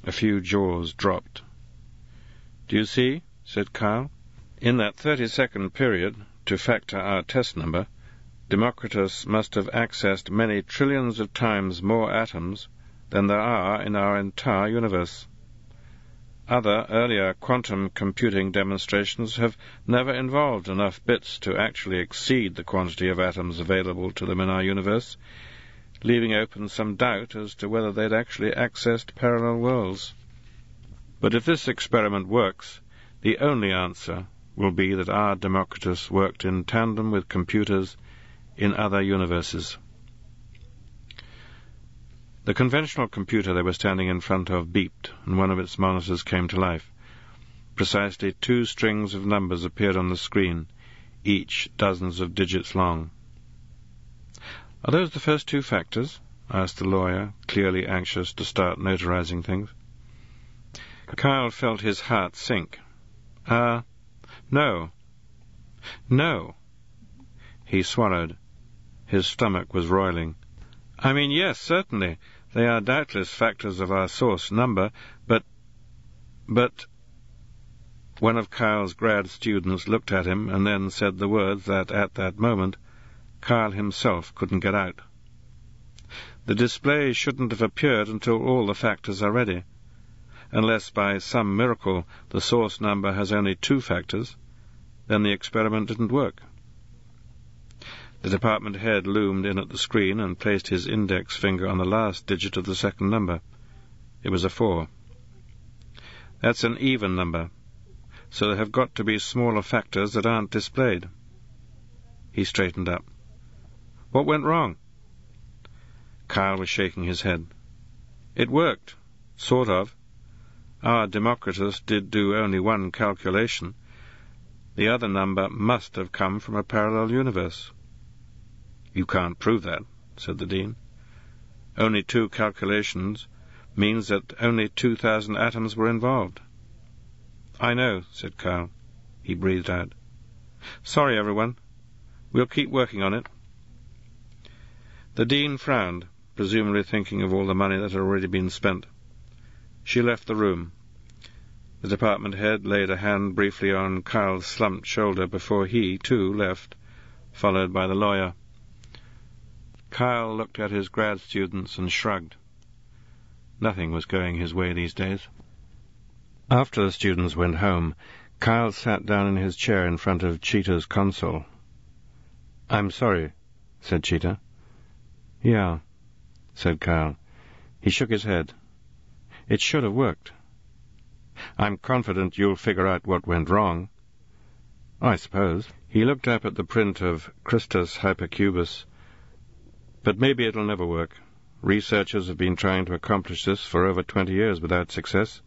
A few jaws dropped. Do you see? said Kyle. In that thirty-second period, to factor our test number, Democritus must have accessed many trillions of times more atoms than there are in our entire universe. Other earlier quantum computing demonstrations have never involved enough bits to actually exceed the quantity of atoms available to them in our universe, leaving open some doubt as to whether they'd actually accessed parallel worlds. But if this experiment works, the only answer will be that our Democritus worked in tandem with computers in other universes. The conventional computer they were standing in front of beeped, and one of its monitors came to life. Precisely two strings of numbers appeared on the screen, each dozens of digits long. Are those the first two factors? asked the lawyer, clearly anxious to start notarizing things. Kyle felt his heart sink. Ah, no. No. He swallowed. His stomach was roiling. I mean, yes, certainly. They are doubtless factors of our source number, but... but... One of Kyle's grad students looked at him and then said the words that, at that moment, Kyle himself couldn't get out. The display shouldn't have appeared until all the factors are ready. Unless by some miracle the source number has only two factors, then the experiment didn't work. The department head loomed in at the screen and placed his index finger on the last digit of the second number. It was a four. That's an even number, so there have got to be smaller factors that aren't displayed. He straightened up. What went wrong? Kyle was shaking his head. It worked. Sort of. Our Democritus did do only one calculation. The other number must have come from a parallel universe. You can't prove that, said the Dean. Only two calculations means that only 2,000 atoms were involved. I know, said Kyle. He breathed out. Sorry, everyone. We'll keep working on it. The Dean frowned, presumably thinking of all the money that had already been spent. She left the room. The department head laid a hand briefly on Kyle's slumped shoulder before he, too, left, followed by the lawyer. Kyle looked at his grad students and shrugged. Nothing was going his way these days. After the students went home, Kyle sat down in his chair in front of Cheetah's console. I'm sorry, said Cheetah. Yeah, said Kyle. He shook his head. It should have worked. I'm confident you'll figure out what went wrong. I suppose. He looked up at the print of Christus Hypercubus but maybe it'll never work. Researchers have been trying to accomplish this for over twenty years without success.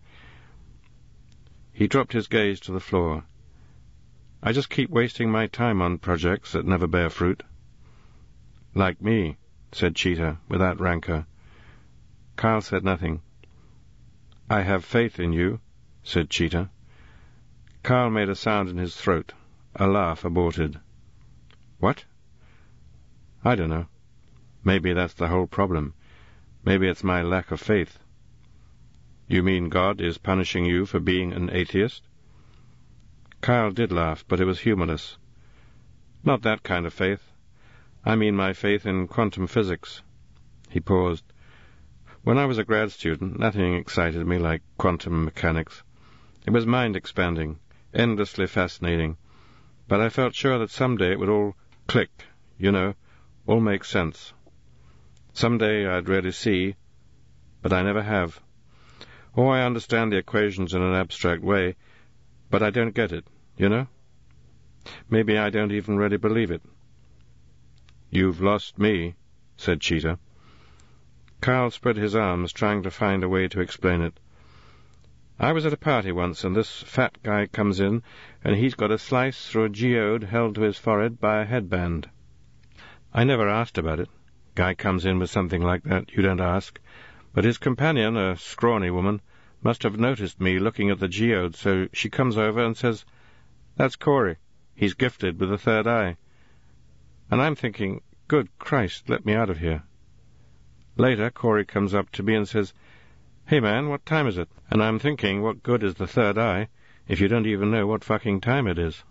He dropped his gaze to the floor. I just keep wasting my time on projects that never bear fruit. Like me, said Cheetah, without rancor. Kyle said nothing. I have faith in you, said Cheetah. Kyle made a sound in his throat. A laugh aborted. What? I don't know. Maybe that's the whole problem. Maybe it's my lack of faith. You mean God is punishing you for being an atheist? Kyle did laugh, but it was humorless. Not that kind of faith. I mean my faith in quantum physics. He paused. When I was a grad student, nothing excited me like quantum mechanics. It was mind-expanding, endlessly fascinating, but I felt sure that someday it would all click, you know, all make sense. Someday I'd really see, but I never have. Or I understand the equations in an abstract way, but I don't get it, you know? Maybe I don't even really believe it. You've lost me, said Cheetah. Kyle spread his arms, trying to find a way to explain it. I was at a party once, and this fat guy comes in, and he's got a slice through a geode held to his forehead by a headband. I never asked about it. Guy comes in with something like that, you don't ask. But his companion, a scrawny woman, must have noticed me looking at the geode, so she comes over and says, That's Corey. He's gifted with a third eye. And I'm thinking, good Christ, let me out of here. Later, Corey comes up to me and says, Hey man, what time is it? And I'm thinking, what good is the third eye if you don't even know what fucking time it is?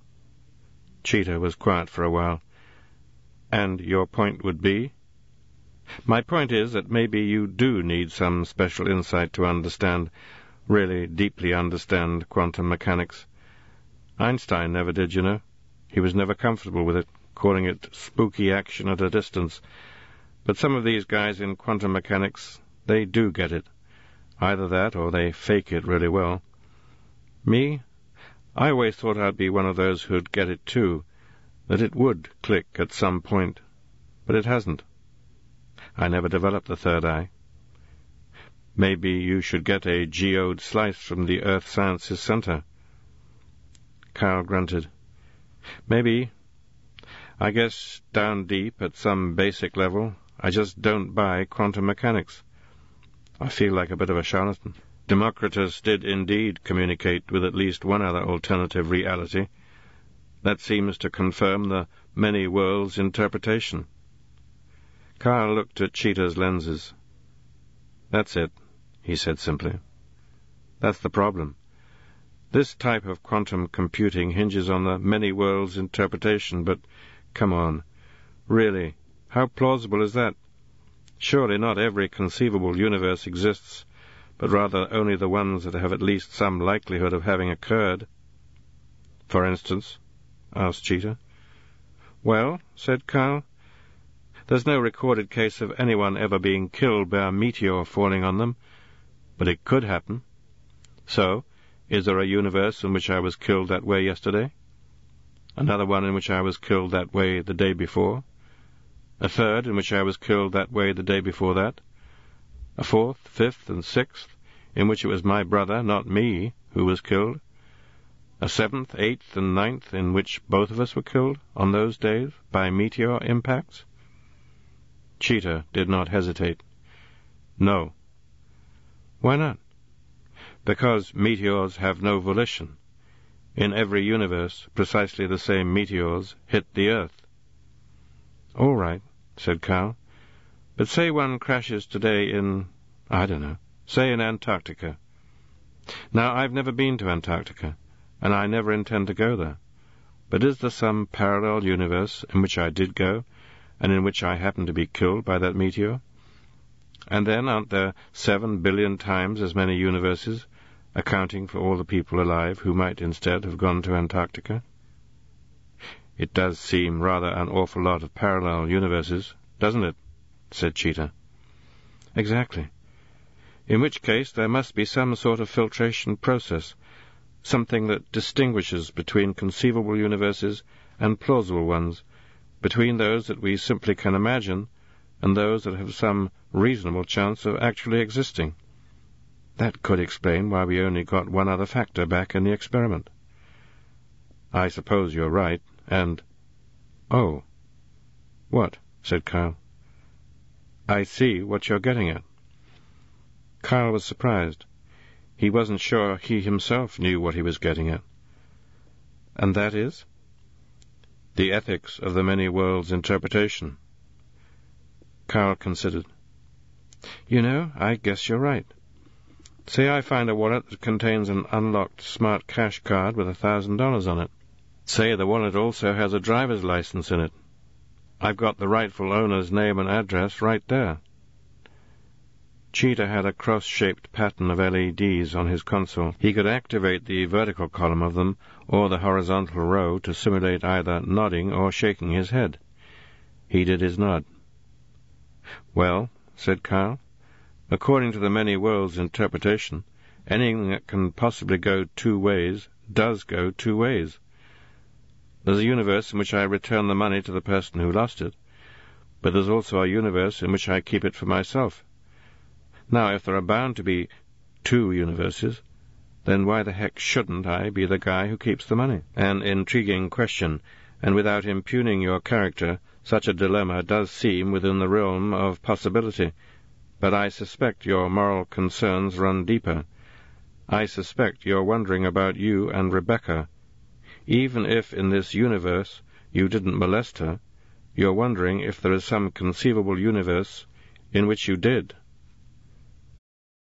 Cheetah was quiet for a while. And your point would be? My point is that maybe you do need some special insight to understand, really deeply understand quantum mechanics. Einstein never did, you know. He was never comfortable with it calling it spooky action at a distance. But some of these guys in quantum mechanics, they do get it. Either that or they fake it really well. Me? I always thought I'd be one of those who'd get it too, that it would click at some point. But it hasn't. I never developed the third eye. Maybe you should get a geode slice from the Earth Sciences Center. Kyle grunted. Maybe, I guess down deep at some basic level, I just don't buy quantum mechanics. I feel like a bit of a charlatan. Democritus did indeed communicate with at least one other alternative reality. That seems to confirm the many worlds interpretation. Kyle looked at Cheetah's lenses. That's it, he said simply. That's the problem. This type of quantum computing hinges on the many worlds interpretation, but Come on. Really, how plausible is that? Surely not every conceivable universe exists, but rather only the ones that have at least some likelihood of having occurred. For instance? asked Cheetah. Well, said Kyle, there's no recorded case of anyone ever being killed by a meteor falling on them, but it could happen. So, is there a universe in which I was killed that way yesterday? another one in which I was killed that way the day before, a third in which I was killed that way the day before that, a fourth, fifth, and sixth in which it was my brother, not me, who was killed, a seventh, eighth, and ninth in which both of us were killed on those days by meteor impacts? Cheetah did not hesitate. No. Why not? Because meteors have no volition. In every universe, precisely the same meteors hit the Earth. All right, said Kyle. But say one crashes today in, I don't know, say in Antarctica. Now, I've never been to Antarctica, and I never intend to go there. But is there some parallel universe in which I did go, and in which I happened to be killed by that meteor? And then aren't there seven billion times as many universes accounting for all the people alive who might instead have gone to Antarctica? It does seem rather an awful lot of parallel universes, doesn't it? said Cheetah. Exactly. In which case there must be some sort of filtration process, something that distinguishes between conceivable universes and plausible ones, between those that we simply can imagine and those that have some reasonable chance of actually existing. That could explain why we only got one other factor back in the experiment. I suppose you're right, and... Oh. What? said Kyle. I see what you're getting at. Kyle was surprised. He wasn't sure he himself knew what he was getting at. And that is? The ethics of the many worlds interpretation. Kyle considered. You know, I guess you're right. Say I find a wallet that contains an unlocked smart cash card with a thousand dollars on it. Say the wallet also has a driver's license in it. I've got the rightful owner's name and address right there. Cheetah had a cross-shaped pattern of LEDs on his console. He could activate the vertical column of them or the horizontal row to simulate either nodding or shaking his head. He did his nod. Well, said Kyle, according to the many worlds interpretation, anything that can possibly go two ways does go two ways. There's a universe in which I return the money to the person who lost it, but there's also a universe in which I keep it for myself. Now, if there are bound to be two universes, then why the heck shouldn't I be the guy who keeps the money? An intriguing question, and without impugning your character, such a dilemma does seem within the realm of possibility. But I suspect your moral concerns run deeper. I suspect you're wondering about you and Rebecca. Even if in this universe you didn't molest her, you're wondering if there is some conceivable universe in which you did.